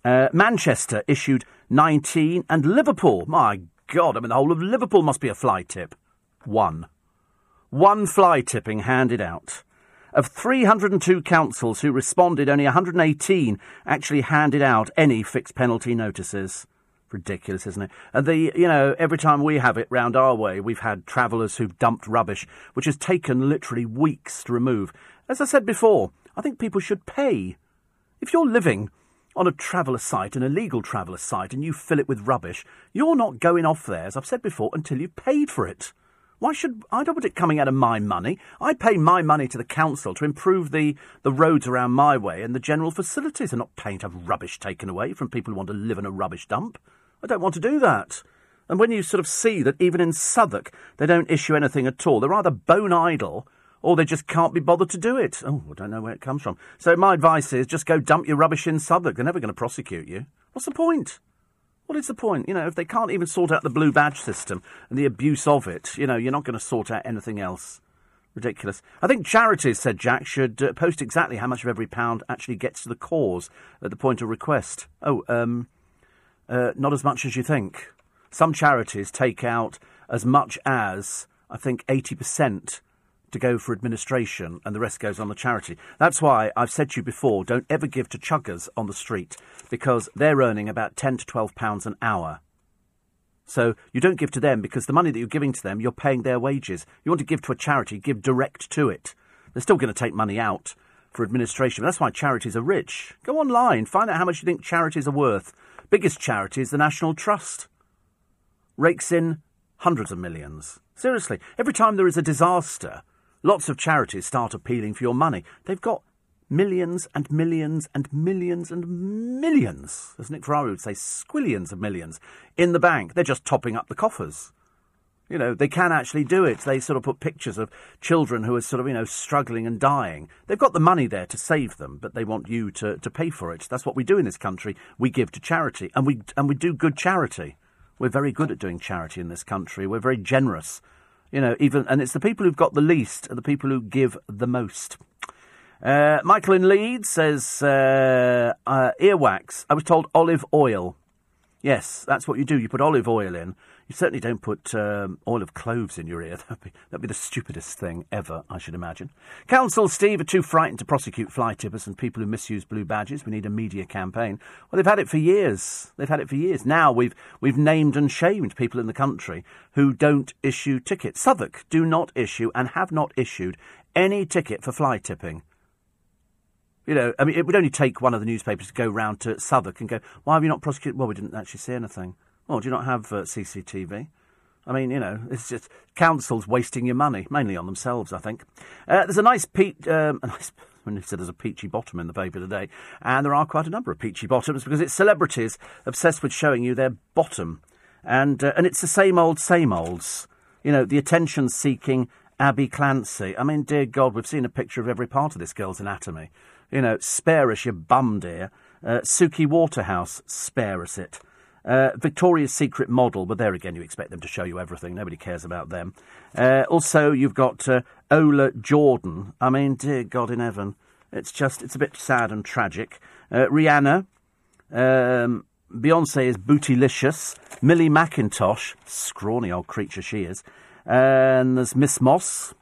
Uh, Manchester issued 19, and Liverpool, my God, I mean, the whole of Liverpool must be a fly tip. One one fly tipping handed out. Of 302 councils who responded, only 118 actually handed out any fixed penalty notices. Ridiculous, isn't it? And the, you know, every time we have it round our way, we've had travellers who've dumped rubbish, which has taken literally weeks to remove. As I said before, I think people should pay. If you're living on a traveller site, an illegal traveller site, and you fill it with rubbish, you're not going off there, as I've said before, until you've paid for it. Why should I don't want it coming out of my money? I pay my money to the council to improve the, the roads around my way and the general facilities. I'm not paying to have rubbish taken away from people who want to live in a rubbish dump. I don't want to do that. And when you sort of see that even in Southwark they don't issue anything at all, they're either bone idle or they just can't be bothered to do it. Oh, I don't know where it comes from. So my advice is just go dump your rubbish in Southwark. They're never going to prosecute you. What's the point? What is the point? You know, if they can't even sort out the blue badge system and the abuse of it, you know, you're not going to sort out anything else. Ridiculous. I think charities, said Jack, should uh, post exactly how much of every pound actually gets to the cause at the point of request. Oh, um, uh, not as much as you think. Some charities take out as much as, I think, 80% to go for administration and the rest goes on the charity. That's why I've said to you before don't ever give to chuggers on the street because they're earning about 10 to 12 pounds an hour. So you don't give to them because the money that you're giving to them, you're paying their wages. You want to give to a charity, give direct to it. They're still going to take money out for administration. That's why charities are rich. Go online, find out how much you think charities are worth. Biggest charity is the National Trust. Rakes in hundreds of millions. Seriously, every time there is a disaster, lots of charities start appealing for your money. They've got millions and millions and millions and millions, as Nick Ferrari would say, squillions of millions in the bank. They're just topping up the coffers. You know, they can actually do it. They sort of put pictures of children who are sort of, you know, struggling and dying. They've got the money there to save them, but they want you to, to pay for it. That's what we do in this country. We give to charity, and we, and we do good charity. We're very good at doing charity in this country. We're very generous. You know, even, and it's the people who've got the least are the people who give the most. Uh, Michael in Leeds says, uh, uh, earwax. I was told olive oil. Yes, that's what you do. You put olive oil in. You certainly don't put um, oil of cloves in your ear. That'd be, that'd be the stupidest thing ever, I should imagine. Council, Steve, are too frightened to prosecute fly tippers and people who misuse blue badges. We need a media campaign. Well, they've had it for years. They've had it for years. Now we've, we've named and shamed people in the country who don't issue tickets. Southwark do not issue and have not issued any ticket for fly tipping. You know, I mean, it would only take one of the newspapers to go round to Southwark and go, why have you not prosecuted? Well, we didn't actually see anything. Well, do you not have uh, CCTV? I mean, you know, it's just councils wasting your money, mainly on themselves, I think. Uh, there's a nice peach, um, a nice, when you said there's a peachy bottom in the paper today, and there are quite a number of peachy bottoms because it's celebrities obsessed with showing you their bottom. And, uh, and it's the same old, same olds. You know, the attention seeking Abbey Clancy. I mean, dear God, we've seen a picture of every part of this girl's anatomy. You know, spare us your bum, dear. Uh, Suki Waterhouse, spare us it. Uh, Victoria's Secret model, but there again, you expect them to show you everything. Nobody cares about them. Uh, also, you've got uh, Ola Jordan. I mean, dear God in heaven, it's just it's a bit sad and tragic. Uh, Rihanna, um, Beyonce is bootylicious. Millie Mackintosh, scrawny old creature she is. And there's Miss Moss,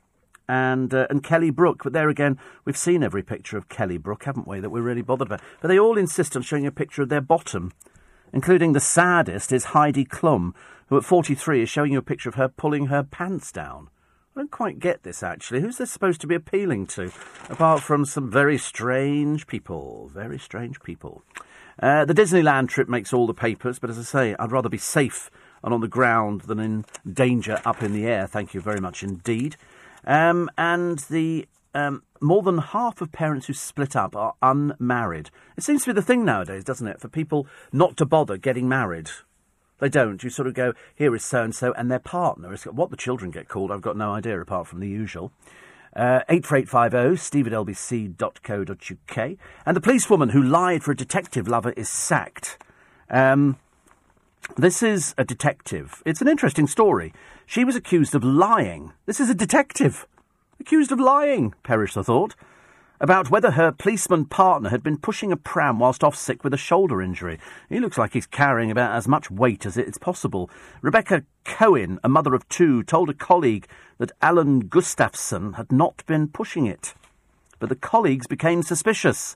and uh, and Kelly Brook. But there again, we've seen every picture of Kelly Brook, haven't we? That we're really bothered about. But they all insist on showing a picture of their bottom, including the saddest is Heidi Klum, who at 43 is showing you a picture of her pulling her pants down. I don't quite get this actually. Who's this supposed to be appealing to? Apart from some very strange people. Very strange people. Uh, the Disneyland trip makes all the papers, but as I say, I'd rather be safe and on the ground than in danger up in the air. Thank you very much indeed. Um, and the um, more than half of parents who split up are unmarried. It seems to be the thing nowadays, doesn't it, for people not to bother getting married. They don't. You sort of go, here is so and so, and their partner is what the children get called. I've got no idea apart from the usual. Uh, 84850 steve at lbc.co.uk. And the policewoman who lied for a detective lover is sacked. Um, this is a detective. It's an interesting story. She was accused of lying. This is a detective. Accused of lying, perish the thought, about whether her policeman partner had been pushing a pram whilst off sick with a shoulder injury. He looks like he's carrying about as much weight as it's possible. Rebecca Cowan, a mother of two, told a colleague that Alan Gustafsson had not been pushing it. But the colleagues became suspicious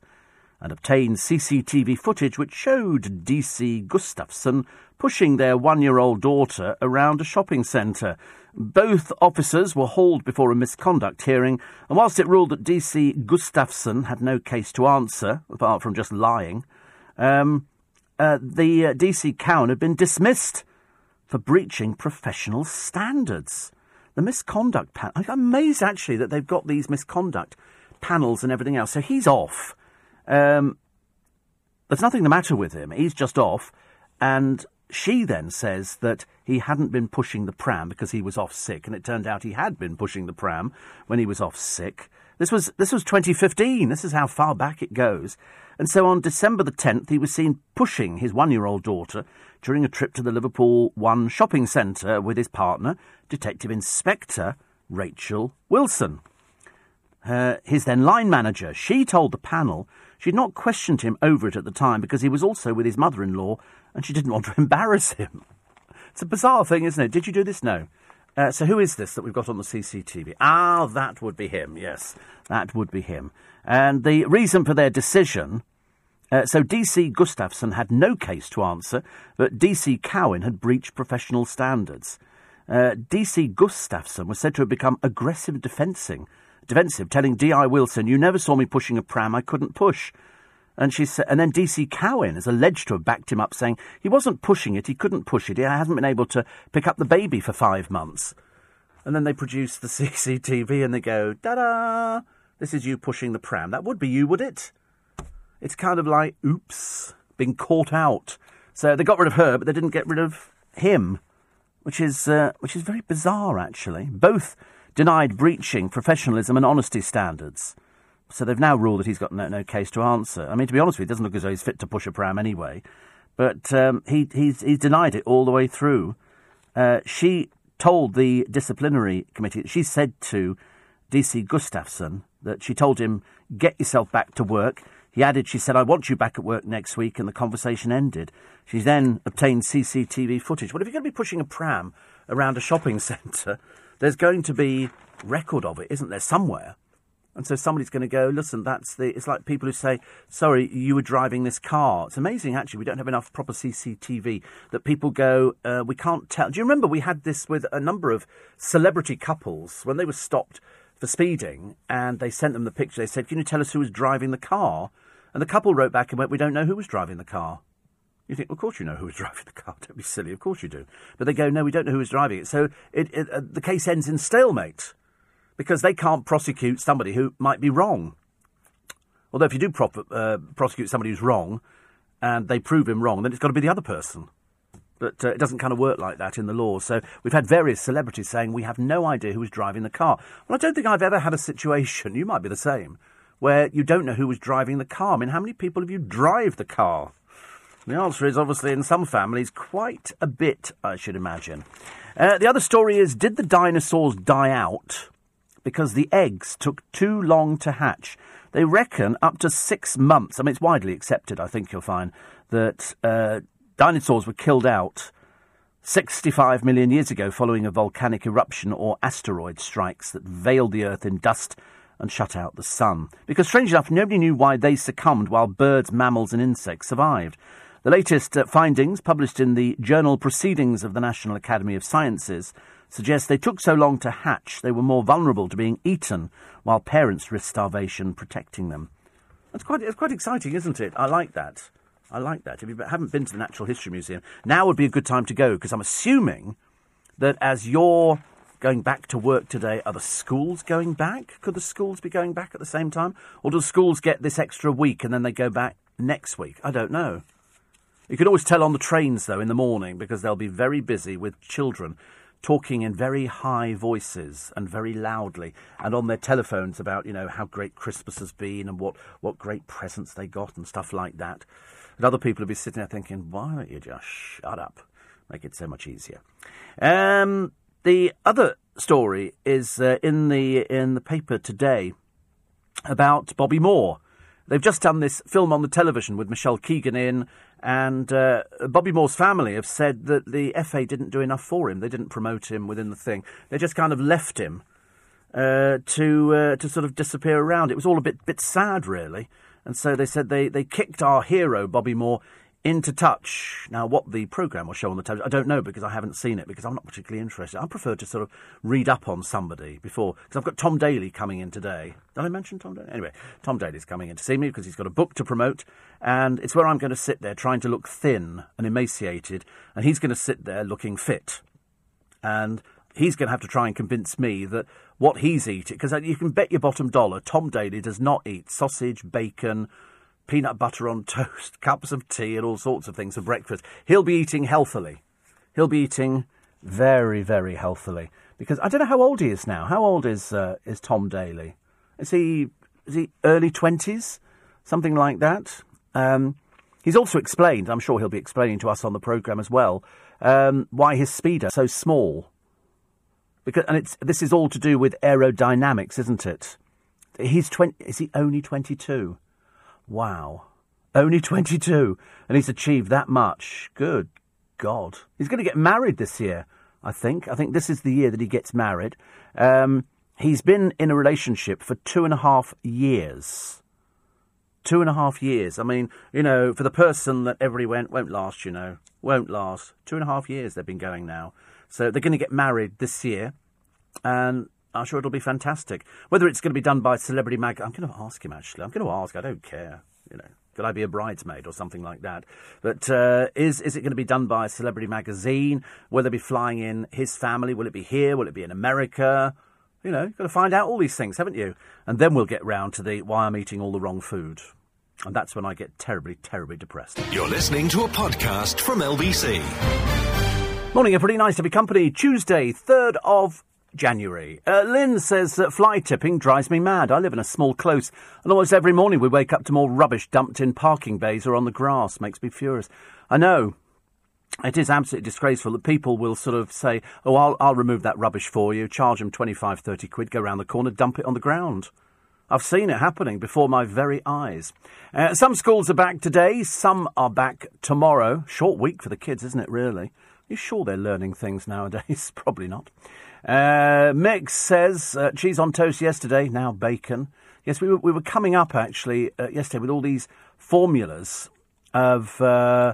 and obtained CCTV footage which showed DC Gustafsson pushing their one year old daughter around a shopping centre. Both officers were hauled before a misconduct hearing, and whilst it ruled that DC Gustafsson had no case to answer, apart from just lying, um, uh, the uh, DC Cowan had been dismissed for breaching professional standards. The misconduct panel. I'm amazed actually that they've got these misconduct panels and everything else. So he's off. Um, there's nothing the matter with him. He's just off. And she then says that he hadn't been pushing the pram because he was off sick, and it turned out he had been pushing the pram when he was off sick. This was this was 2015. This is how far back it goes. And so on December the 10th, he was seen pushing his one-year-old daughter during a trip to the Liverpool One shopping centre with his partner, Detective Inspector Rachel Wilson. Uh, his then line manager, she told the panel she'd not questioned him over it at the time because he was also with his mother-in-law and she didn't want to embarrass him. It's a bizarre thing, isn't it? Did you do this? No. Uh, so who is this that we've got on the CCTV? Ah, that would be him. Yes, that would be him. And the reason for their decision. Uh, so DC Gustafsson had no case to answer, but DC Cowan had breached professional standards. Uh, DC Gustafsson was said to have become aggressive defensive, defensive, telling D.I. Wilson, "You never saw me pushing a pram I couldn't push." And she said, and then DC Cowan is alleged to have backed him up, saying he wasn't pushing it, he couldn't push it, he hasn't been able to pick up the baby for five months. And then they produce the CCTV and they go, da da, this is you pushing the pram. That would be you, would it? It's kind of like, oops, being caught out. So they got rid of her, but they didn't get rid of him, which is uh, which is very bizarre, actually. Both denied breaching professionalism and honesty standards. So they've now ruled that he's got no, no case to answer. I mean, to be honest with you, it doesn't look as though he's fit to push a pram anyway. But um, he, he's, he's denied it all the way through. Uh, she told the disciplinary committee, she said to DC Gustafsson that she told him, get yourself back to work. He added, she said, I want you back at work next week, and the conversation ended. She then obtained CCTV footage. What if you're going to be pushing a pram around a shopping centre, there's going to be record of it, isn't there, somewhere? And so somebody's going to go, listen, that's the. It's like people who say, sorry, you were driving this car. It's amazing, actually. We don't have enough proper CCTV that people go, uh, we can't tell. Do you remember we had this with a number of celebrity couples when they were stopped for speeding and they sent them the picture? They said, can you tell us who was driving the car? And the couple wrote back and went, we don't know who was driving the car. You think, well, of course you know who was driving the car. Don't be silly. Of course you do. But they go, no, we don't know who was driving it. So it, it, uh, the case ends in stalemate because they can't prosecute somebody who might be wrong. Although if you do uh, prosecute somebody who's wrong and they prove him wrong, then it's got to be the other person. But uh, it doesn't kind of work like that in the law. So we've had various celebrities saying we have no idea who was driving the car. Well, I don't think I've ever had a situation, you might be the same, where you don't know who was driving the car. I mean, how many people have you drive the car? The answer is obviously in some families quite a bit, I should imagine. Uh, the other story is did the dinosaurs die out? because the eggs took too long to hatch. They reckon up to six months. I mean, it's widely accepted, I think you'll find, that uh, dinosaurs were killed out 65 million years ago following a volcanic eruption or asteroid strikes that veiled the Earth in dust and shut out the sun. Because, strange enough, nobody knew why they succumbed while birds, mammals, and insects survived. The latest uh, findings, published in the journal Proceedings of the National Academy of Sciences, suggest they took so long to hatch they were more vulnerable to being eaten, while parents risked starvation protecting them. That's quite, it's quite exciting, isn't it? I like that. I like that. If you haven't been to the Natural History Museum, now would be a good time to go because I'm assuming that as you're going back to work today, are the schools going back? Could the schools be going back at the same time? Or do schools get this extra week and then they go back next week? I don't know. You can always tell on the trains, though, in the morning because they'll be very busy with children talking in very high voices and very loudly and on their telephones about, you know, how great Christmas has been and what, what great presents they got and stuff like that. And other people will be sitting there thinking, why don't you just shut up? Make it so much easier. Um, the other story is uh, in the in the paper today about Bobby Moore. They've just done this film on the television with Michelle Keegan in and uh, Bobby Moore's family have said that the FA didn't do enough for him. They didn't promote him within the thing. They just kind of left him uh, to uh, to sort of disappear around. It was all a bit bit sad, really. And so they said they, they kicked our hero Bobby Moore into touch. Now, what the programme will show on the television, I don't know because I haven't seen it because I'm not particularly interested. I prefer to sort of read up on somebody before, because I've got Tom Daley coming in today. Did I mention Tom Daley? Anyway, Tom Daley's coming in to see me because he's got a book to promote, and it's where I'm going to sit there trying to look thin and emaciated, and he's going to sit there looking fit. And he's going to have to try and convince me that what he's eating, because uh, you can bet your bottom dollar Tom Daley does not eat sausage, bacon, peanut butter on toast, cups of tea, and all sorts of things for breakfast. He'll be eating healthily. He'll be eating very, very healthily. Because I don't know how old he is now. How old is uh, is Tom Daley? Is he is he early twenties, something like that? Um, he's also explained. I'm sure he'll be explaining to us on the program as well um, why his Speedo is so small. Because and it's this is all to do with aerodynamics, isn't it? He's twenty. Is he only twenty two? Wow, only twenty two, and he's achieved that much. Good God, he's going to get married this year. I think. I think this is the year that he gets married. Um, he's been in a relationship for two and a half years. Two and a half years. I mean, you know, for the person that everybody went, won't last, you know, won't last. Two and a half years they've been going now. So they're going to get married this year. And I'm sure it'll be fantastic. Whether it's going to be done by Celebrity Mag, I'm going to ask him actually. I'm going to ask. I don't care. You know, could I be a bridesmaid or something like that? But uh, is is it going to be done by a celebrity magazine? Will they be flying in his family? Will it be here? Will it be in America? You know, you've got to find out all these things, haven't you? And then we'll get round to the why I'm eating all the wrong food. And that's when I get terribly, terribly depressed. You're listening to a podcast from LBC. Morning, everybody. Nice to be company. Tuesday, 3rd of January. Uh, Lynn says that fly tipping drives me mad. I live in a small close, and almost every morning we wake up to more rubbish dumped in parking bays or on the grass. Makes me furious. I know. It is absolutely disgraceful that people will sort of say, oh, I'll, I'll remove that rubbish for you, charge them 25, 30 quid, go round the corner, dump it on the ground. I've seen it happening before my very eyes. Uh, some schools are back today, some are back tomorrow. Short week for the kids, isn't it, really? Are you sure they're learning things nowadays? Probably not. Uh, Mick says uh, cheese on toast yesterday, now bacon. Yes, we were, we were coming up actually uh, yesterday with all these formulas of uh,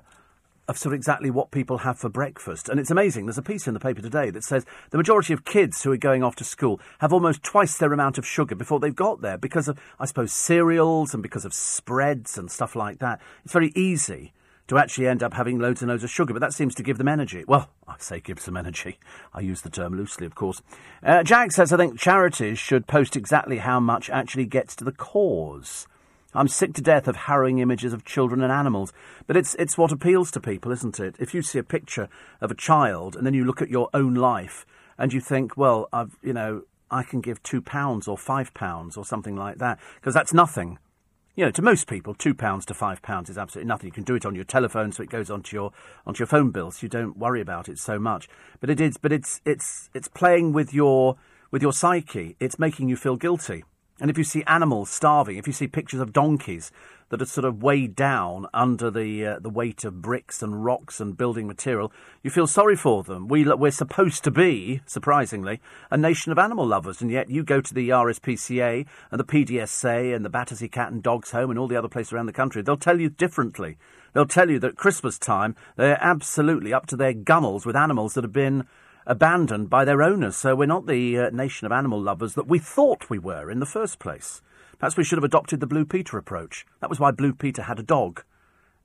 of sort of exactly what people have for breakfast, and it's amazing. There's a piece in the paper today that says the majority of kids who are going off to school have almost twice their amount of sugar before they've got there because of, I suppose, cereals and because of spreads and stuff like that. It's very easy to actually end up having loads and loads of sugar, but that seems to give them energy. Well, I say give them energy. I use the term loosely, of course. Uh, Jack says, I think charities should post exactly how much actually gets to the cause. I'm sick to death of harrowing images of children and animals, but it's it's what appeals to people, isn't it? If you see a picture of a child and then you look at your own life and you think, well, I've you know I can give two pounds or five pounds or something like that because that's nothing. You know, to most people, two pounds to five pounds is absolutely nothing. You can do it on your telephone, so it goes onto your onto your phone bill, so you don't worry about it so much. But it is, but it's it's it's playing with your with your psyche. It's making you feel guilty. And if you see animals starving, if you see pictures of donkeys that are sort of weighed down under the uh, the weight of bricks and rocks and building material, you feel sorry for them. We we're supposed to be, surprisingly, a nation of animal lovers, and yet you go to the RSPCA and the PDSA and the Battersea Cat and Dogs Home and all the other places around the country. They'll tell you differently. They'll tell you that at Christmas time they're absolutely up to their gunnels with animals that have been abandoned by their owners. So we're not the uh, nation of animal lovers that we thought we were in the first place. Perhaps we should have adopted the Blue Peter approach. That was why Blue Peter had a dog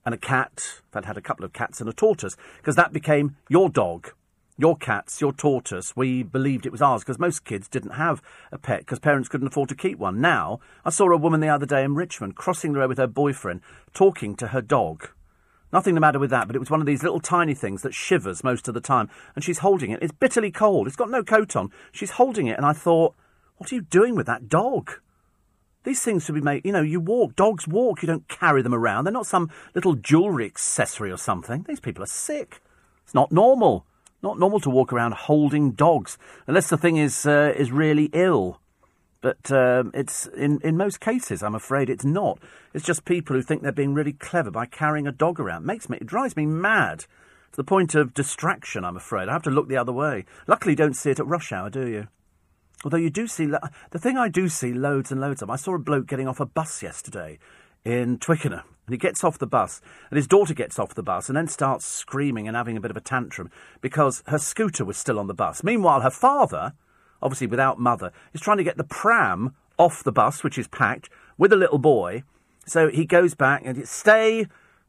and a cat. Fact, had a couple of cats and a tortoise, because that became your dog, your cats, your tortoise. We believed it was ours because most kids didn't have a pet because parents couldn't afford to keep one. Now, I saw a woman the other day in Richmond crossing the road with her boyfriend, talking to her dog. Nothing the matter with that, but it was one of these little tiny things that shivers most of the time. And she's holding it. It's bitterly cold. It's got no coat on. She's holding it, and I thought, what are you doing with that dog? These things should be made, you know, you walk, dogs walk, you don't carry them around. They're not some little jewellery accessory or something. These people are sick. It's not normal. Not normal to walk around holding dogs, unless the thing is, uh, is really ill. But um, it's in, in most cases, I'm afraid it's not. It's just people who think they're being really clever by carrying a dog around. It makes me, it drives me mad to the point of distraction. I'm afraid I have to look the other way. Luckily, you don't see it at rush hour, do you? Although you do see the thing I do see loads and loads of. I saw a bloke getting off a bus yesterday in Twickenham, and he gets off the bus, and his daughter gets off the bus, and then starts screaming and having a bit of a tantrum because her scooter was still on the bus. Meanwhile, her father obviously without mother, is trying to get the pram off the bus, which is packed, with a little boy. So he goes back and stay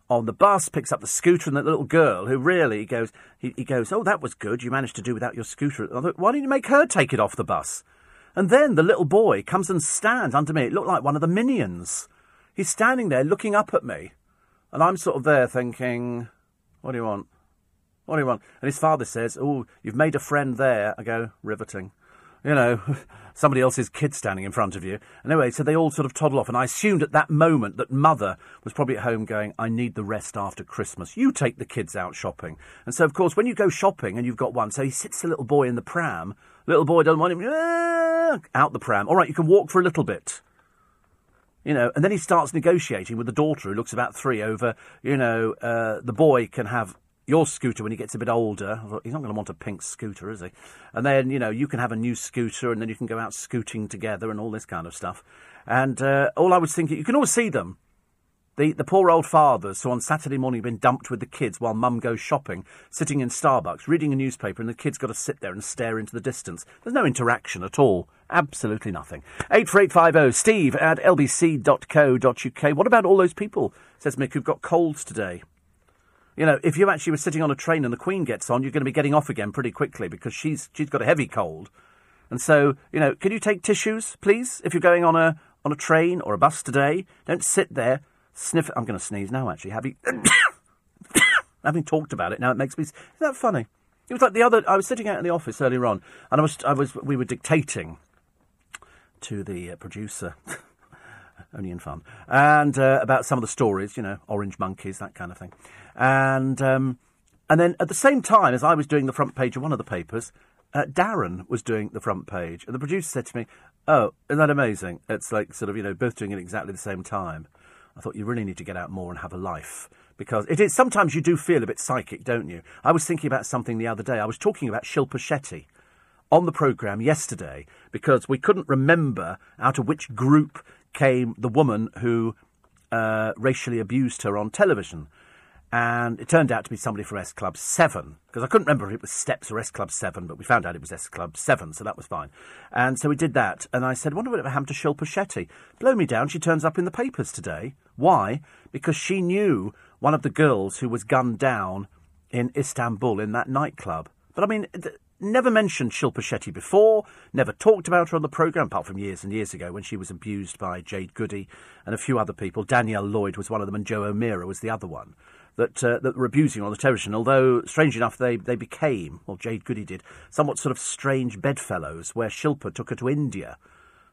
on the bus, picks up the scooter and the little girl, who really goes, he, he goes, oh, that was good. You managed to do without your scooter. Thought, Why didn't you make her take it off the bus? And then the little boy comes and stands under me. It looked like one of the minions. he's standing there looking up at me, and I'm sort of there thinking, "What do you want? What do you want?" And his father says, "Oh, you've made a friend there." I go, "Riveting." You know, somebody else's kid standing in front of you. Anyway, so they all sort of toddle off, and I assumed at that moment that mother was probably at home going, I need the rest after Christmas. You take the kids out shopping. And so, of course, when you go shopping and you've got one, so he sits the little boy in the pram, little boy doesn't want him, ah, out the pram. All right, you can walk for a little bit. You know, and then he starts negotiating with the daughter who looks about three over, you know, uh, the boy can have your scooter when he gets a bit older. He's not going to want a pink scooter, is he? And then, you know, you can have a new scooter and then you can go out scooting together and all this kind of stuff. And uh, all I was thinking, you can always see them. The, the poor old fathers who on Saturday morning have been dumped with the kids while mum goes shopping, sitting in Starbucks, reading a newspaper, and the kids got to sit there and stare into the distance. There's no interaction at all. Absolutely nothing. 84850 steve at lbc.co.uk. What about all those people, says Mick, who've got colds today? You know, if you actually were sitting on a train and the Queen gets on, you're going to be getting off again pretty quickly because she's she's got a heavy cold. And so, you know, can you take tissues, please, if you're going on a on a train or a bus today? Don't sit there sniff. I'm going to sneeze now. Actually, having having talked about it now, it makes me. Isn't that funny? It was like the other. I was sitting out in the office earlier on, and I was I was we were dictating to the uh, producer. only in fun, and uh, about some of the stories, you know, orange monkeys, that kind of thing. And um, and then at the same time as I was doing the front page of one of the papers, uh, Darren was doing the front page, and the producer said to me, "Oh, isn't that amazing? It's like sort of you know both doing it exactly the same time." I thought you really need to get out more and have a life because it is sometimes you do feel a bit psychic, don't you? I was thinking about something the other day. I was talking about Shilpa Shetty on the programme yesterday because we couldn't remember out of which group came the woman who uh, racially abused her on television and it turned out to be somebody from S Club 7, because I couldn't remember if it was Steps or S Club 7, but we found out it was S Club 7, so that was fine. And so we did that, and I said, wonder what happened to Shilpa Shetty. Blow me down, she turns up in the papers today. Why? Because she knew one of the girls who was gunned down in Istanbul in that nightclub. But I mean, never mentioned Shilpa Shetty before, never talked about her on the programme, apart from years and years ago when she was abused by Jade Goody and a few other people. Danielle Lloyd was one of them, and Jo O'Meara was the other one that uh, that were abusing on the television. Although, strange enough, they, they became, well, Jade Goody did, somewhat sort of strange bedfellows, where Shilpa took her to India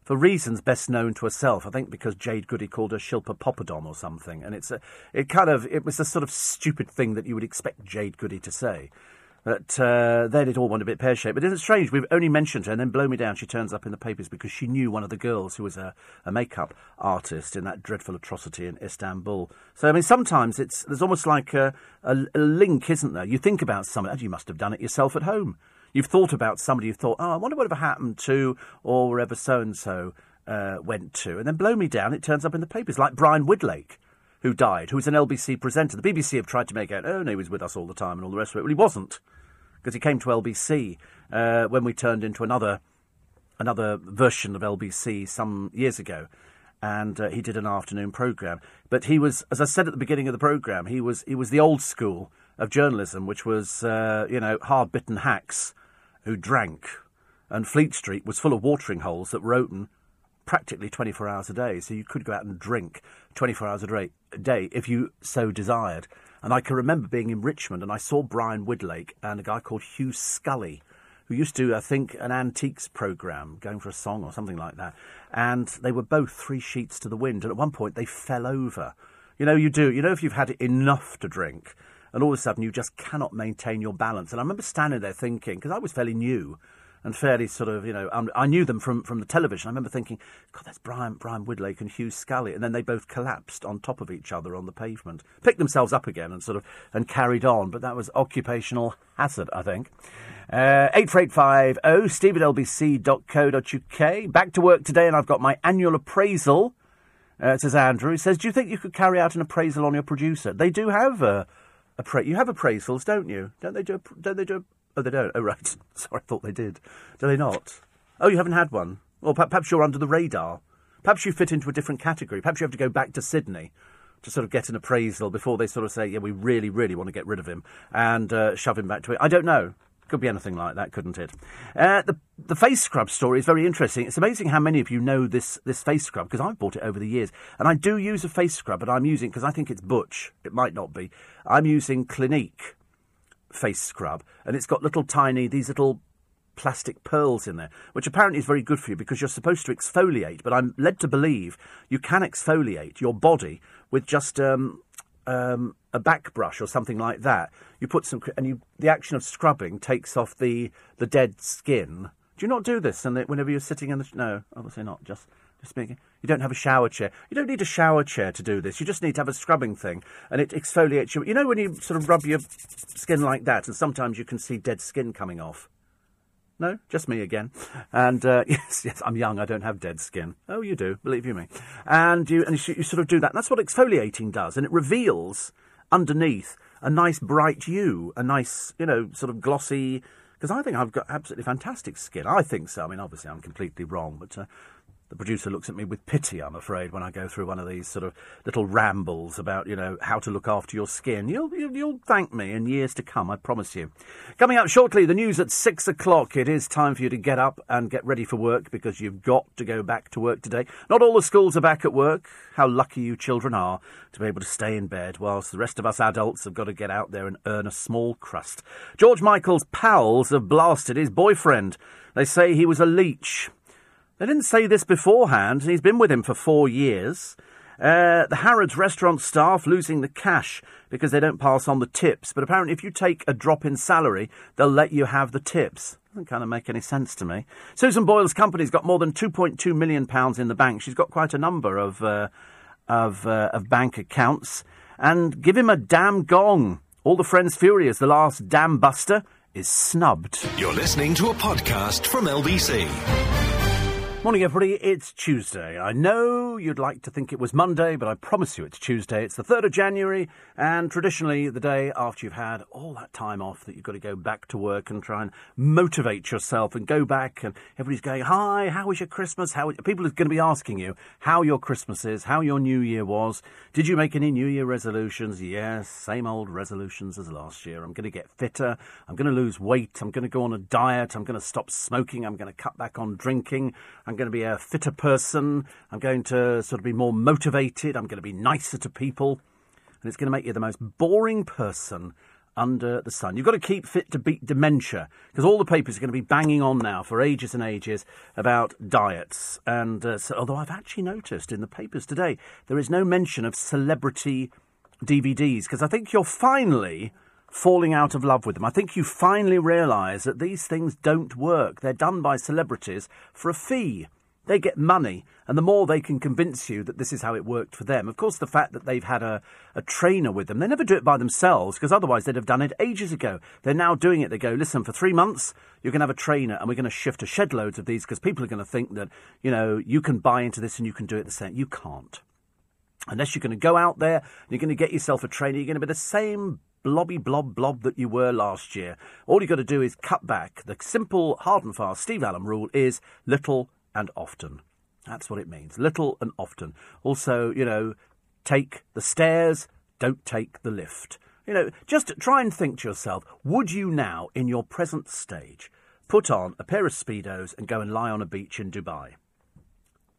for reasons best known to herself. I think because Jade Goody called her Shilpa Poppadom or something, and it's a, it kind of it was a sort of stupid thing that you would expect Jade Goody to say. But uh, then it all went a bit pear shaped. But isn't it strange? We've only mentioned her, and then blow me down, she turns up in the papers because she knew one of the girls who was a, a makeup artist in that dreadful atrocity in Istanbul. So I mean, sometimes it's there's almost like a, a, a link, isn't there? You think about something, and you must have done it yourself at home. You've thought about somebody. You've thought, oh, I wonder whatever happened to or wherever so and so went to, and then blow me down, it turns up in the papers, like Brian Widlake who died, who was an LBC presenter. The BBC have tried to make out, oh, no, he was with us all the time and all the rest of it. Well, he wasn't because he came to LBC uh, when we turned into another another version of LBC some years ago, and uh, he did an afternoon program. But he was, as I said at the beginning of the program, he was he was the old school of journalism, which was uh, you know hard bitten hacks who drank, and Fleet Street was full of watering holes that were open practically 24 hours a day, so you could go out and drink 24 hours a day if you so desired. And I can remember being in Richmond and I saw Brian Widlake and a guy called Hugh Scully, who used to, I think, an antiques programme, going for a song or something like that. And they were both three sheets to the wind. And at one point they fell over. You know, you do. You know, if you've had enough to drink and all of a sudden you just cannot maintain your balance. And I remember standing there thinking, because I was fairly new, and fairly sort of, you know, um, I knew them from, from the television. I remember thinking, God, that's Brian Brian Widlake and Hugh Scully, and then they both collapsed on top of each other on the pavement, picked themselves up again, and sort of and carried on. But that was occupational hazard, I think. Uh, 84850 steve at lbc.co.uk. Back to work today, and I've got my annual appraisal. Uh, says Andrew. He says, Do you think you could carry out an appraisal on your producer? They do have uh, appra- you have appraisals, don't you? Don't they do? Don't they do Oh, they don't. Oh, right. Sorry, I thought they did. Do they not? Oh, you haven't had one. Or perhaps you're under the radar. Perhaps you fit into a different category. Perhaps you have to go back to Sydney to sort of get an appraisal before they sort of say, yeah, we really, really want to get rid of him and uh, shove him back to it. I don't know. Could be anything like that, couldn't it? Uh, the the face scrub story is very interesting. It's amazing how many of you know this this face scrub because I've bought it over the years, and I do use a face scrub, but I'm using because I think it's butch. It might not be. I'm using Clinique face scrub, and it's got little tiny these little plastic pearls in there, which apparently is very good for you because you're supposed to exfoliate. But I'm led to believe you can exfoliate your body with just um, um, a back brush or something like that. You put some, and you the action of scrubbing takes off the the dead skin. Do you not do this? And whenever you're sitting in the no, obviously not. Just just. You don't have a shower chair. You don't need a shower chair to do this. You just need to have a scrubbing thing, and it exfoliates you. You know when you sort of rub your skin like that, and sometimes you can see dead skin coming off. No, just me again. And uh, yes, yes, I'm young. I don't have dead skin. Oh, you do, believe you me. And you and you, you sort of do that. And that's what exfoliating does, and it reveals underneath a nice bright hue, a nice, you know, sort of glossy. Because I think I've got absolutely fantastic skin. I think so. I mean, obviously, I'm completely wrong, but uh, the producer looks at me with pity, I'm afraid, when I go through one of these sort of little rambles about, you know, how to look after your skin. You'll, you'll, thank me in years to come, I promise you. Coming up shortly, the news at six o'clock. It is time for you to get up and get ready for work because you've got to go back to work today. Not all the schools are back at work. How lucky you children are to be able to stay in bed whilst the rest of us adults have got to get out there and earn a small crust. George Michael's pals have blasted his boyfriend. They say he was a leech. They didn't say this beforehand, and he's been with him for four years. Uh, the Harrods restaurant staff losing the cash because they don't pass on the tips. But apparently, if you take a drop in salary, they'll let you have the tips. Doesn't kind of make any sense to me. Susan Boyle's company's got more than 2.2 million pounds in the bank. She's got quite a number of uh, of, uh, of bank accounts. And give him a damn gong. All the Friends Furious, the last damn buster, is snubbed. You're listening to a podcast from LBC. Morning, everybody. It's Tuesday. I know you'd like to think it was Monday, but I promise you it's Tuesday. It's the 3rd of January, and traditionally the day after you've had all that time off that you've got to go back to work and try and motivate yourself and go back. And everybody's going, Hi, how was your Christmas? How People are going to be asking you how your Christmas is, how your New Year was. Did you make any New Year resolutions? Yes, same old resolutions as last year. I'm going to get fitter. I'm going to lose weight. I'm going to go on a diet. I'm going to stop smoking. I'm going to cut back on drinking. I'm going to be a fitter person. I'm going to sort of be more motivated. I'm going to be nicer to people. And it's going to make you the most boring person under the sun. You've got to keep fit to beat dementia because all the papers are going to be banging on now for ages and ages about diets. And uh, so, although I've actually noticed in the papers today there is no mention of celebrity DVDs because I think you're finally falling out of love with them. I think you finally realise that these things don't work. They're done by celebrities for a fee. They get money, and the more they can convince you that this is how it worked for them. Of course, the fact that they've had a, a trainer with them, they never do it by themselves, because otherwise they'd have done it ages ago. They're now doing it. They go, listen, for three months, you're going to have a trainer, and we're going to shift a shed loads of these, because people are going to think that, you know, you can buy into this and you can do it the same. You can't. Unless you're going to go out there, and you're going to get yourself a trainer, you're going to be the same blobby blob blob that you were last year. All you've got to do is cut back. The simple, hard and fast Steve Allen rule is little and often. That's what it means. Little and often. Also, you know, take the stairs, don't take the lift. You know, just try and think to yourself would you now, in your present stage, put on a pair of Speedos and go and lie on a beach in Dubai?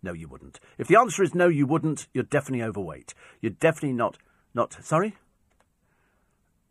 No, you wouldn't. If the answer is no, you wouldn't, you're definitely overweight. You're definitely not. Not. Sorry?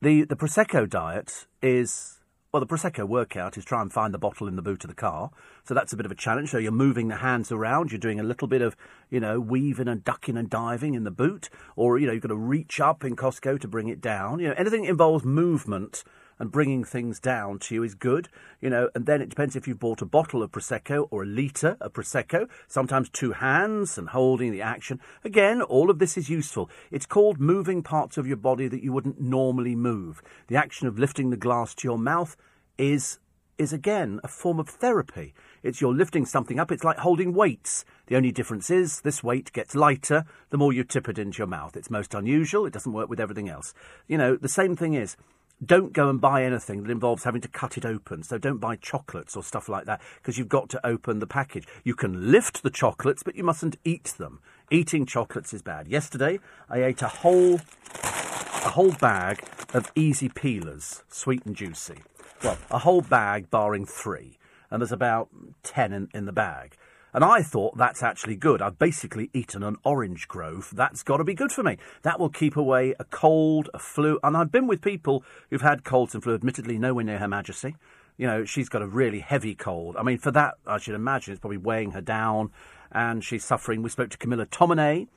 The, the Prosecco diet is, well, the Prosecco workout is try and find the bottle in the boot of the car. So that's a bit of a challenge. So you're moving the hands around, you're doing a little bit of, you know, weaving and ducking and diving in the boot, or, you know, you've got to reach up in Costco to bring it down. You know, anything that involves movement and bringing things down to you is good, you know, and then it depends if you've bought a bottle of Prosecco or a litre of Prosecco, sometimes two hands and holding the action. Again, all of this is useful. It's called moving parts of your body that you wouldn't normally move. The action of lifting the glass to your mouth is is again a form of therapy. It's you're lifting something up. It's like holding weights. The only difference is this weight gets lighter the more you tip it into your mouth. It's most unusual. It doesn't work with everything else. You know, the same thing is don't go and buy anything that involves having to cut it open. So don't buy chocolates or stuff like that because you've got to open the package. You can lift the chocolates, but you mustn't eat them. Eating chocolates is bad. Yesterday, I ate a whole a whole bag of easy peelers, sweet and juicy. well, a whole bag barring three, and there's about ten in, in the bag. And I thought that's actually good. I've basically eaten an orange grove. That's got to be good for me. That will keep away a cold, a flu. And I've been with people who've had colds and flu, admittedly, nowhere near Her Majesty. You know, she's got a really heavy cold. I mean, for that, I should imagine it's probably weighing her down and she's suffering. We spoke to Camilla Tominey.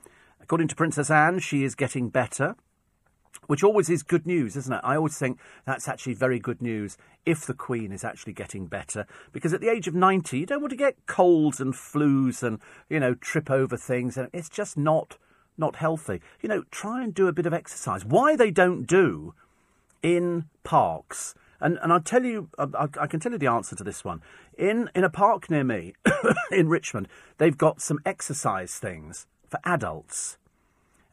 According to Princess Anne, she is getting better which always is good news, isn't it? I always think that's actually very good news if the Queen is actually getting better, because at the age of 90, you don't want to get colds and flus and, you know, trip over things, and it's just not not healthy. You know, try and do a bit of exercise. Why they don't do in parks, and, and I'll tell you, I, I can tell you the answer to this one. In, in a park near me, in Richmond, they've got some exercise things for adults.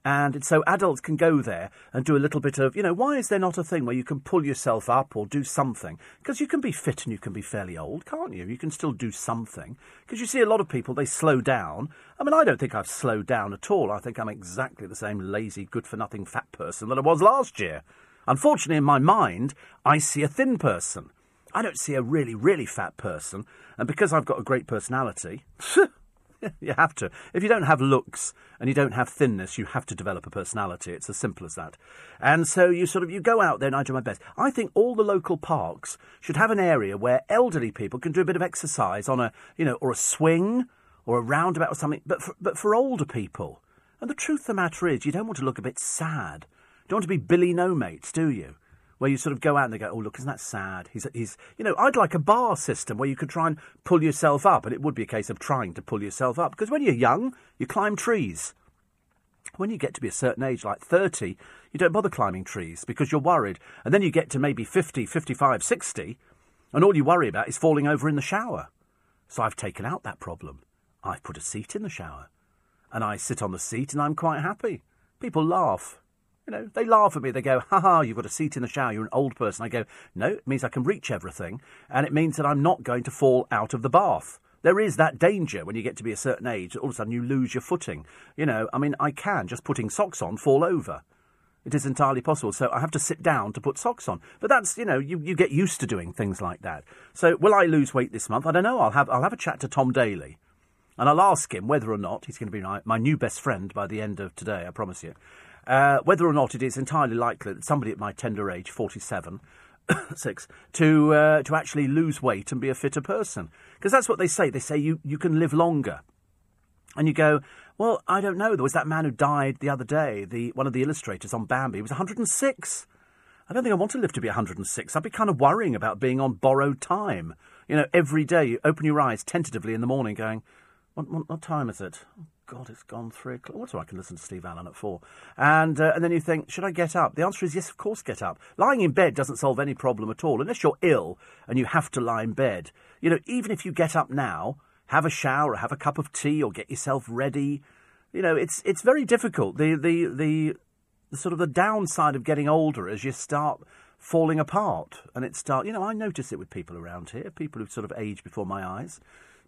And so adults can go there and do a little bit of, you know, why is there not a thing where you can pull yourself up or do something? Because you can be fit and you can be fairly old, can't you? You can still do something. Because you see a lot of people, they slow down. I mean, I don't think I've slowed down at all. I think I'm exactly the same lazy, good for nothing fat person that I was last year. Unfortunately, in my mind, I see a thin person. I don't see a really, really fat person. And because I've got a great personality, you have to. If you don't have looks and you don't have thinness, you have to develop a personality. It's as simple as that. And so you sort of you go out there and I do my best. I think all the local parks should have an area where elderly people can do a bit of exercise on a you know or a swing or a roundabout or something. But for, but for older people. And the truth of the matter is, you don't want to look a bit sad. You don't want to be Billy No Mates, do you? Where you sort of go out and they go, oh, look, isn't that sad? He's, he's, you know, I'd like a bar system where you could try and pull yourself up, and it would be a case of trying to pull yourself up. Because when you're young, you climb trees. When you get to be a certain age, like 30, you don't bother climbing trees because you're worried. And then you get to maybe 50, 55, 60, and all you worry about is falling over in the shower. So I've taken out that problem. I've put a seat in the shower. And I sit on the seat and I'm quite happy. People laugh. You know, they laugh at me. They go, "Ha ha! you've got a seat in the shower. You're an old person." I go, "No, it means I can reach everything, and it means that I'm not going to fall out of the bath." There is that danger when you get to be a certain age. All of a sudden, you lose your footing. You know, I mean, I can just putting socks on fall over. It is entirely possible. So I have to sit down to put socks on. But that's, you know, you, you get used to doing things like that. So will I lose weight this month? I don't know. I'll have I'll have a chat to Tom Daley. And I'll ask him whether or not he's going to be my, my new best friend by the end of today, I promise you. Uh, whether or not it is entirely likely that somebody at my tender age, 47, six, to, uh, to actually lose weight and be a fitter person. Because that's what they say. They say you, you can live longer. And you go, well, I don't know. There was that man who died the other day, the, one of the illustrators on Bambi. He was 106. I don't think I want to live to be 106. I'd be kind of worrying about being on borrowed time. You know, every day you open your eyes tentatively in the morning going, what, what, what time is it? God, it's gone three o'clock. What's I can listen to Steve Allen at four, and uh, and then you think, should I get up? The answer is yes, of course, get up. Lying in bed doesn't solve any problem at all, unless you're ill and you have to lie in bed. You know, even if you get up now, have a shower, or have a cup of tea, or get yourself ready. You know, it's it's very difficult. The the the, the sort of the downside of getting older is you start falling apart, and it start. You know, I notice it with people around here, people who sort of age before my eyes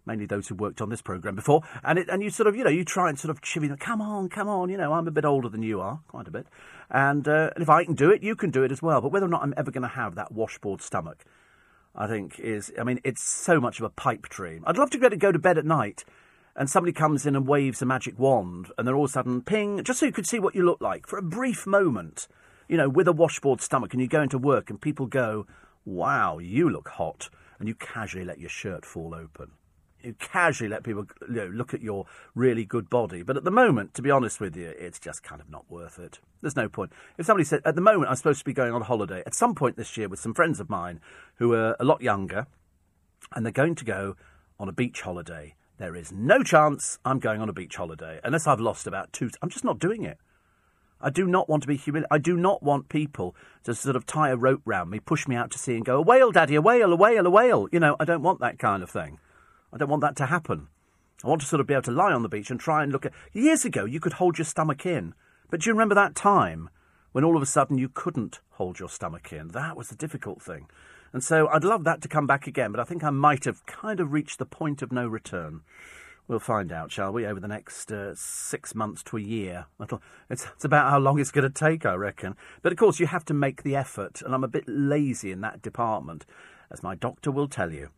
mainly those who worked on this program before, and it, and you sort of you know you try and sort of chivvy them, come on, come on, you know I'm a bit older than you are, quite a bit, and, uh, and if I can do it, you can do it as well. But whether or not I'm ever going to have that washboard stomach, I think is I mean it's so much of a pipe dream. I'd love to able to go to bed at night. And somebody comes in and waves a magic wand, and they're all of a sudden ping, just so you could see what you look like for a brief moment, you know, with a washboard stomach, and you go into work, and people go, "Wow, you look hot," and you casually let your shirt fall open you casually let people you know, look at your really good body. But at the moment, to be honest with you, it's just kind of not worth it. There's no point. If somebody said, at the moment, I'm supposed to be going on holiday at some point this year with some friends of mine who are a lot younger, and they're going to go on a beach holiday. There is no chance I'm going on a beach holiday unless I've lost about two. I'm just not doing it. I do not want to be humiliated. I do not want people to sort of tie a rope round me, push me out to sea, and go, a whale, daddy, a whale, a whale, a whale. You know, I don't want that kind of thing. I don't want that to happen. I want to sort of be able to lie on the beach and try and look at. Years ago, you could hold your stomach in. But do you remember that time when all of a sudden you couldn't hold your stomach in? That was the difficult thing. And so I'd love that to come back again, but I think I might have kind of reached the point of no return. We'll find out, shall we, over the next uh, six months to a year. It's, it's about how long it's going to take, I reckon. But of course, you have to make the effort, and I'm a bit lazy in that department, as my doctor will tell you.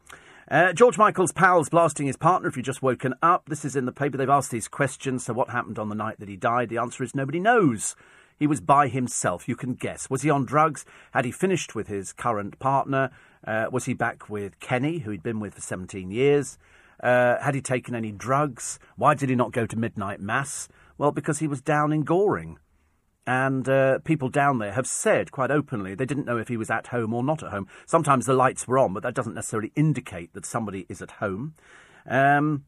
Uh, George Michael's pals blasting his partner if you've just woken up. This is in the paper. They've asked these questions. So, what happened on the night that he died? The answer is nobody knows. He was by himself. You can guess. Was he on drugs? Had he finished with his current partner? Uh, was he back with Kenny, who he'd been with for 17 years? Uh, had he taken any drugs? Why did he not go to midnight mass? Well, because he was down in Goring. And uh, people down there have said quite openly they didn't know if he was at home or not at home. Sometimes the lights were on, but that doesn't necessarily indicate that somebody is at home. Um,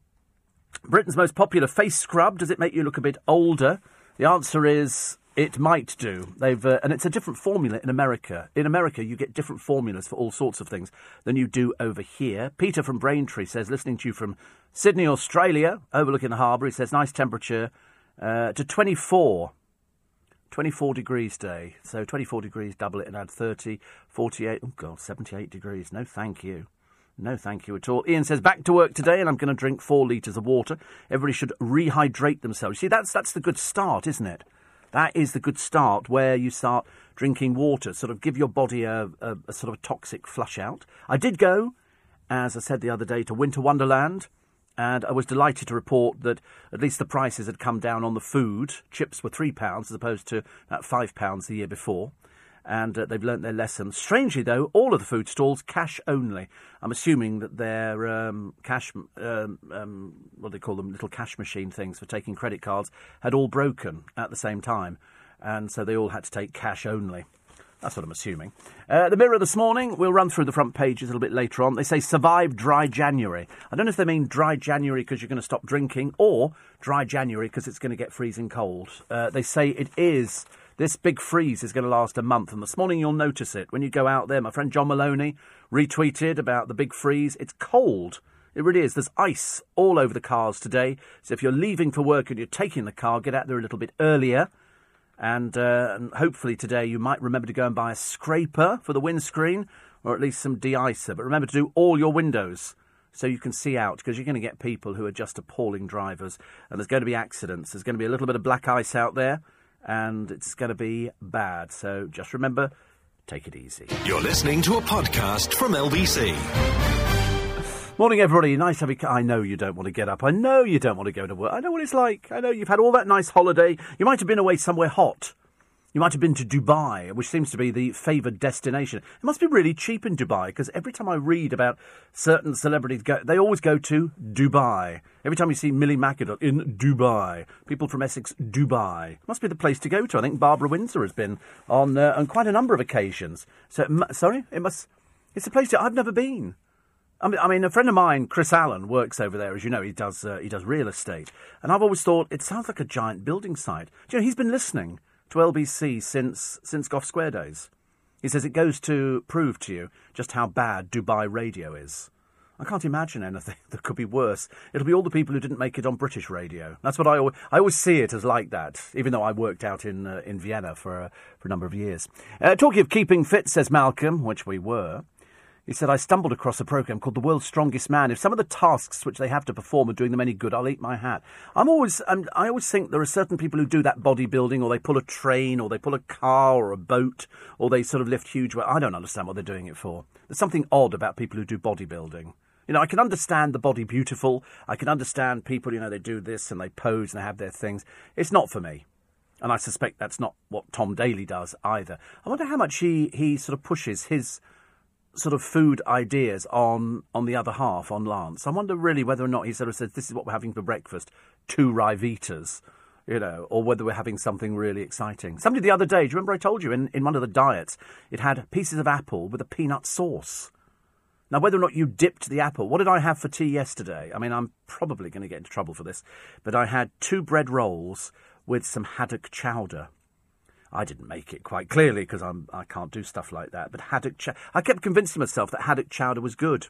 Britain's most popular face scrub. Does it make you look a bit older? The answer is it might do. They've uh, and it's a different formula in America. In America, you get different formulas for all sorts of things than you do over here. Peter from Braintree says, listening to you from Sydney, Australia, overlooking the harbour. He says, nice temperature uh, to 24. 24 degrees day. So 24 degrees, double it and add 30, 48. Oh, God, 78 degrees. No, thank you. No, thank you at all. Ian says, back to work today and I'm going to drink four litres of water. Everybody should rehydrate themselves. See, that's, that's the good start, isn't it? That is the good start where you start drinking water, sort of give your body a, a, a sort of a toxic flush out. I did go, as I said the other day, to Winter Wonderland and I was delighted to report that at least the prices had come down on the food. Chips were three pounds as opposed to about five pounds the year before, and uh, they've learnt their lesson. Strangely, though, all of the food stalls cash only. I'm assuming that their um, cash, um, um, what do they call them, little cash machine things for taking credit cards, had all broken at the same time, and so they all had to take cash only. That's what I'm assuming. Uh, the Mirror this morning, we'll run through the front pages a little bit later on. They say survive dry January. I don't know if they mean dry January because you're going to stop drinking or dry January because it's going to get freezing cold. Uh, they say it is. This big freeze is going to last a month, and this morning you'll notice it when you go out there. My friend John Maloney retweeted about the big freeze. It's cold. It really is. There's ice all over the cars today. So if you're leaving for work and you're taking the car, get out there a little bit earlier. And, uh, and hopefully today you might remember to go and buy a scraper for the windscreen, or at least some de-icer. But remember to do all your windows so you can see out, because you're going to get people who are just appalling drivers, and there's going to be accidents. There's going to be a little bit of black ice out there, and it's going to be bad. So just remember, take it easy. You're listening to a podcast from LBC. Morning, everybody. Nice to have you. I know you don't want to get up. I know you don't want to go to work. I know what it's like. I know you've had all that nice holiday. You might have been away somewhere hot. You might have been to Dubai, which seems to be the favoured destination. It must be really cheap in Dubai because every time I read about certain celebrities, go, they always go to Dubai. Every time you see Millie McAdoo in Dubai, people from Essex, Dubai. It must be the place to go to. I think Barbara Windsor has been on uh, on quite a number of occasions. So, sorry, it must. It's a place I've never been. I mean, a friend of mine, Chris Allen, works over there. As you know, he does uh, he does real estate, and I've always thought it sounds like a giant building site. Do you know, he's been listening to LBC since since Gough Square days. He says it goes to prove to you just how bad Dubai radio is. I can't imagine anything that could be worse. It'll be all the people who didn't make it on British radio. That's what I always, I always see it as like that, even though I worked out in uh, in Vienna for uh, for a number of years. Uh, talking of keeping fit, says Malcolm, which we were. He said, I stumbled across a program called The World's Strongest Man. If some of the tasks which they have to perform are doing them any good, I'll eat my hat. I'm always, I'm, i always think there are certain people who do that bodybuilding, or they pull a train, or they pull a car, or a boat, or they sort of lift huge weight. I don't understand what they're doing it for. There's something odd about people who do bodybuilding. You know, I can understand the body beautiful. I can understand people, you know, they do this and they pose and they have their things. It's not for me. And I suspect that's not what Tom Daley does either. I wonder how much he, he sort of pushes his sort of food ideas on on the other half on Lance. I wonder really whether or not he sort of says this is what we're having for breakfast, two Ryvitas, you know, or whether we're having something really exciting. Somebody the other day, do you remember I told you in, in one of the diets it had pieces of apple with a peanut sauce. Now, whether or not you dipped the apple, what did I have for tea yesterday? I mean, I'm probably going to get into trouble for this, but I had two bread rolls with some haddock chowder. I didn't make it quite clearly because I'm I can't do stuff like that. But haddock, ch- I kept convincing myself that haddock chowder was good.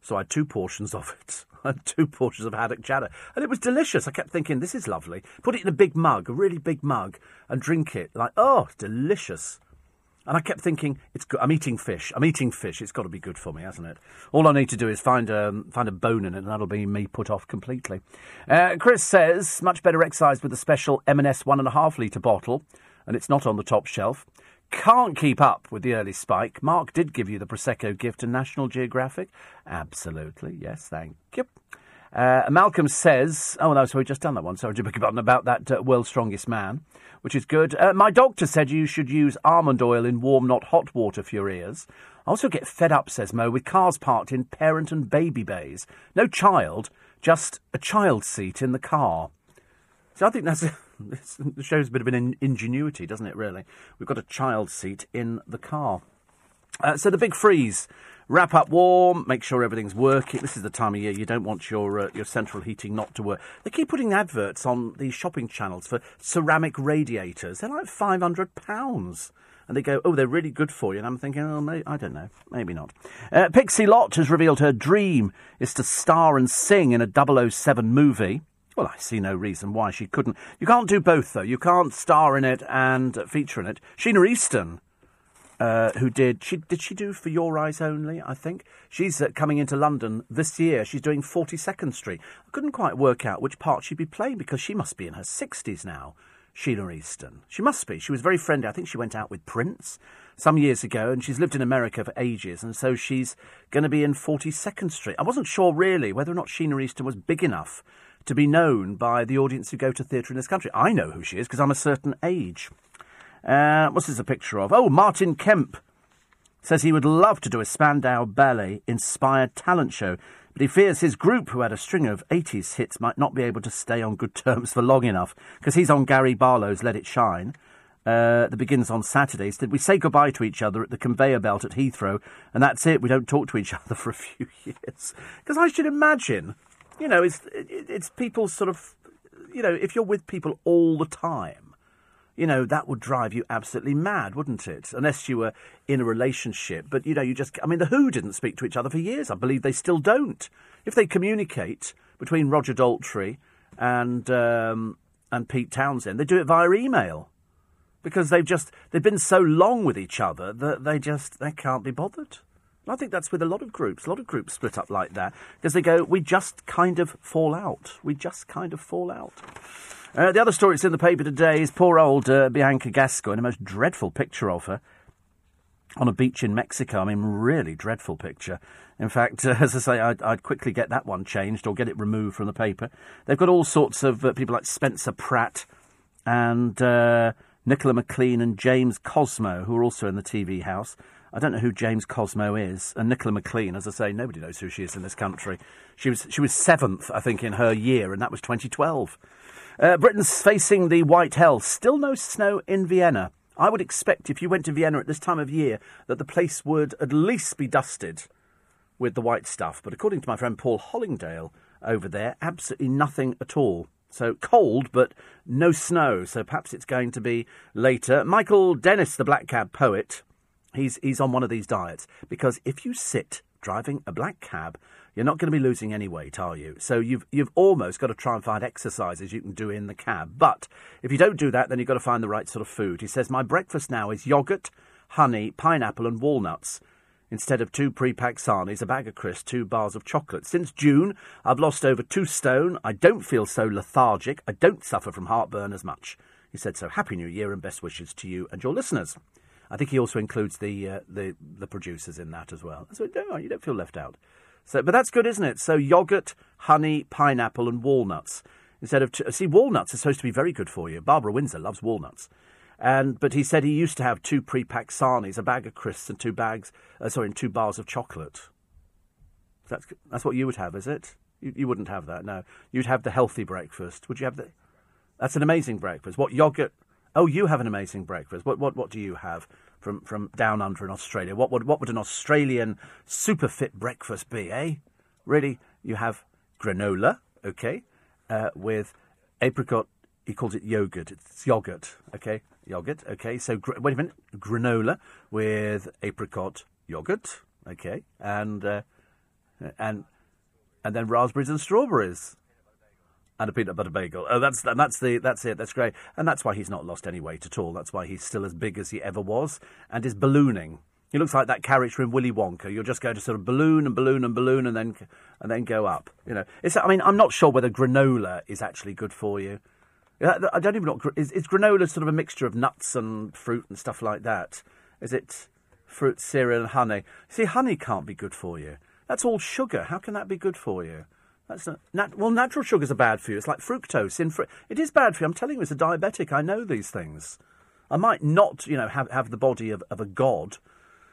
So I had two portions of it. I had two portions of haddock chowder, and it was delicious. I kept thinking, this is lovely. Put it in a big mug, a really big mug, and drink it. Like, oh, delicious. And I kept thinking, it's good. I'm eating fish. I'm eating fish. It's got to be good for me, hasn't it? All I need to do is find a, find a bone in it, and that'll be me put off completely. Uh, Chris says, much better exercise with the special M&S one and a half litre bottle, and it's not on the top shelf. Can't keep up with the early spike. Mark did give you the Prosecco gift to National Geographic. Absolutely. Yes, thank you. Uh, Malcolm says, oh no, so we've just done that one. Sorry to beg your about that uh, world's strongest man, which is good. Uh, my doctor said you should use almond oil in warm, not hot water for your ears. I also get fed up, says Mo, with cars parked in parent and baby bays. No child, just a child seat in the car. So I think that's it shows a bit of an ingenuity, doesn't it? Really, we've got a child seat in the car. Uh, so the big freeze Wrap up warm, make sure everything's working. This is the time of year you don't want your uh, your central heating not to work. They keep putting adverts on these shopping channels for ceramic radiators. They're like five hundred pounds. And they go, oh, they're really good for you. And I'm thinking, oh, maybe, I don't know, maybe not. Uh, Pixie Lott has revealed her dream is to star and sing in a 007 movie. Well, I see no reason why she couldn't. You can't do both, though. You can't star in it and feature in it. Sheena Easton uh, who did she did she do for Your Eyes Only? I think she's uh, coming into London this year. She's doing Forty Second Street. I couldn't quite work out which part she'd be playing because she must be in her sixties now. Sheila Easton. She must be. She was very friendly. I think she went out with Prince some years ago, and she's lived in America for ages, and so she's going to be in 42nd Street. I wasn't sure really whether or not Sheena Easton was big enough to be known by the audience who go to theatre in this country. I know who she is because I'm a certain age. Uh, what's this a picture of? Oh, Martin Kemp says he would love to do a Spandau Ballet inspired talent show, but he fears his group, who had a string of 80s hits, might not be able to stay on good terms for long enough because he's on Gary Barlow's Let It Shine. Uh, that begins on Saturdays. Did we say goodbye to each other at the conveyor belt at Heathrow, and that's it? We don't talk to each other for a few years. Because I should imagine, you know, it's it's people sort of, you know, if you're with people all the time, you know, that would drive you absolutely mad, wouldn't it? Unless you were in a relationship. But, you know, you just. I mean, The Who didn't speak to each other for years. I believe they still don't. If they communicate between Roger Daltrey and, um, and Pete Townshend, they do it via email. Because they've just. They've been so long with each other that they just. They can't be bothered. I think that's with a lot of groups. A lot of groups split up like that because they go, we just kind of fall out. We just kind of fall out. Uh, the other story that's in the paper today is poor old uh, Bianca Gascoigne, a most dreadful picture of her on a beach in Mexico. I mean, really dreadful picture. In fact, uh, as I say, I'd, I'd, quickly get that one changed or get it removed from the paper. They've got all sorts of uh, people like Spencer Pratt and uh, Nicola McLean and James Cosmo, who are also in the TV house. I don't know who James Cosmo is, and Nicola McLean, as I say, nobody knows who she is in this country. She was she was seventh, I think, in her year, and that was 2012. Uh, Britain's facing the white hell. Still no snow in Vienna. I would expect if you went to Vienna at this time of year that the place would at least be dusted with the white stuff. But according to my friend Paul Hollingdale over there, absolutely nothing at all. So cold, but no snow. So perhaps it's going to be later. Michael Dennis, the black cab poet, he's he's on one of these diets because if you sit driving a black cab you're not going to be losing any weight, are you? So you've you've almost got to try and find exercises you can do in the cab. But if you don't do that, then you've got to find the right sort of food. He says, My breakfast now is yogurt, honey, pineapple, and walnuts. Instead of two pre-packed sarnies, a bag of crisps, two bars of chocolate. Since June, I've lost over two stone. I don't feel so lethargic. I don't suffer from heartburn as much. He said so. Happy New Year and best wishes to you and your listeners. I think he also includes the uh, the the producers in that as well. So don't, you don't feel left out. So, but that's good, isn't it? So yogurt, honey, pineapple, and walnuts instead of t- see walnuts are supposed to be very good for you. Barbara Windsor loves walnuts, and but he said he used to have two pre-packed sarnies, a bag of crisps, and two bags, uh, sorry, and two bars of chocolate. That's that's what you would have, is it? You, you wouldn't have that, no. You'd have the healthy breakfast. Would you have the? That's an amazing breakfast. What yogurt? Oh, you have an amazing breakfast. What what what do you have? From, from down under in Australia. What would, what would an Australian super fit breakfast be, eh? Really, you have granola, okay, uh, with apricot, he calls it yogurt. It's yogurt, okay? Yogurt, okay. So, gr- wait a minute, granola with apricot yogurt, okay, and, uh, and, and then raspberries and strawberries. And a peanut butter bagel. Oh, that's and that's the that's it. That's great, and that's why he's not lost any weight at all. That's why he's still as big as he ever was, and is ballooning. He looks like that character in Willy Wonka. You're just going to sort of balloon and balloon and balloon, and then and then go up. You know, it's. I mean, I'm not sure whether granola is actually good for you. I don't even know. Is, is granola sort of a mixture of nuts and fruit and stuff like that? Is it fruit, cereal, and honey? See, honey can't be good for you. That's all sugar. How can that be good for you? That's a, nat- well, natural sugars are bad for you. It's like fructose. In fr- it is bad for you. I'm telling you, as a diabetic, I know these things. I might not, you know, have, have the body of, of a god,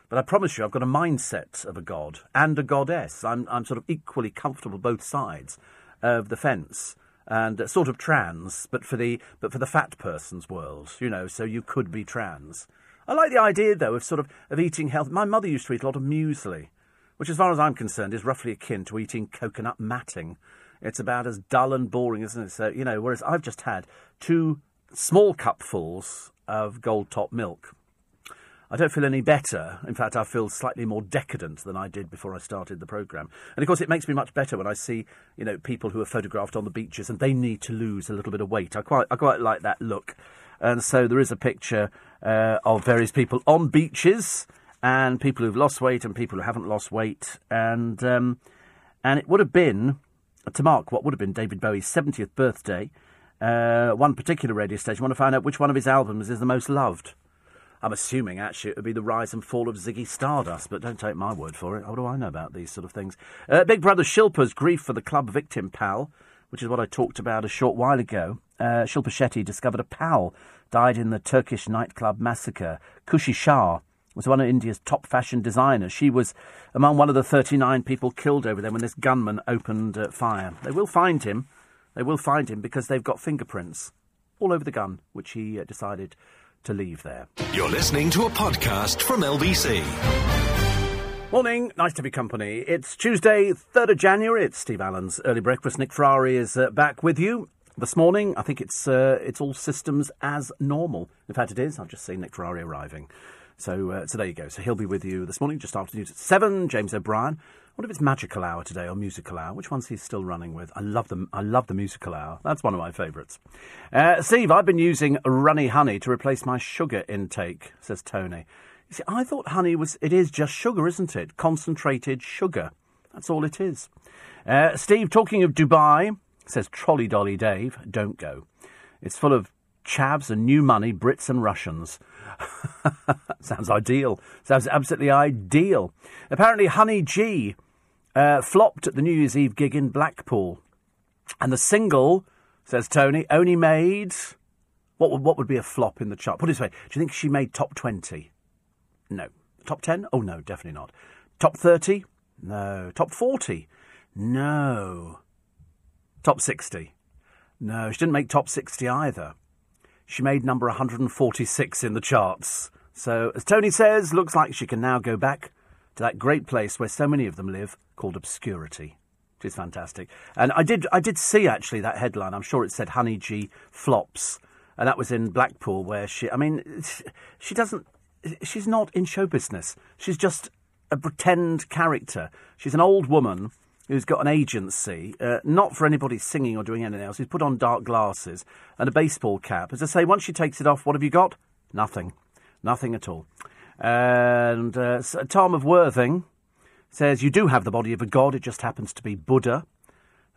but I promise you, I've got a mindset of a god and a goddess. I'm, I'm sort of equally comfortable both sides of the fence and uh, sort of trans, but for the but for the fat person's world, you know. So you could be trans. I like the idea though of sort of of eating health. My mother used to eat a lot of muesli, which, as far as I'm concerned, is roughly akin to eating coconut matting. It's about as dull and boring, isn't it? So you know. Whereas I've just had two small cupfuls of gold top milk I don't feel any better. In fact, I feel slightly more decadent than I did before I started the programme. And of course, it makes me much better when I see, you know, people who are photographed on the beaches and they need to lose a little bit of weight. I quite, I quite like that look. And so there is a picture uh, of various people on beaches and people who've lost weight and people who haven't lost weight. And um, and it would have been to mark what would have been David Bowie's 70th birthday. Uh, one particular radio station want to find out which one of his albums is the most loved. I'm assuming actually it would be the rise and fall of Ziggy Stardust, but don't take my word for it. What do I know about these sort of things? Uh, Big Brother Shilpa's grief for the club victim pal, which is what I talked about a short while ago. Uh, Shilpa Shetty discovered a pal died in the Turkish nightclub massacre. Khushi Shah was one of India's top fashion designers. She was among one of the 39 people killed over there when this gunman opened uh, fire. They will find him. They will find him because they've got fingerprints all over the gun, which he uh, decided to leave there. You're listening to a podcast from LBC. Morning, nice to be company. It's Tuesday, 3rd of January. It's Steve Allen's early breakfast. Nick Ferrari is uh, back with you this morning. I think it's uh, it's all systems as normal. In fact, it is. I've just seen Nick Ferrari arriving. So, uh, so there you go. So he'll be with you this morning, just after news at 7. James O'Brien what if it's magical hour today or musical hour? Which one's he still running with? I love them. I love the musical hour. That's one of my favourites. Uh, Steve, I've been using runny honey to replace my sugar intake, says Tony. You see, I thought honey was. It is just sugar, isn't it? Concentrated sugar. That's all it is. Uh, Steve, talking of Dubai, says Trolley Dolly Dave, don't go. It's full of chavs and new money, Brits and Russians. Sounds ideal. Sounds absolutely ideal. Apparently, Honey G uh, flopped at the New Year's Eve gig in Blackpool. And the single, says Tony, only made. What would, what would be a flop in the chart? Put it this way Do you think she made top 20? No. Top 10? Oh, no, definitely not. Top 30? No. Top 40? No. Top 60? No, she didn't make top 60 either. She made number 146 in the charts. So, as Tony says, looks like she can now go back to that great place where so many of them live called Obscurity, which is fantastic. And I did, I did see actually that headline. I'm sure it said Honey G flops, and that was in Blackpool, where she. I mean, she doesn't. She's not in show business. She's just a pretend character. She's an old woman who's got an agency, uh, not for anybody singing or doing anything else. Who's put on dark glasses and a baseball cap. As I say, once she takes it off, what have you got? Nothing. Nothing at all. And uh, Tom of Worthing says, You do have the body of a god, it just happens to be Buddha.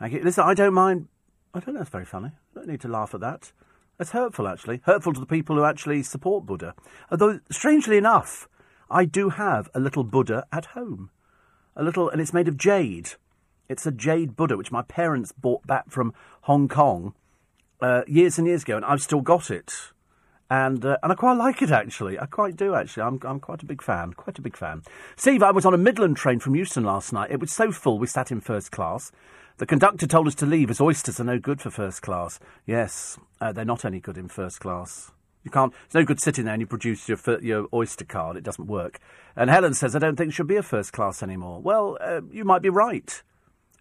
Listen, I don't mind. I don't know, it's very funny. I don't need to laugh at that. It's hurtful, actually. Hurtful to the people who actually support Buddha. Although, strangely enough, I do have a little Buddha at home. A little, and it's made of jade. It's a jade Buddha, which my parents bought back from Hong Kong uh, years and years ago, and I've still got it and uh, and I quite like it actually. I quite do actually. I'm I'm quite a big fan. Quite a big fan. Steve, I was on a Midland train from Euston last night. It was so full we sat in first class. The conductor told us to leave as oysters are no good for first class. Yes, uh, they're not any good in first class. You can't. It's no good sitting there and you produce your your oyster card. It doesn't work. And Helen says I don't think it should be a first class anymore. Well, uh, you might be right.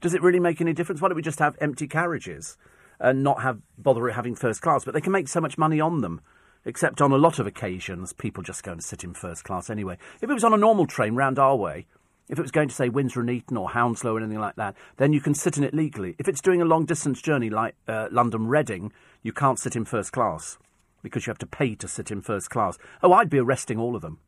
Does it really make any difference? Why don't we just have empty carriages and not have bother having first class? But they can make so much money on them except on a lot of occasions, people just go and sit in first class anyway. If it was on a normal train round our way, if it was going to say Windsor and Eton or Hounslow or anything like that, then you can sit in it legally. If it's doing a long distance journey like uh, London Reading, you can't sit in first class because you have to pay to sit in first class. Oh, I'd be arresting all of them.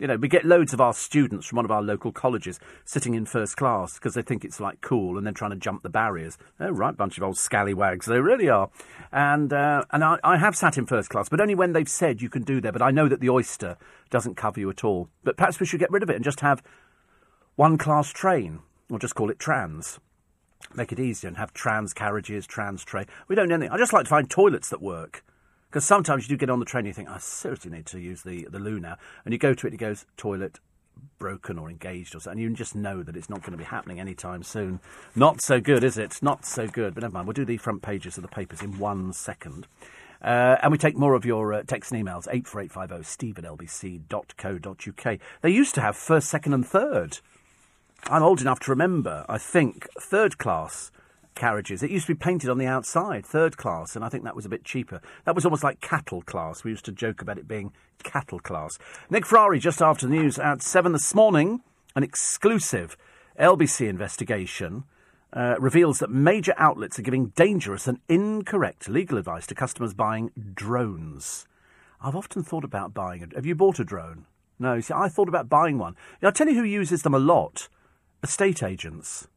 You know, we get loads of our students from one of our local colleges sitting in first class because they think it's like cool and then trying to jump the barriers. They're a right bunch of old scallywags. They really are. And, uh, and I, I have sat in first class, but only when they've said you can do that. But I know that the Oyster doesn't cover you at all. But perhaps we should get rid of it and just have one class train, or just call it trans. Make it easier and have trans carriages, trans train. We don't need anything. I just like to find toilets that work. Because sometimes you do get on the train and you think, I seriously need to use the, the loo now. And you go to it, it goes, toilet broken or engaged or something. And you just know that it's not going to be happening anytime soon. Not so good, is it? Not so good. But never mind, we'll do the front pages of the papers in one second. Uh, and we take more of your uh, texts and emails, 84850 steve at lbc.co.uk. They used to have first, second, and third. I'm old enough to remember, I think, third class carriages. It used to be painted on the outside, third class, and I think that was a bit cheaper. That was almost like cattle class. We used to joke about it being cattle class. Nick Ferrari, just after the news at 7 this morning, an exclusive LBC investigation. Uh, reveals that major outlets are giving dangerous and incorrect legal advice to customers buying drones. I've often thought about buying a. Have you bought a drone? No. See, I thought about buying one. I'll tell you who uses them a lot estate agents.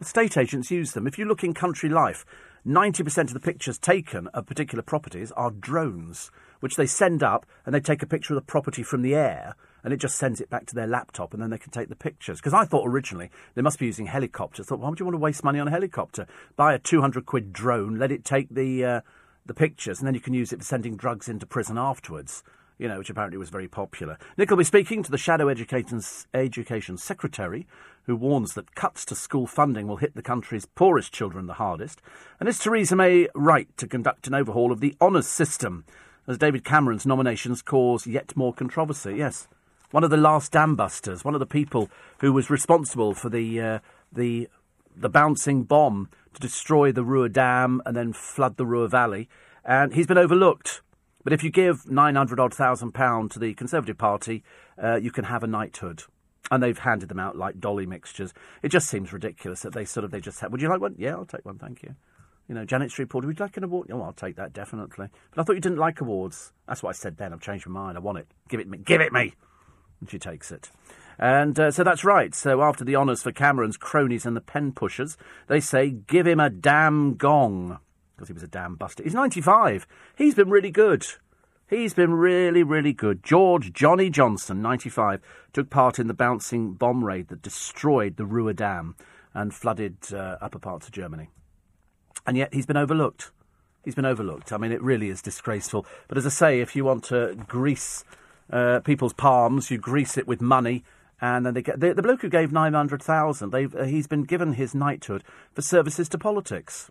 Estate agents use them. If you look in country life, 90% of the pictures taken of particular properties are drones, which they send up and they take a picture of the property from the air and it just sends it back to their laptop and then they can take the pictures. Because I thought originally they must be using helicopters. I thought, why would you want to waste money on a helicopter? Buy a 200 quid drone, let it take the, uh, the pictures, and then you can use it for sending drugs into prison afterwards you know, which apparently was very popular. Nick will be speaking to the Shadow Education, Education Secretary, who warns that cuts to school funding will hit the country's poorest children the hardest. And is Theresa May right to conduct an overhaul of the honours system, as David Cameron's nominations cause yet more controversy? Yes. One of the last dam busters, one of the people who was responsible for the, uh, the, the bouncing bomb to destroy the Ruhr Dam and then flood the Ruhr Valley. And he's been overlooked. But if you give 900 odd thousand pounds to the Conservative Party, uh, you can have a knighthood and they've handed them out like dolly mixtures. It just seems ridiculous that they sort of they just have. Would you like one? Yeah, I'll take one, thank you. You know, Janet Street Porter, would you like an award? Oh, I'll take that definitely. But I thought you didn't like awards. That's what I said then. I've changed my mind. I want it. Give it me. Give it me. And she takes it. And uh, so that's right. So after the honours for Cameron's cronies and the pen pushers, they say give him a damn gong because he was a damn buster. He's 95. He's been really good. He's been really, really good. George Johnny Johnson, 95, took part in the bouncing bomb raid that destroyed the Ruhr Dam and flooded uh, upper parts of Germany. And yet he's been overlooked. He's been overlooked. I mean, it really is disgraceful. But as I say, if you want to grease uh, people's palms, you grease it with money. And then they get the, the bloke who gave nine hundred thousand. Uh, he's been given his knighthood for services to politics.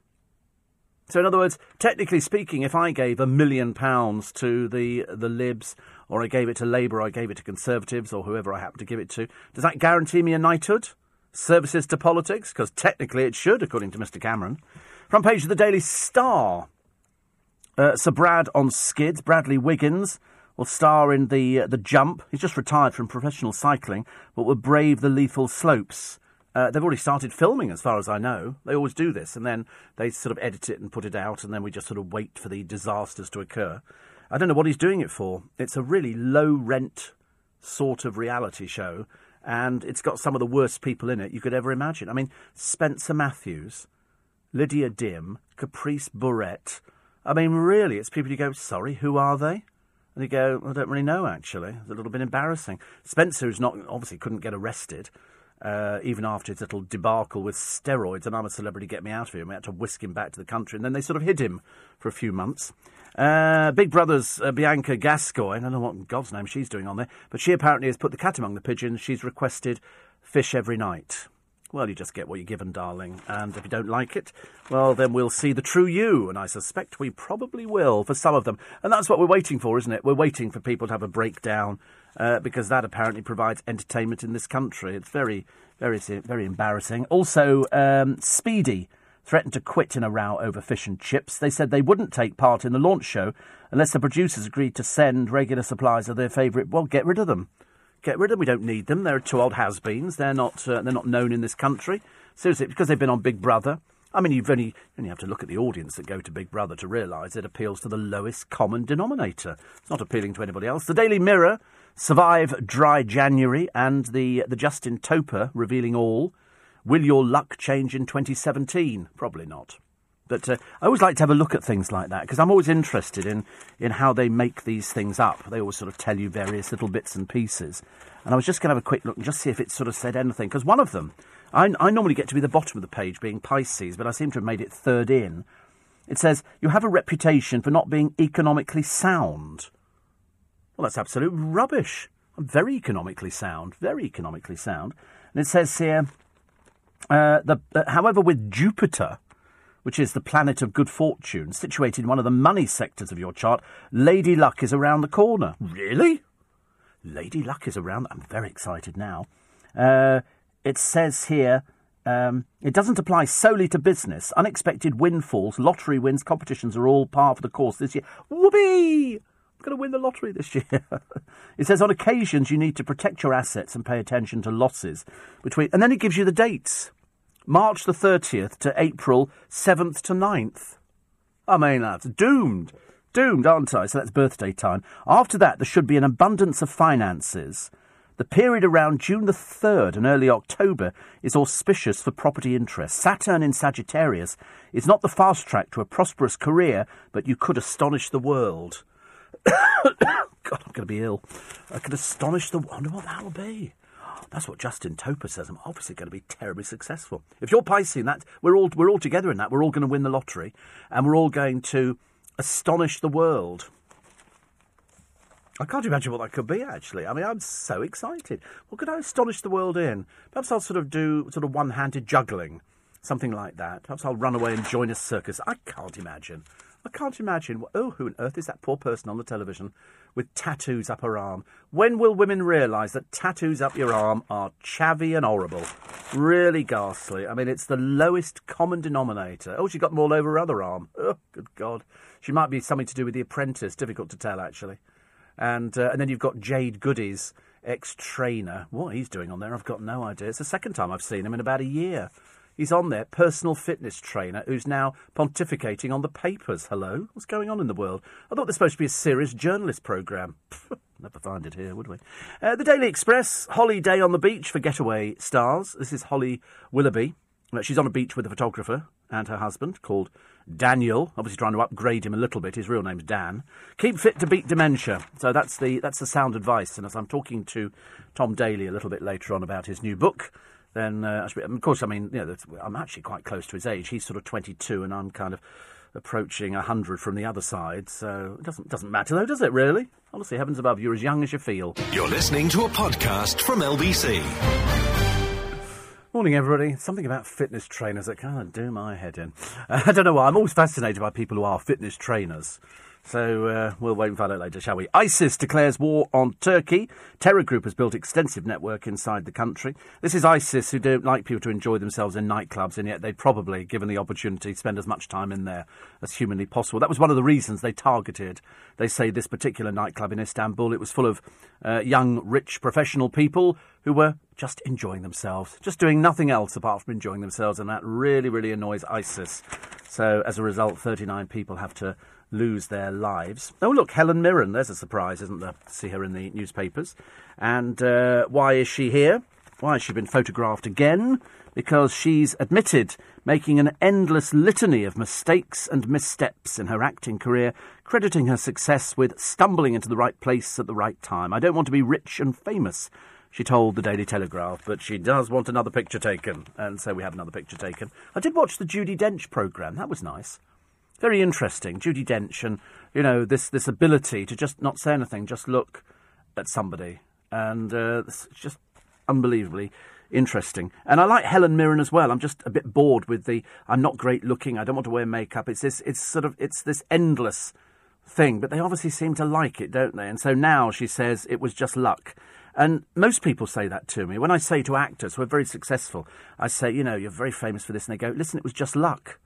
So, in other words, technically speaking, if I gave a million pounds to the the Libs, or I gave it to Labour, or I gave it to Conservatives, or whoever I happen to give it to, does that guarantee me a knighthood? Services to politics? Because technically it should, according to Mr. Cameron. Front page of the Daily Star. Uh, Sir Brad on skids. Bradley Wiggins will star in the uh, the jump. He's just retired from professional cycling, but will brave the lethal slopes. Uh, they've already started filming, as far as I know. They always do this, and then they sort of edit it and put it out, and then we just sort of wait for the disasters to occur. I don't know what he's doing it for. It's a really low rent sort of reality show, and it's got some of the worst people in it you could ever imagine. I mean, Spencer Matthews, Lydia Dim, Caprice Bourret. I mean, really, it's people you go, sorry, who are they? And you go, I don't really know, actually. It's a little bit embarrassing. Spencer, who's not, obviously couldn't get arrested, uh, even after his little debacle with steroids, and I'm a celebrity, get me out of here. And we had to whisk him back to the country, and then they sort of hid him for a few months. Uh, Big Brother's uh, Bianca Gascoigne, I don't know what God's name she's doing on there, but she apparently has put the cat among the pigeons. She's requested fish every night. Well, you just get what you're given, darling. And if you don't like it, well, then we'll see the true you. And I suspect we probably will for some of them. And that's what we're waiting for, isn't it? We're waiting for people to have a breakdown uh, because that apparently provides entertainment in this country. It's very, very, very embarrassing. Also, um, Speidi threatened to quit in a row over fish and chips. They said they wouldn't take part in the launch show unless the producers agreed to send regular supplies of their favourite. Well, get rid of them. Get rid of them. We don't need them. They're two old has-beens. They're not. Uh, they're not known in this country. Seriously, because they've been on Big Brother. I mean, you've only you only have to look at the audience that go to Big Brother to realise it appeals to the lowest common denominator. It's not appealing to anybody else. The Daily Mirror survive dry January, and the the Justin Toper revealing all. Will your luck change in 2017? Probably not. But uh, I always like to have a look at things like that because I'm always interested in, in how they make these things up. They always sort of tell you various little bits and pieces. And I was just going to have a quick look and just see if it sort of said anything. Because one of them, I, I normally get to be the bottom of the page being Pisces, but I seem to have made it third in. It says, You have a reputation for not being economically sound. Well, that's absolute rubbish. I'm very economically sound, very economically sound. And it says here, uh, the, uh, however, with Jupiter, which is the planet of good fortune, situated in one of the money sectors of your chart, Lady Luck is around the corner. Really? Lady Luck is around. I'm very excited now. Uh, it says here. Um, it doesn't apply solely to business. Unexpected windfalls, lottery wins, competitions are all par for the course this year. Whoopee! Going to win the lottery this year. it says on occasions you need to protect your assets and pay attention to losses between, and then it gives you the dates. March the 30th to April 7th to 9th. I mean, that's doomed. Doomed, aren't I? So that's birthday time. After that, there should be an abundance of finances. The period around June the 3rd and early October is auspicious for property interests. Saturn in Sagittarius is not the fast track to a prosperous career, but you could astonish the world. God, I'm going to be ill. I could astonish the. I wonder what that will be. That's what Justin Toper says. I'm obviously going to be terribly successful. If you're Piscean, that we're all we're all together in that. We're all going to win the lottery, and we're all going to astonish the world. I can't imagine what that could be. Actually, I mean, I'm so excited. What could I astonish the world in? Perhaps I'll sort of do sort of one-handed juggling, something like that. Perhaps I'll run away and join a circus. I can't imagine. I can't imagine. Oh, who on earth is that poor person on the television with tattoos up her arm? When will women realise that tattoos up your arm are chavvy and horrible? Really ghastly. I mean, it's the lowest common denominator. Oh, she got them all over her other arm. Oh, good God. She might be something to do with The Apprentice. Difficult to tell, actually. And, uh, and then you've got Jade Goody's ex trainer. What he's doing on there, I've got no idea. It's the second time I've seen him in about a year. He's on there, personal fitness trainer, who's now pontificating on the papers. Hello? What's going on in the world? I thought this was supposed to be a serious journalist programme. Never find it here, would we? Uh, the Daily Express, Holly Day on the beach for getaway stars. This is Holly Willoughby. Uh, she's on a beach with a photographer and her husband called Daniel. Obviously, trying to upgrade him a little bit. His real name's Dan. Keep fit to beat dementia. So that's the that's the sound advice. And as I'm talking to Tom Daley a little bit later on about his new book, then uh, of course, I mean, you know, I'm actually quite close to his age. He's sort of 22, and I'm kind of approaching 100 from the other side. So it doesn't doesn't matter though, does it? Really? Honestly, heavens above, you're as young as you feel. You're listening to a podcast from LBC. Morning, everybody. Something about fitness trainers that kind of do my head in. Uh, I don't know why. I'm always fascinated by people who are fitness trainers. So uh, we'll wait and find out later, shall we? ISIS declares war on Turkey. Terror group has built extensive network inside the country. This is ISIS, who don't like people to enjoy themselves in nightclubs, and yet they'd probably, given the opportunity, spend as much time in there as humanly possible. That was one of the reasons they targeted, they say, this particular nightclub in Istanbul. It was full of uh, young, rich, professional people who were just enjoying themselves, just doing nothing else apart from enjoying themselves, and that really, really annoys ISIS. So as a result, 39 people have to lose their lives. Oh, look, Helen Mirren. There's a surprise, isn't there? See her in the newspapers. And uh, why is she here? Why has she been photographed again? Because she's admitted making an endless litany of mistakes and missteps in her acting career, crediting her success with stumbling into the right place at the right time. I don't want to be rich and famous, she told the Daily Telegraph, but she does want another picture taken. And so we have another picture taken. I did watch the Judi Dench programme. That was nice very interesting. Judi Dench and you know this this ability to just not say anything, just look at somebody, and uh, it's just unbelievably interesting. And I like Helen Mirren as well. I'm just a bit bored with the I'm not great looking. I don't want to wear makeup. It's this it's sort of it's this endless thing, but they obviously seem to like it, don't they? And so now she says it was just luck. And most people say that to me. When I say to actors who are very successful, I say, you know, you're very famous for this, and they go, listen, it was just luck.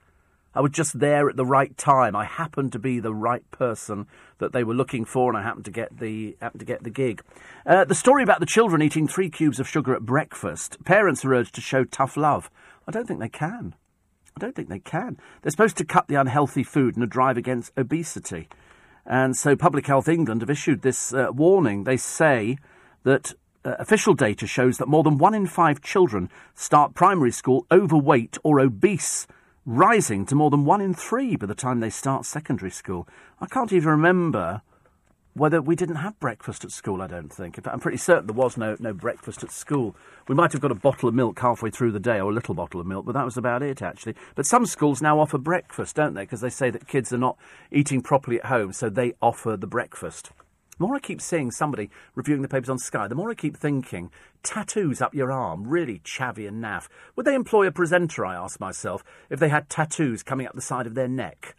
I was just there at the right time. I happened to be the right person that they were looking for, and I happened to get the happened to get the gig. Uh, the story about the children eating three cubes of sugar at breakfast. Parents are urged to show tough love. I don't think they can. I don't think they can. They're supposed to cut the unhealthy food and a drive against obesity. And so, Public Health England have issued this uh, warning. They say that uh, official data shows that more than one in five children start primary school overweight or obese rising to more than one in three by the time they start secondary school. I can't even remember whether we didn't have breakfast at school, I don't think. In fact, I'm pretty certain there was no, no breakfast at school. We might have got a bottle of milk halfway through the day, or a little bottle of milk, but that was about it, actually. But some schools now offer breakfast, don't they? Because they say that kids are not eating properly at home, so they offer the breakfast. The more I keep seeing somebody reviewing the papers on Sky, the more I keep thinking, tattoos up your arm, really chavvy and naff. Would they employ a presenter, I ask myself, if they had tattoos coming up the side of their neck?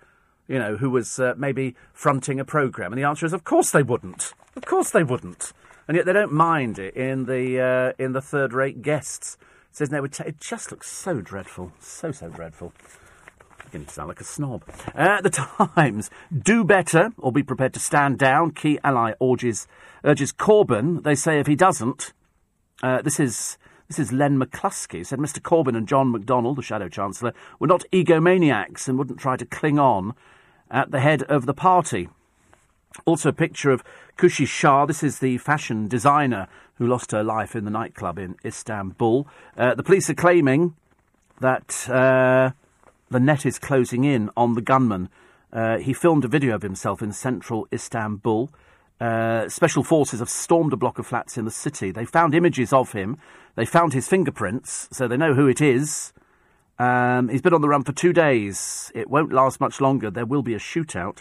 You know, who was uh, maybe fronting a programme? And the answer is, of course they wouldn't. Of course they wouldn't. And yet they don't mind it in the, uh, in the third rate guests. It says, no, it just looks so dreadful. So, so dreadful beginning to sound like a snob. Uh, the Times do better or be prepared to stand down. Key ally urges, urges Corbyn. They say if he doesn't, uh, this is. This is Len McCluskey, said Mr. Corbyn and John McDonnell, the Shadow Chancellor, were not egomaniacs and wouldn't try to cling on at the head of the party. Also, a picture of Khushi Shah. This is the fashion designer who lost her life in the nightclub in Istanbul. Uh, the police are claiming that uh, the net is closing in on the gunman. Uh, he filmed a video of himself in central Istanbul. Uh, special forces have stormed a block of flats in the city. They found images of him. They found his fingerprints, so they know who it is. Um, he's been on the run for two days. It won't last much longer. There will be a shootout,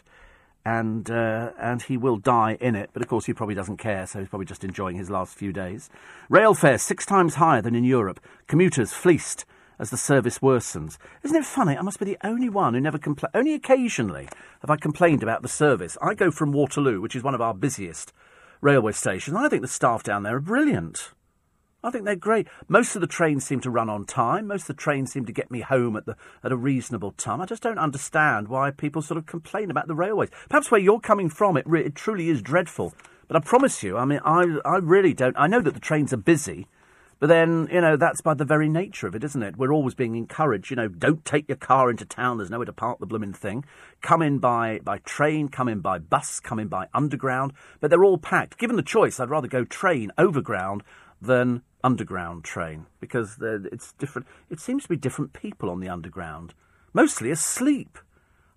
and uh, and he will die in it. But of course, he probably doesn't care, so he's probably just enjoying his last few days. Rail fares six times higher than in Europe. Commuters fleeced as the service worsens. Isn't it funny? I must be the only one who never complained. Only occasionally have I complained about the service. I go from Waterloo, which is one of our busiest railway stations. I think the staff down there are brilliant. I think they're great. Most of the trains seem to run on time. Most of the trains seem to get me home at the at a reasonable time. I just don't understand why people sort of complain about the railways. Perhaps where you're coming from, it, re- it truly is dreadful. But I promise you, I mean, I I really don't. I know that the trains are busy. But then, you know, that's by the very nature of it, isn't it? We're always being encouraged, you know, don't take your car into town, there's nowhere to park the blooming thing. Come in by, by train, come in by bus, come in by underground, but they're all packed. Given the choice, I'd rather go train overground than underground train because it's different. It seems to be different people on the underground, mostly asleep.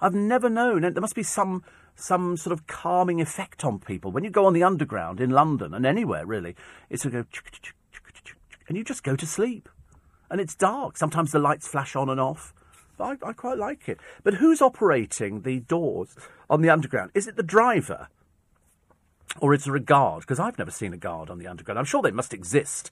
I've never known. There must be some some sort of calming effect on people when you go on the underground in London and anywhere really. It's a go and you just go to sleep. And it's dark. Sometimes the lights flash on and off. I, I quite like it. But who's operating the doors on the underground? Is it the driver? Or is there a guard? Because I've never seen a guard on the underground. I'm sure they must exist.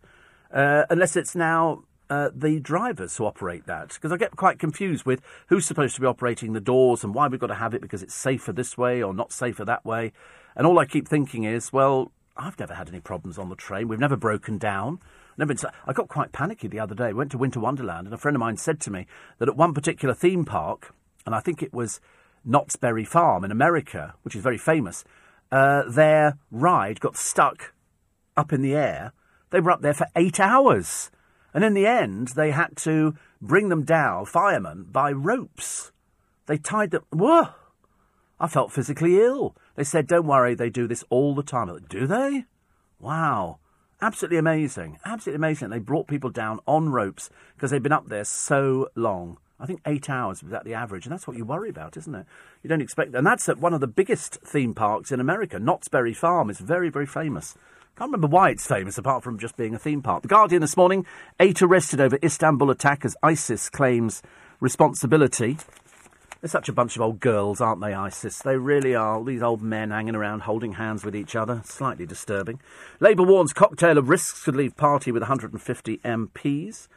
Uh, unless it's now uh, the drivers who operate that. Because I get quite confused with who's supposed to be operating the doors and why we've got to have it because it's safer this way or not safer that way. And all I keep thinking is, well, I've never had any problems on the train. We've never broken down. Never been, I got quite panicky the other day. We went to Winter Wonderland, and a friend of mine said to me that at one particular theme park, and I think it was Knott's Berry Farm in America, which is very famous, uh, their ride got stuck up in the air. They were up there for eight hours. And in the end, they had to bring them down, firemen, by ropes. They tied them. Whoa! I felt physically ill. They said, don't worry, they do this all the time. Like, do they? Wow. Absolutely amazing. Absolutely amazing. They brought people down on ropes because they've been up there so long. I think eight hours was at the average, and that's what you worry about, isn't it? You don't expect, and that's at one of the biggest theme parks in America. Knott's Berry Farm is very, very famous. Can't remember why it's famous, apart from just being a theme park. The Guardian this morning: eight arrested over Istanbul attack as ISIS claims responsibility. They're such a bunch of old girls, aren't they, ISIS? They really are. These old men hanging around holding hands with each other. Slightly disturbing. Labour warns cocktail of risks could leave party with 150 MPs.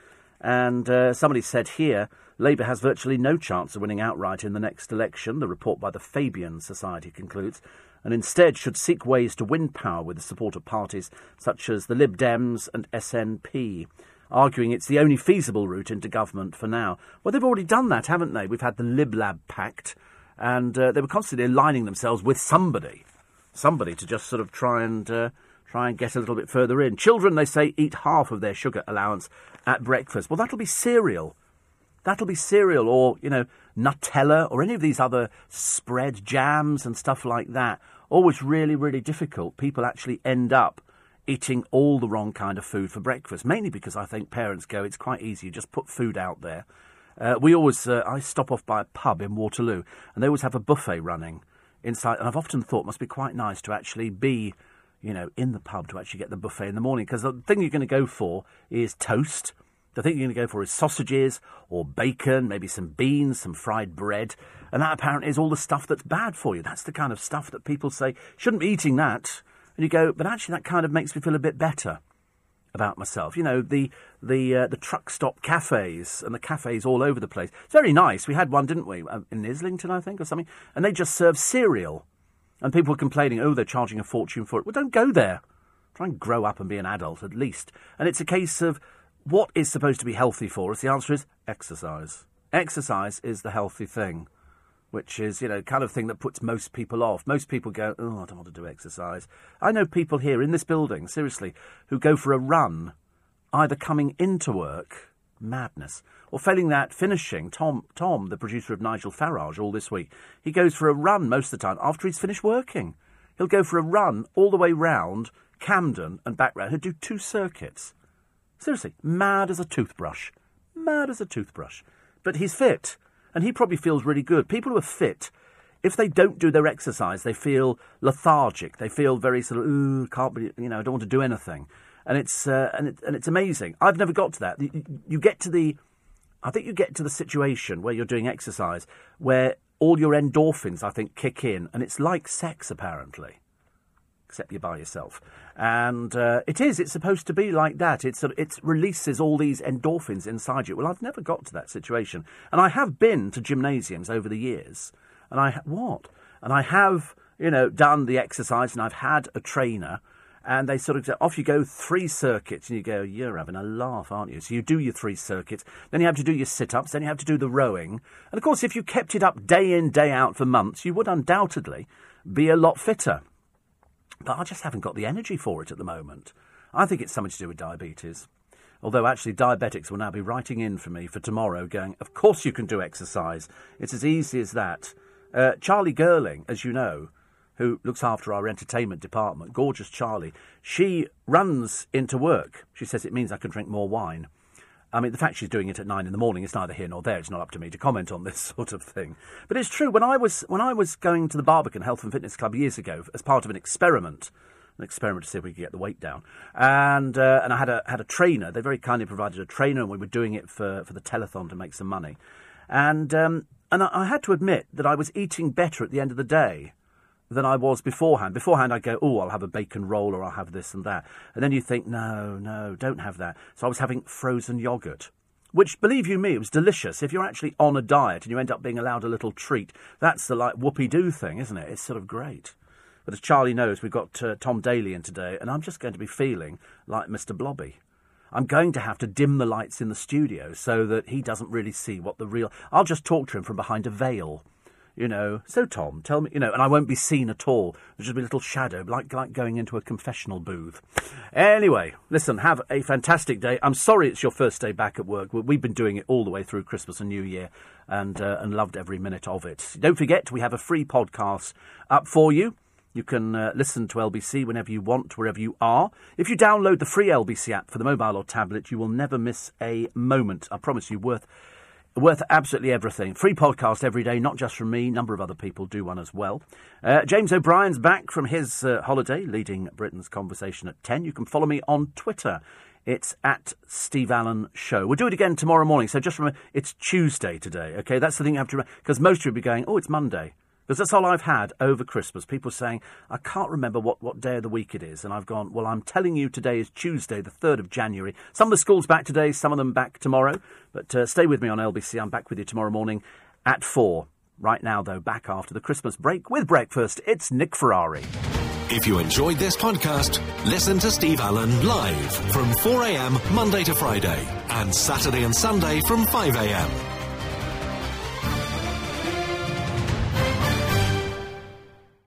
And uh, somebody said here Labour has virtually no chance of winning outright in the next election, the report by the Fabian Society concludes, and instead should seek ways to win power with the support of parties such as the Lib Dems and SNP. Arguing it's the only feasible route into government for now. Well, they've already done that, haven't they? We've had the Lib Lab Pact, and uh, they were constantly aligning themselves with somebody, somebody to just sort of try and uh, try and get a little bit further in. Children, they say, eat half of their sugar allowance at breakfast. Well, that'll be cereal. That'll be cereal or, you know, Nutella or any of these other spread jams and stuff like that. Always really, really difficult. People actually end up eating all the wrong kind of food for breakfast, mainly because I think parents go, it's quite easy, you just put food out there. Uh, we always, uh, I stop off by a pub in Waterloo, and they always have a buffet running inside. And I've often thought must be quite nice to actually be, you know, in the pub to actually get the buffet in the morning, because the thing you're going to go for is toast. The thing you're going to go for is sausages or bacon, maybe some beans, some fried bread. And that apparently is all the stuff that's bad for you. That's the kind of stuff that people say, shouldn't be eating that. And you go, but actually, that kind of makes me feel a bit better about myself. You know, the the uh, the truck stop cafes and the cafes all over the place. It's very nice. We had one, didn't we, uh, in Islington, I think, or something. And they just serve cereal, and people were complaining, oh, they're charging a fortune for it. Well, don't go there. Try and grow up and be an adult at least. And it's a case of what is supposed to be healthy for us. The answer is exercise. Exercise is the healthy thing which is, you know, kind of thing that puts most people off. Most people go, oh, I don't want to do exercise. I know people here in this building, seriously, who go for a run, either coming into work, madness, or failing that, finishing. Tom, Tom, the producer of Nigel Farage, all this week, he goes for a run most of the time after he's finished working. He'll go for a run all the way round Camden and back round. He'll do two circuits. Seriously, mad as a toothbrush. Mad as a toothbrush. But he's fit and he probably feels really good. People who are fit, if they don't do their exercise, they feel lethargic. They feel very sort of, ooh, can't be, you know, I don't want to do anything. And it's uh, and it, and it's amazing. I've never got to that. You, you get to the, I think you get to the situation where you're doing exercise where all your endorphins, I think, kick in, and it's like sex apparently except you're by yourself. And uh, it is, it's supposed to be like that. It's, it releases all these endorphins inside you. Well, I've never got to that situation. And I have been to gymnasiums over the years. And I, what? And I have, you know, done the exercise and I've had a trainer and they sort of say, off you go, three circuits, and you go, you're having a laugh, aren't you? So you do your three circuits, then you have to do your sit ups, then you have to do the rowing. And of course, if you kept it up day in, day out for months, you would undoubtedly be a lot fitter. But I just haven't got the energy for it at the moment. I think it's something to do with diabetes. Although actually, diabetics will now be writing in for me for tomorrow, going, Of course you can do exercise. It's as easy as that. Uh, Charlie Girling, as you know, who looks after our entertainment department, gorgeous Charlie, she runs into work. She says it means I can drink more wine. I mean, the fact she's doing it at nine in the morning is neither here nor there. It's not up to me to comment on this sort of thing. But it's true. When I was when I was going to the Barbican Health and Fitness Club years ago as part of an experiment, an experiment to see if we could get the weight down, and uh, and I had a had a trainer. They very kindly provided a trainer, and we were doing it for for the telethon to make some money. And um, and I, I had to admit that I was eating better at the end of the day than I was beforehand. Beforehand, I'd go, oh, I'll have a bacon roll or I'll have this and that. And then you think, no, no, don't have that. So I was having frozen yogurt, which, believe you me, it was delicious. If you're actually on a diet and you end up being allowed a little treat, that's the like whoopee doo thing, isn't it? It's sort of great. But as Charlie knows, we've got uh, Tom Daley in today, and I'm just going to be feeling like Mr. Blobby. I'm going to have to dim the lights in the studio so that he doesn't really see what the real. I'll just talk to him from behind a veil you know, so Tom, tell me, you know, and I won't be seen at all. There'll just be a little shadow, like, like going into a confessional booth. Anyway, listen, have a fantastic day. I'm sorry it's your first day back at work. We've been doing it all the way through Christmas and New Year and, uh, and loved every minute of it. Don't forget, we have a free podcast up for you. You can uh, listen to LBC whenever you want, wherever you are. If you download the free LBC app for the mobile or tablet, you will never miss a moment. I promise you, worth worth absolutely everything. Free podcast every day, not just from me. A number of other people do one as well. Uh, James O'Brien's back from his uh, holiday, leading Britain's conversation at 10. You can follow me on Twitter. It's at Steve Allen Show. We'll do it again tomorrow morning. So just remember, it's Tuesday today, okay? That's the thing you have to remember. Because most of you will be going, oh, it's Monday. Because that's all I've had over Christmas. People saying, I can't remember what, what day of the week it is. And I've gone, well, I'm telling you today is Tuesday, the 3rd of January. Some of the schools back today, some of them back tomorrow. But uh, stay with me on LBC. I'm back with you tomorrow morning at 4. Right now, though, back after the Christmas break with breakfast, it's Nick Ferrari. If you enjoyed this podcast, listen to Steve Allen live from 4am Monday to Friday and Saturday and Sunday from 5am.